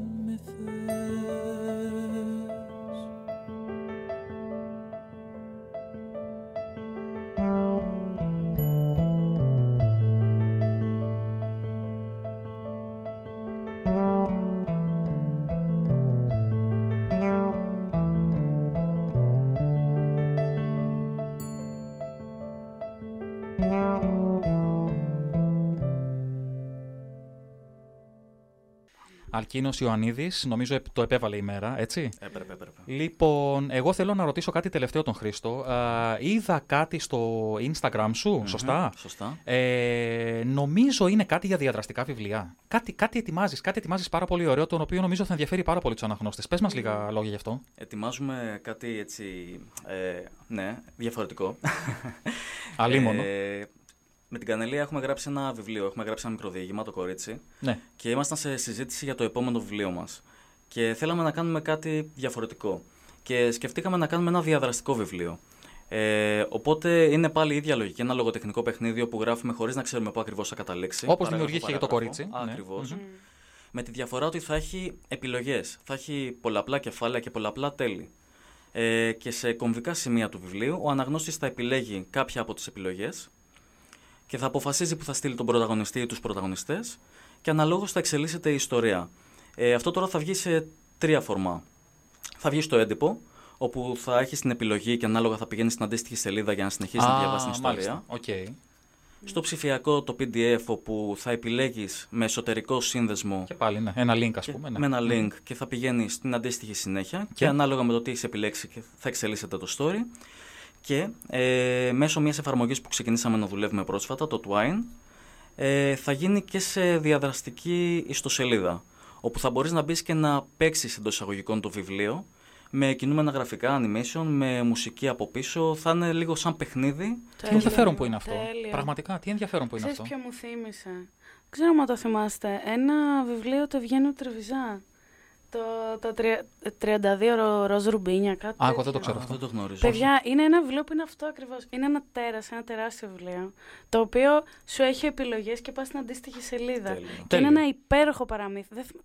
Αλκίνο Ιωαννίδη, νομίζω επ- το επέβαλε η μέρα, έτσι. Έπρεπε, έπρεπε. Λοιπόν, εγώ θέλω να ρωτήσω κάτι τελευταίο τον Χρήστο. Α, είδα κάτι στο Instagram σου, σωστά; σωστά. Ε, νομίζω είναι κάτι για διαδραστικά βιβλία. Κάτι, κάτι ετοιμάζεις, κάτι ετοιμάζεις πάρα πολύ ωραίο, τον οποίο νομίζω θα ενδιαφέρει πάρα πολύ τους αναγνώστες. Πες μας λίγα λόγια γι' αυτό. Ετοιμάζουμε κάτι έτσι, ε, ναι, διαφορετικό. Αλίμονο. Ε, με την Κανελία έχουμε γράψει ένα βιβλίο, έχουμε γράψει ένα μικροδιήγημα, το κορίτσι. Ναι. Και ήμασταν σε συζήτηση για το επόμενο βιβλίο μας. Και θέλαμε να κάνουμε κάτι διαφορετικό. Και σκεφτήκαμε να κάνουμε ένα διαδραστικό βιβλίο. Ε, οπότε είναι πάλι η ίδια λογική. Ένα λογοτεχνικό παιχνίδι όπου γράφουμε χωρίς να ξέρουμε πού ακριβώς θα καταλήξει. Όπως Παράγραφο, δημιουργήθηκε για το παράγραφο. κορίτσι. Ναι. Ακριβώς. Μμμ. Με τη διαφορά ότι θα έχει επιλογές. Θα έχει πολλαπλά κεφάλαια και πολλαπλά τέλη. Ε, και σε κομβικά σημεία του βιβλίου, ο αναγνώστης θα επιλέγει κάποια από τις επιλογές και θα αποφασίζει που θα στείλει τον πρωταγωνιστή ή τους πρωταγωνιστές και αναλόγως θα εξελίσσεται η ιστορία. Ε, αυτό τώρα θα βγει σε τρία φορμά. Θα βγει στο έντυπο, όπου θα έχει την επιλογή και ανάλογα θα πηγαίνει στην αντίστοιχη σελίδα για να συνεχίσει να Α, διαβάσει την ιστορία. μάλιστα. Οκ. Στο ψηφιακό το PDF, όπου θα επιλέγεις με εσωτερικό σύνδεσμο Και πάλι, ναι. Ένα link, ας και- πούμε. ναι. με ένα Μμ. link και θα πηγαίνει στην αντίστοιχη συνέχεια και, Και; ανάλογα με το τι έχεις επιλέξει και θα εξελίσσεται το story. Και ε, μέσω μιας εφαρμογής που ξεκινήσαμε να δουλεύουμε πρόσφατα, το Twine, ε, θα γίνει και σε διαδραστική ιστοσελίδα, όπου θα μπορείς να μπεις και να παίξεις εντός εισαγωγικών το βιβλίο, με κινούμενα γραφικά, animation, με μουσική από πίσω, θα είναι λίγο σαν παιχνίδι. Τι ενδιαφέρον που είναι αυτό. Τέλειο. Πραγματικά, τι ενδιαφέρον που είναι Ξέρεις αυτό; ποιο μου θύμισε; Δεν ξέρω αν το θυμάστε. Ένα βιβλίο του Ευγένιου Τρεβιζά. Το, το τρια- 32 ρο- ροζ ρουμπίνια, κάτι Α, εγώ δεν τέτοιο. το ξέρω Αυτό αυτό. δεν το γνωρίζω. Παιδιά, είναι ένα βιβλίο που είναι αυτό ακριβώς. Είναι ένα τέρας, ένα τεράστιο βιβλίο. Το οποίο σου έχει επιλογές και πας στην αντίστοιχη σελίδα. Τέλειο. Και Τέλειο. είναι ένα υπέροχο παραμύθι. Δεν θυμ-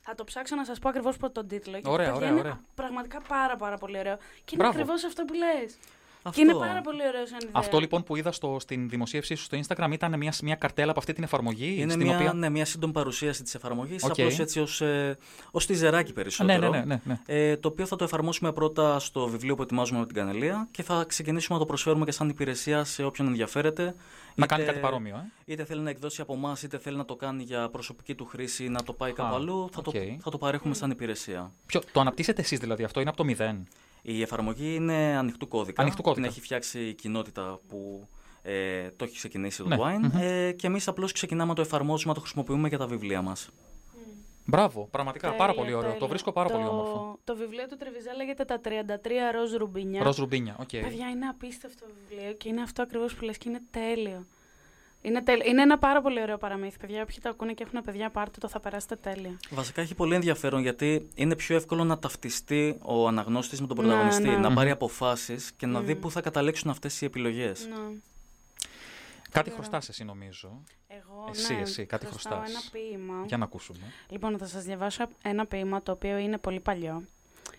Θα το ψάξω να σας πω ακριβώς τον τίτλο. γιατί, Ωραία, παιδιά, ωραία, είναι ωραία. πραγματικά πάρα, πάρα πολύ ωραίο. Και είναι Μπράβο. ακριβώς αυτό που λες. Και Αυτό. είναι πάρα πολύ ωραίο σαν ιδέα. Αυτό λοιπόν που είδα στο, στην δημοσίευσή σου στο Instagram ήταν μια, μια καρτέλα από αυτή την εφαρμογή. Είναι στην μια, οποία... ναι, μια σύντομη παρουσίαση της εφαρμογής, Οκ. απλώς έτσι ως, ε, ως teaser άκι περισσότερο. Ναι, ναι, ναι, ναι, ναι. Ε, το οποίο θα το εφαρμόσουμε πρώτα στο βιβλίο που ετοιμάζουμε με την Κανελία και θα ξεκινήσουμε να το προσφέρουμε και σαν υπηρεσία σε όποιον ενδιαφέρεται. Να κάνει κάτι παρόμοιο, ε. Είτε θέλει να εκδώσει από εμάς, είτε θέλει να το κάνει για προσωπική του χρήση ή να το πάει κάπου Α, αλλού, θα, οκ. το, θα το παρέχουμε σαν υπηρεσία. Ποιο, το αναπτύσσετε εσείς δηλαδή αυτό, είναι από το μηδέν; Η εφαρμογή είναι ανοιχτού κώδικα. Ανοιχτού κώδικα. Την έχει φτιάξει η κοινότητα που ε, το έχει ξεκινήσει το Ναι. Twine. Μμμ. Ε, και εμείς απλώς ξεκινάμε να το εφαρμόζουμε, να το χρησιμοποιούμε για τα βιβλία μας. Μπράβο, πραγματικά πάρα Τέλεια, πολύ ωραίο. Το τέλεια. βρίσκω πάρα πολύ Το- όμορφο. Το βιβλίο του Τριβιζά λέγεται Τα 33 ροζ ρουμπίνια. Ροζ ρουμπίνια, οκ. Παιδιά, είναι απίστευτο βιβλίο και είναι αυτό ακριβώς που λες και είναι τέλειο. Είναι, τέλειο. είναι ένα πάρα πολύ ωραίο παραμύθι. Παιδιά, όποιοι το ακούνε και έχουν παιδιά, πάρτε το, θα περάσετε τέλεια. Βασικά έχει πολύ ενδιαφέρον γιατί είναι πιο εύκολο να ταυτιστεί ο αναγνώστης με τον Ναι, πρωταγωνιστή, ναι. να πάρει Μμμ. αποφάσεις και να δει Μμ. πού θα καταλήξουν αυτές οι επιλογές. Ναι. Κάτι χρωστάς εσύ νομίζω. Εγώ, Εσύ, ναι, εσύ, κάτι χρωστάω χρωστάς. ένα ποίημα. Για να ακούσουμε. Λοιπόν, θα σας διαβάσω ένα ποίημα το οποίο είναι πολύ παλιό.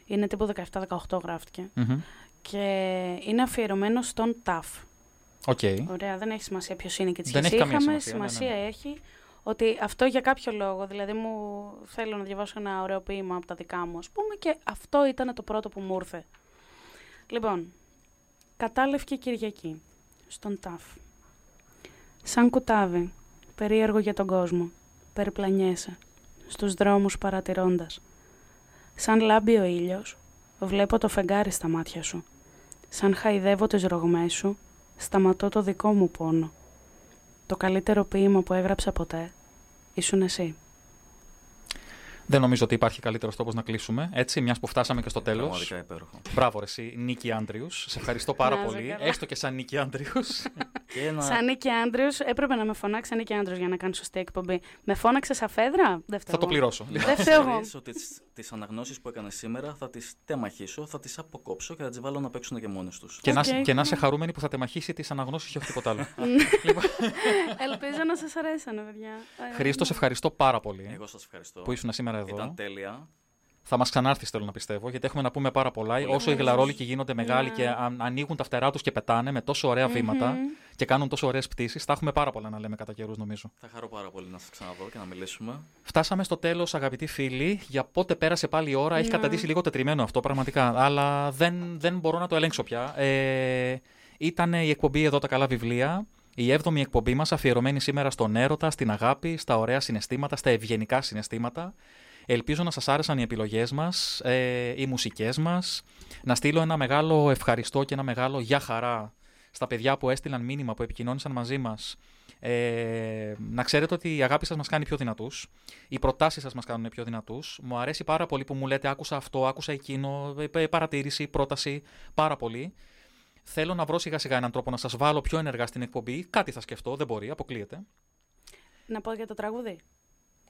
Είναι τύπου 17-18 γράφτηκε. Μμμ. Και είναι αφιερωμένο στον ΤΑΦ. Οκ. Ωραία, δεν έχει σημασία ποιος είναι και τις Δεν σχέση έχει καμία είχαμε. σημασία, ναι, ναι, ναι. έχει ότι αυτό για κάποιο λόγο, δηλαδή μου θέλω να διαβάσω ένα ωραίο ποίημα από τα δικά μου, ας πούμε, και αυτό ήταν το πρώτο που μου ήρθε. Λοιπόν, κατάλευκη Κυριακή, στον Ταφ. Σαν κουτάβι, περίεργο για τον κόσμο, περιπλανιέσαι, στους δρόμους παρατηρώντας. Σαν λάμπει ο ήλιος, βλέπω το φεγγάρι στα μάτια σου. Σαν χαϊδεύω τις ρογμές σου, σταματώ το δικό μου πόνο. Το καλύτερο ποίημα που έγραψα ποτέ ήσουν εσύ. Δεν νομίζω ότι υπάρχει καλύτερος τρόπο να κλείσουμε. Έτσι, μιας που φτάσαμε και στο τέλος. Πραγματικά υπέροχο. Μπράβο, ρε, εσύ, Νίκη Άντριους. Σε ευχαριστώ πάρα Να είσαι πολύ. καλά. Έστω και σαν Νίκη Άντριους. Και ένα... Σαν Νίκη Άντριους, έπρεπε να με φωνάξει Νίκη Άντριους για να κάνει σωστή εκπομπή. Με φώναξε σαν φέδρα, δεν φταίω Θα το εγώ. πληρώσω. Δεν φταίω εγώ. Ξέρεις ότι τις, τις αναγνώσεις που έκανε σήμερα θα τις τεμαχίσω, θα τις αποκόψω και θα τις βάλω να παίξουν και μόνες τους. Και, να, Οκ. και να είσαι χαρούμενη που θα τεμαχίσει τις αναγνώσεις και όχι τίποτα άλλο. Ελπίζω να σας αρέσανε, παιδιά. Ε, Χρήστος, σε ευχαριστώ πάρα πολύ Εγώ σας ευχαριστώ. που ήσουν σήμερα εδώ. Ήταν τέλεια. Θα μας ξανάρθεις, θέλω να πιστεύω, γιατί έχουμε να πούμε πάρα πολλά. Πολύ Όσο οι ωραία. γλαρόλυκοι γίνονται μεγάλοι Ναι. και α- ανοίγουν τα φτερά τους και πετάνε με τόσο ωραία βήματα Μμμ. και κάνουν τόσο ωραίες πτήσεις, θα έχουμε πάρα πολλά να λέμε κατά καιρούς, νομίζω. Θα χαρώ πάρα πολύ να σας ξαναδώ και να μιλήσουμε. Φτάσαμε στο τέλος, αγαπητοί φίλοι. Για πότε πέρασε πάλι η ώρα, έχει Ναι. καταντήσει λίγο τετριμένο αυτό πραγματικά. Αλλά δεν, δεν μπορώ να το ελέγξω πια. Ε, ήταν η εκπομπή εδώ τα καλά βιβλία. Η έβδομη εκπομπή μας αφιερωμένη σήμερα στον έρωτα, στην αγάπη, στα ωραία συναισθήματα, στα ευγενικά συναισθήματα. Ελπίζω να σας άρεσαν οι επιλογές μας, ε, οι μουσικές μας. Να στείλω ένα μεγάλο ευχαριστώ και ένα μεγάλο για χαρά στα παιδιά που έστειλαν μήνυμα, που επικοινώνησαν μαζί μας. Ε, να ξέρετε ότι η αγάπη σας μας κάνει πιο δυνατούς. Οι προτάσεις σας μας κάνουν πιο δυνατούς. Μου αρέσει πάρα πολύ που μου λέτε άκουσα αυτό, άκουσα εκείνο, ε, παρατήρηση, πρόταση, πάρα πολύ. Θέλω να βρω σιγά σιγά έναν τρόπο να σας βάλω πιο ενεργά στην εκπομπή. Κάτι θα σκεφτώ, δεν μπορεί, αποκλείεται. Να πω για το τραγούδι.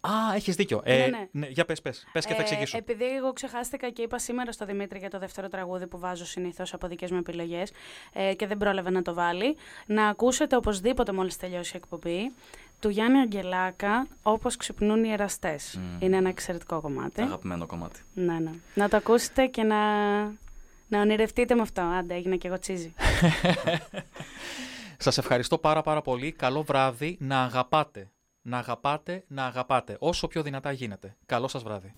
Α, έχεις δίκιο. Ε, Ναι, ναι. για πες, πες. Πες και θα Ε, εξηγήσω. επειδή εγώ ξεχάστηκα και είπα σήμερα στο Δημήτρη για το δεύτερο τραγούδι που βάζω συνήθως από δικές μου επιλογές ε, και δεν πρόλαβε να το βάλει, να ακούσετε οπωσδήποτε μόλις τελειώσει η εκπομπή του Γιάννη Αγγελάκα, Όπως ξυπνούν οι εραστές. Μμμ. Είναι ένα εξαιρετικό κομμάτι. Αγαπημένο κομμάτι. Ναι, ναι. Να το ακούσετε και να, να ονειρευτείτε με αυτό. Άντε, έγινα και εγώ τσίζι. Σας ευχαριστώ πάρα πάρα πολύ. Καλό βράδυ. Να αγαπάτε. Να αγαπάτε, να αγαπάτε. Όσο πιο δυνατά γίνεται. Καλό σας βράδυ.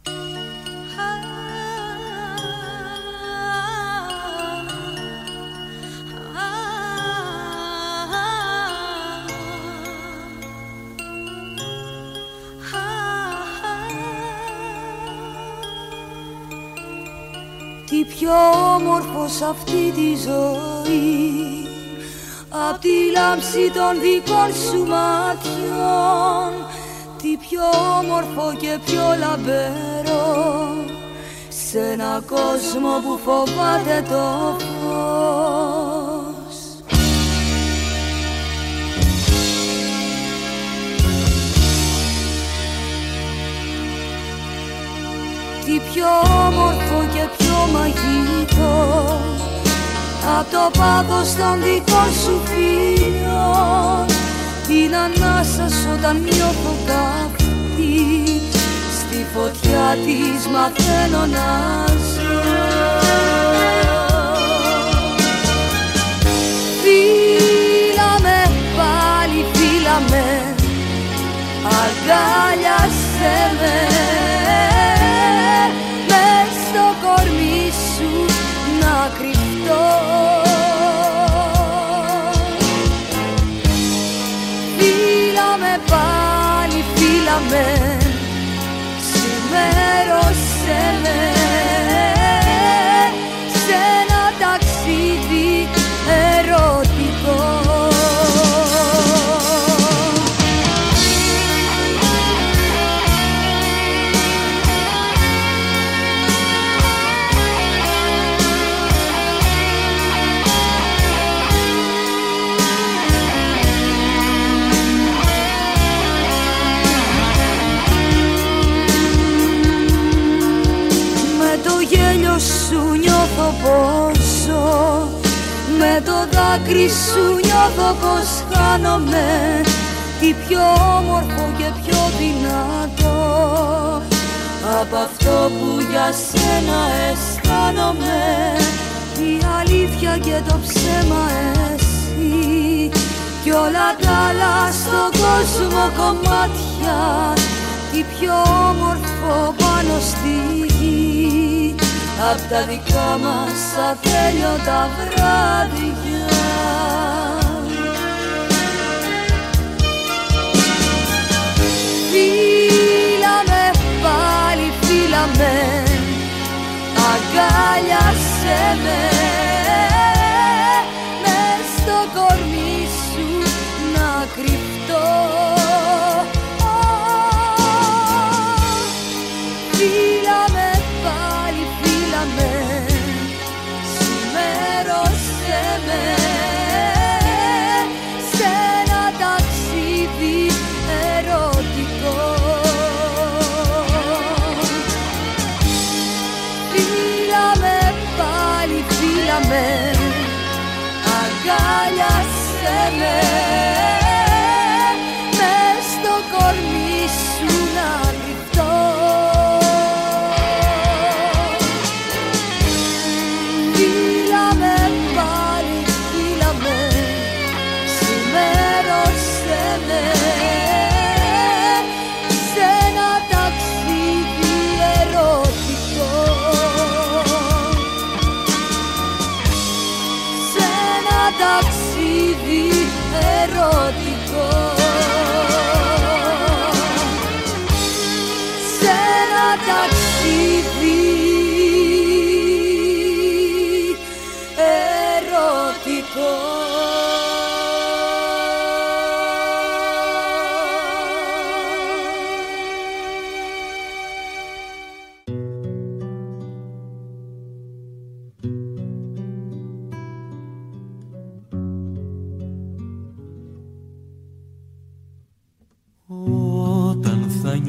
Τι πιο όμορφος σ' αυτή τη ζωή Απ' τη λάμψη των δικών σου ματιών Τι πιο όμορφο και πιο λαμπερό Σ' ένα κόσμο που φοβάται το φως. Τι πιο όμορφο και πιο μαγικό Απ' το πάθος των δικών σου φίλων. Την ανάσας σου όταν νιώθω καυτή. Στη φωτιά της μαθαίνω να ζω. Φίλα με πάλι φίλα με Αγκάλιασέ με πάλι φίλα με. Σημέρωσέ με το δάκρυ σου νιώθω πως χάνομαι. Τι πιο όμορφο και πιο δυνατό. Από αυτό που για σένα αισθάνομαι. Η αλήθεια και το ψέμα εσύ. Κι όλα τα άλλα στον κόσμο κομμάτια. Τι πιο όμορφο πάνω στη γη. Απ' τα δικά μας ατέλειωτα βράδια Φίλαμε, πάλι φίλαμε. Αγκάλιασέ με. Μες στο κορμί σου να κρυφτώ.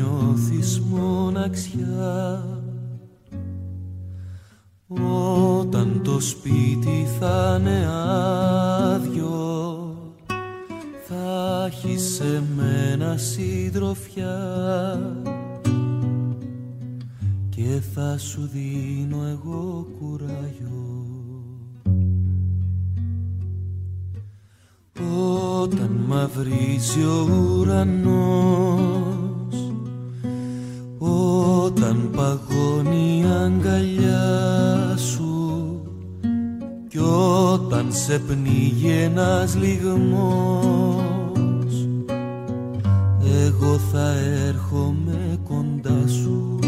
Νιώθεις μοναξιά. Όταν το σπίτι θα είναι άδειο θα έχεις σε μένα συντροφιά. Και θα σου δίνω εγώ κουράγιο. Όταν μαυρίζει ο ουρανός Όταν παγώνει η αγκαλιά σου Κι όταν σε πνίγει ένας λιγμός Εγώ θα έρχομαι κοντά σου.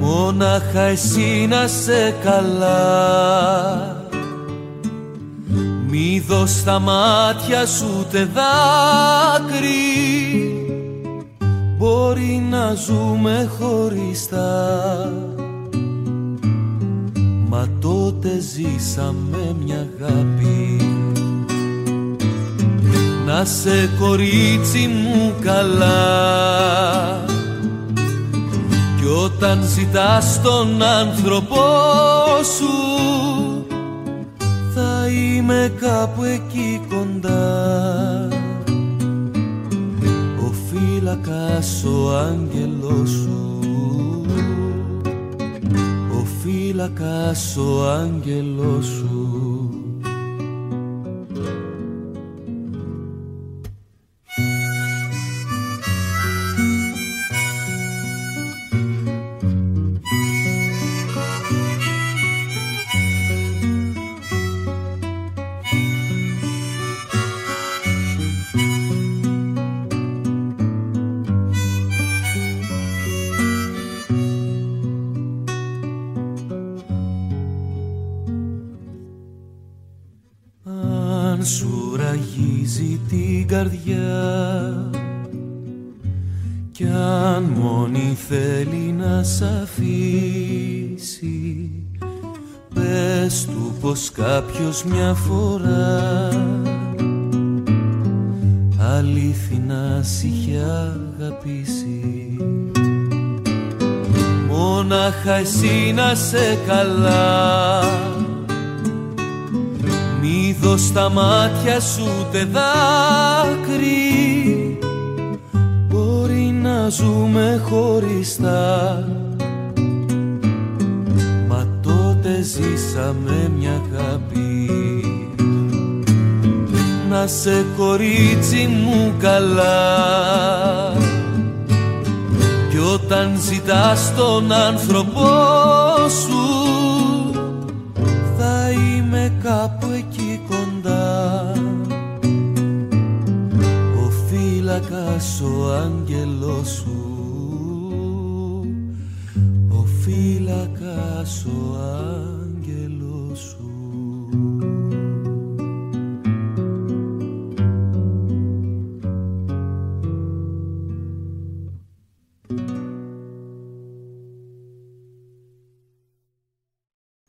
Μόναχα εσύ να σε καλά μη δω στα μάτια σου ούτε δάκρυ Μπορεί να ζούμε χωριστά. Μα τότε ζήσαμε μια αγάπη. Να σε κορίτσι μου καλά. Κι όταν ζητάς τον άνθρωπό σου θα είμαι κάπου εκεί κοντά. Ο φύλακας ο άγγελος σου. Ο φύλακας ο άγγελος σου καρδιά. Κι αν μόνη θέλει να σ' αφήσει Πες του πως κάποιος μια φορά Αλήθινα σ' είχε αγαπήσει. Μόναχα εσύ να σε καλά μη δω στα μάτια σου ούτε δάκρυ. Μπορεί να ζούμε χωριστά. Μα τότε ζήσαμε μια αγάπη. Να σε κορίτσι μου καλά. Κι όταν ζητάς τον άνθρωπό σου θα είμαι κάπου εκεί ο άγγελος σου. Ο φύλακας ο άγγελος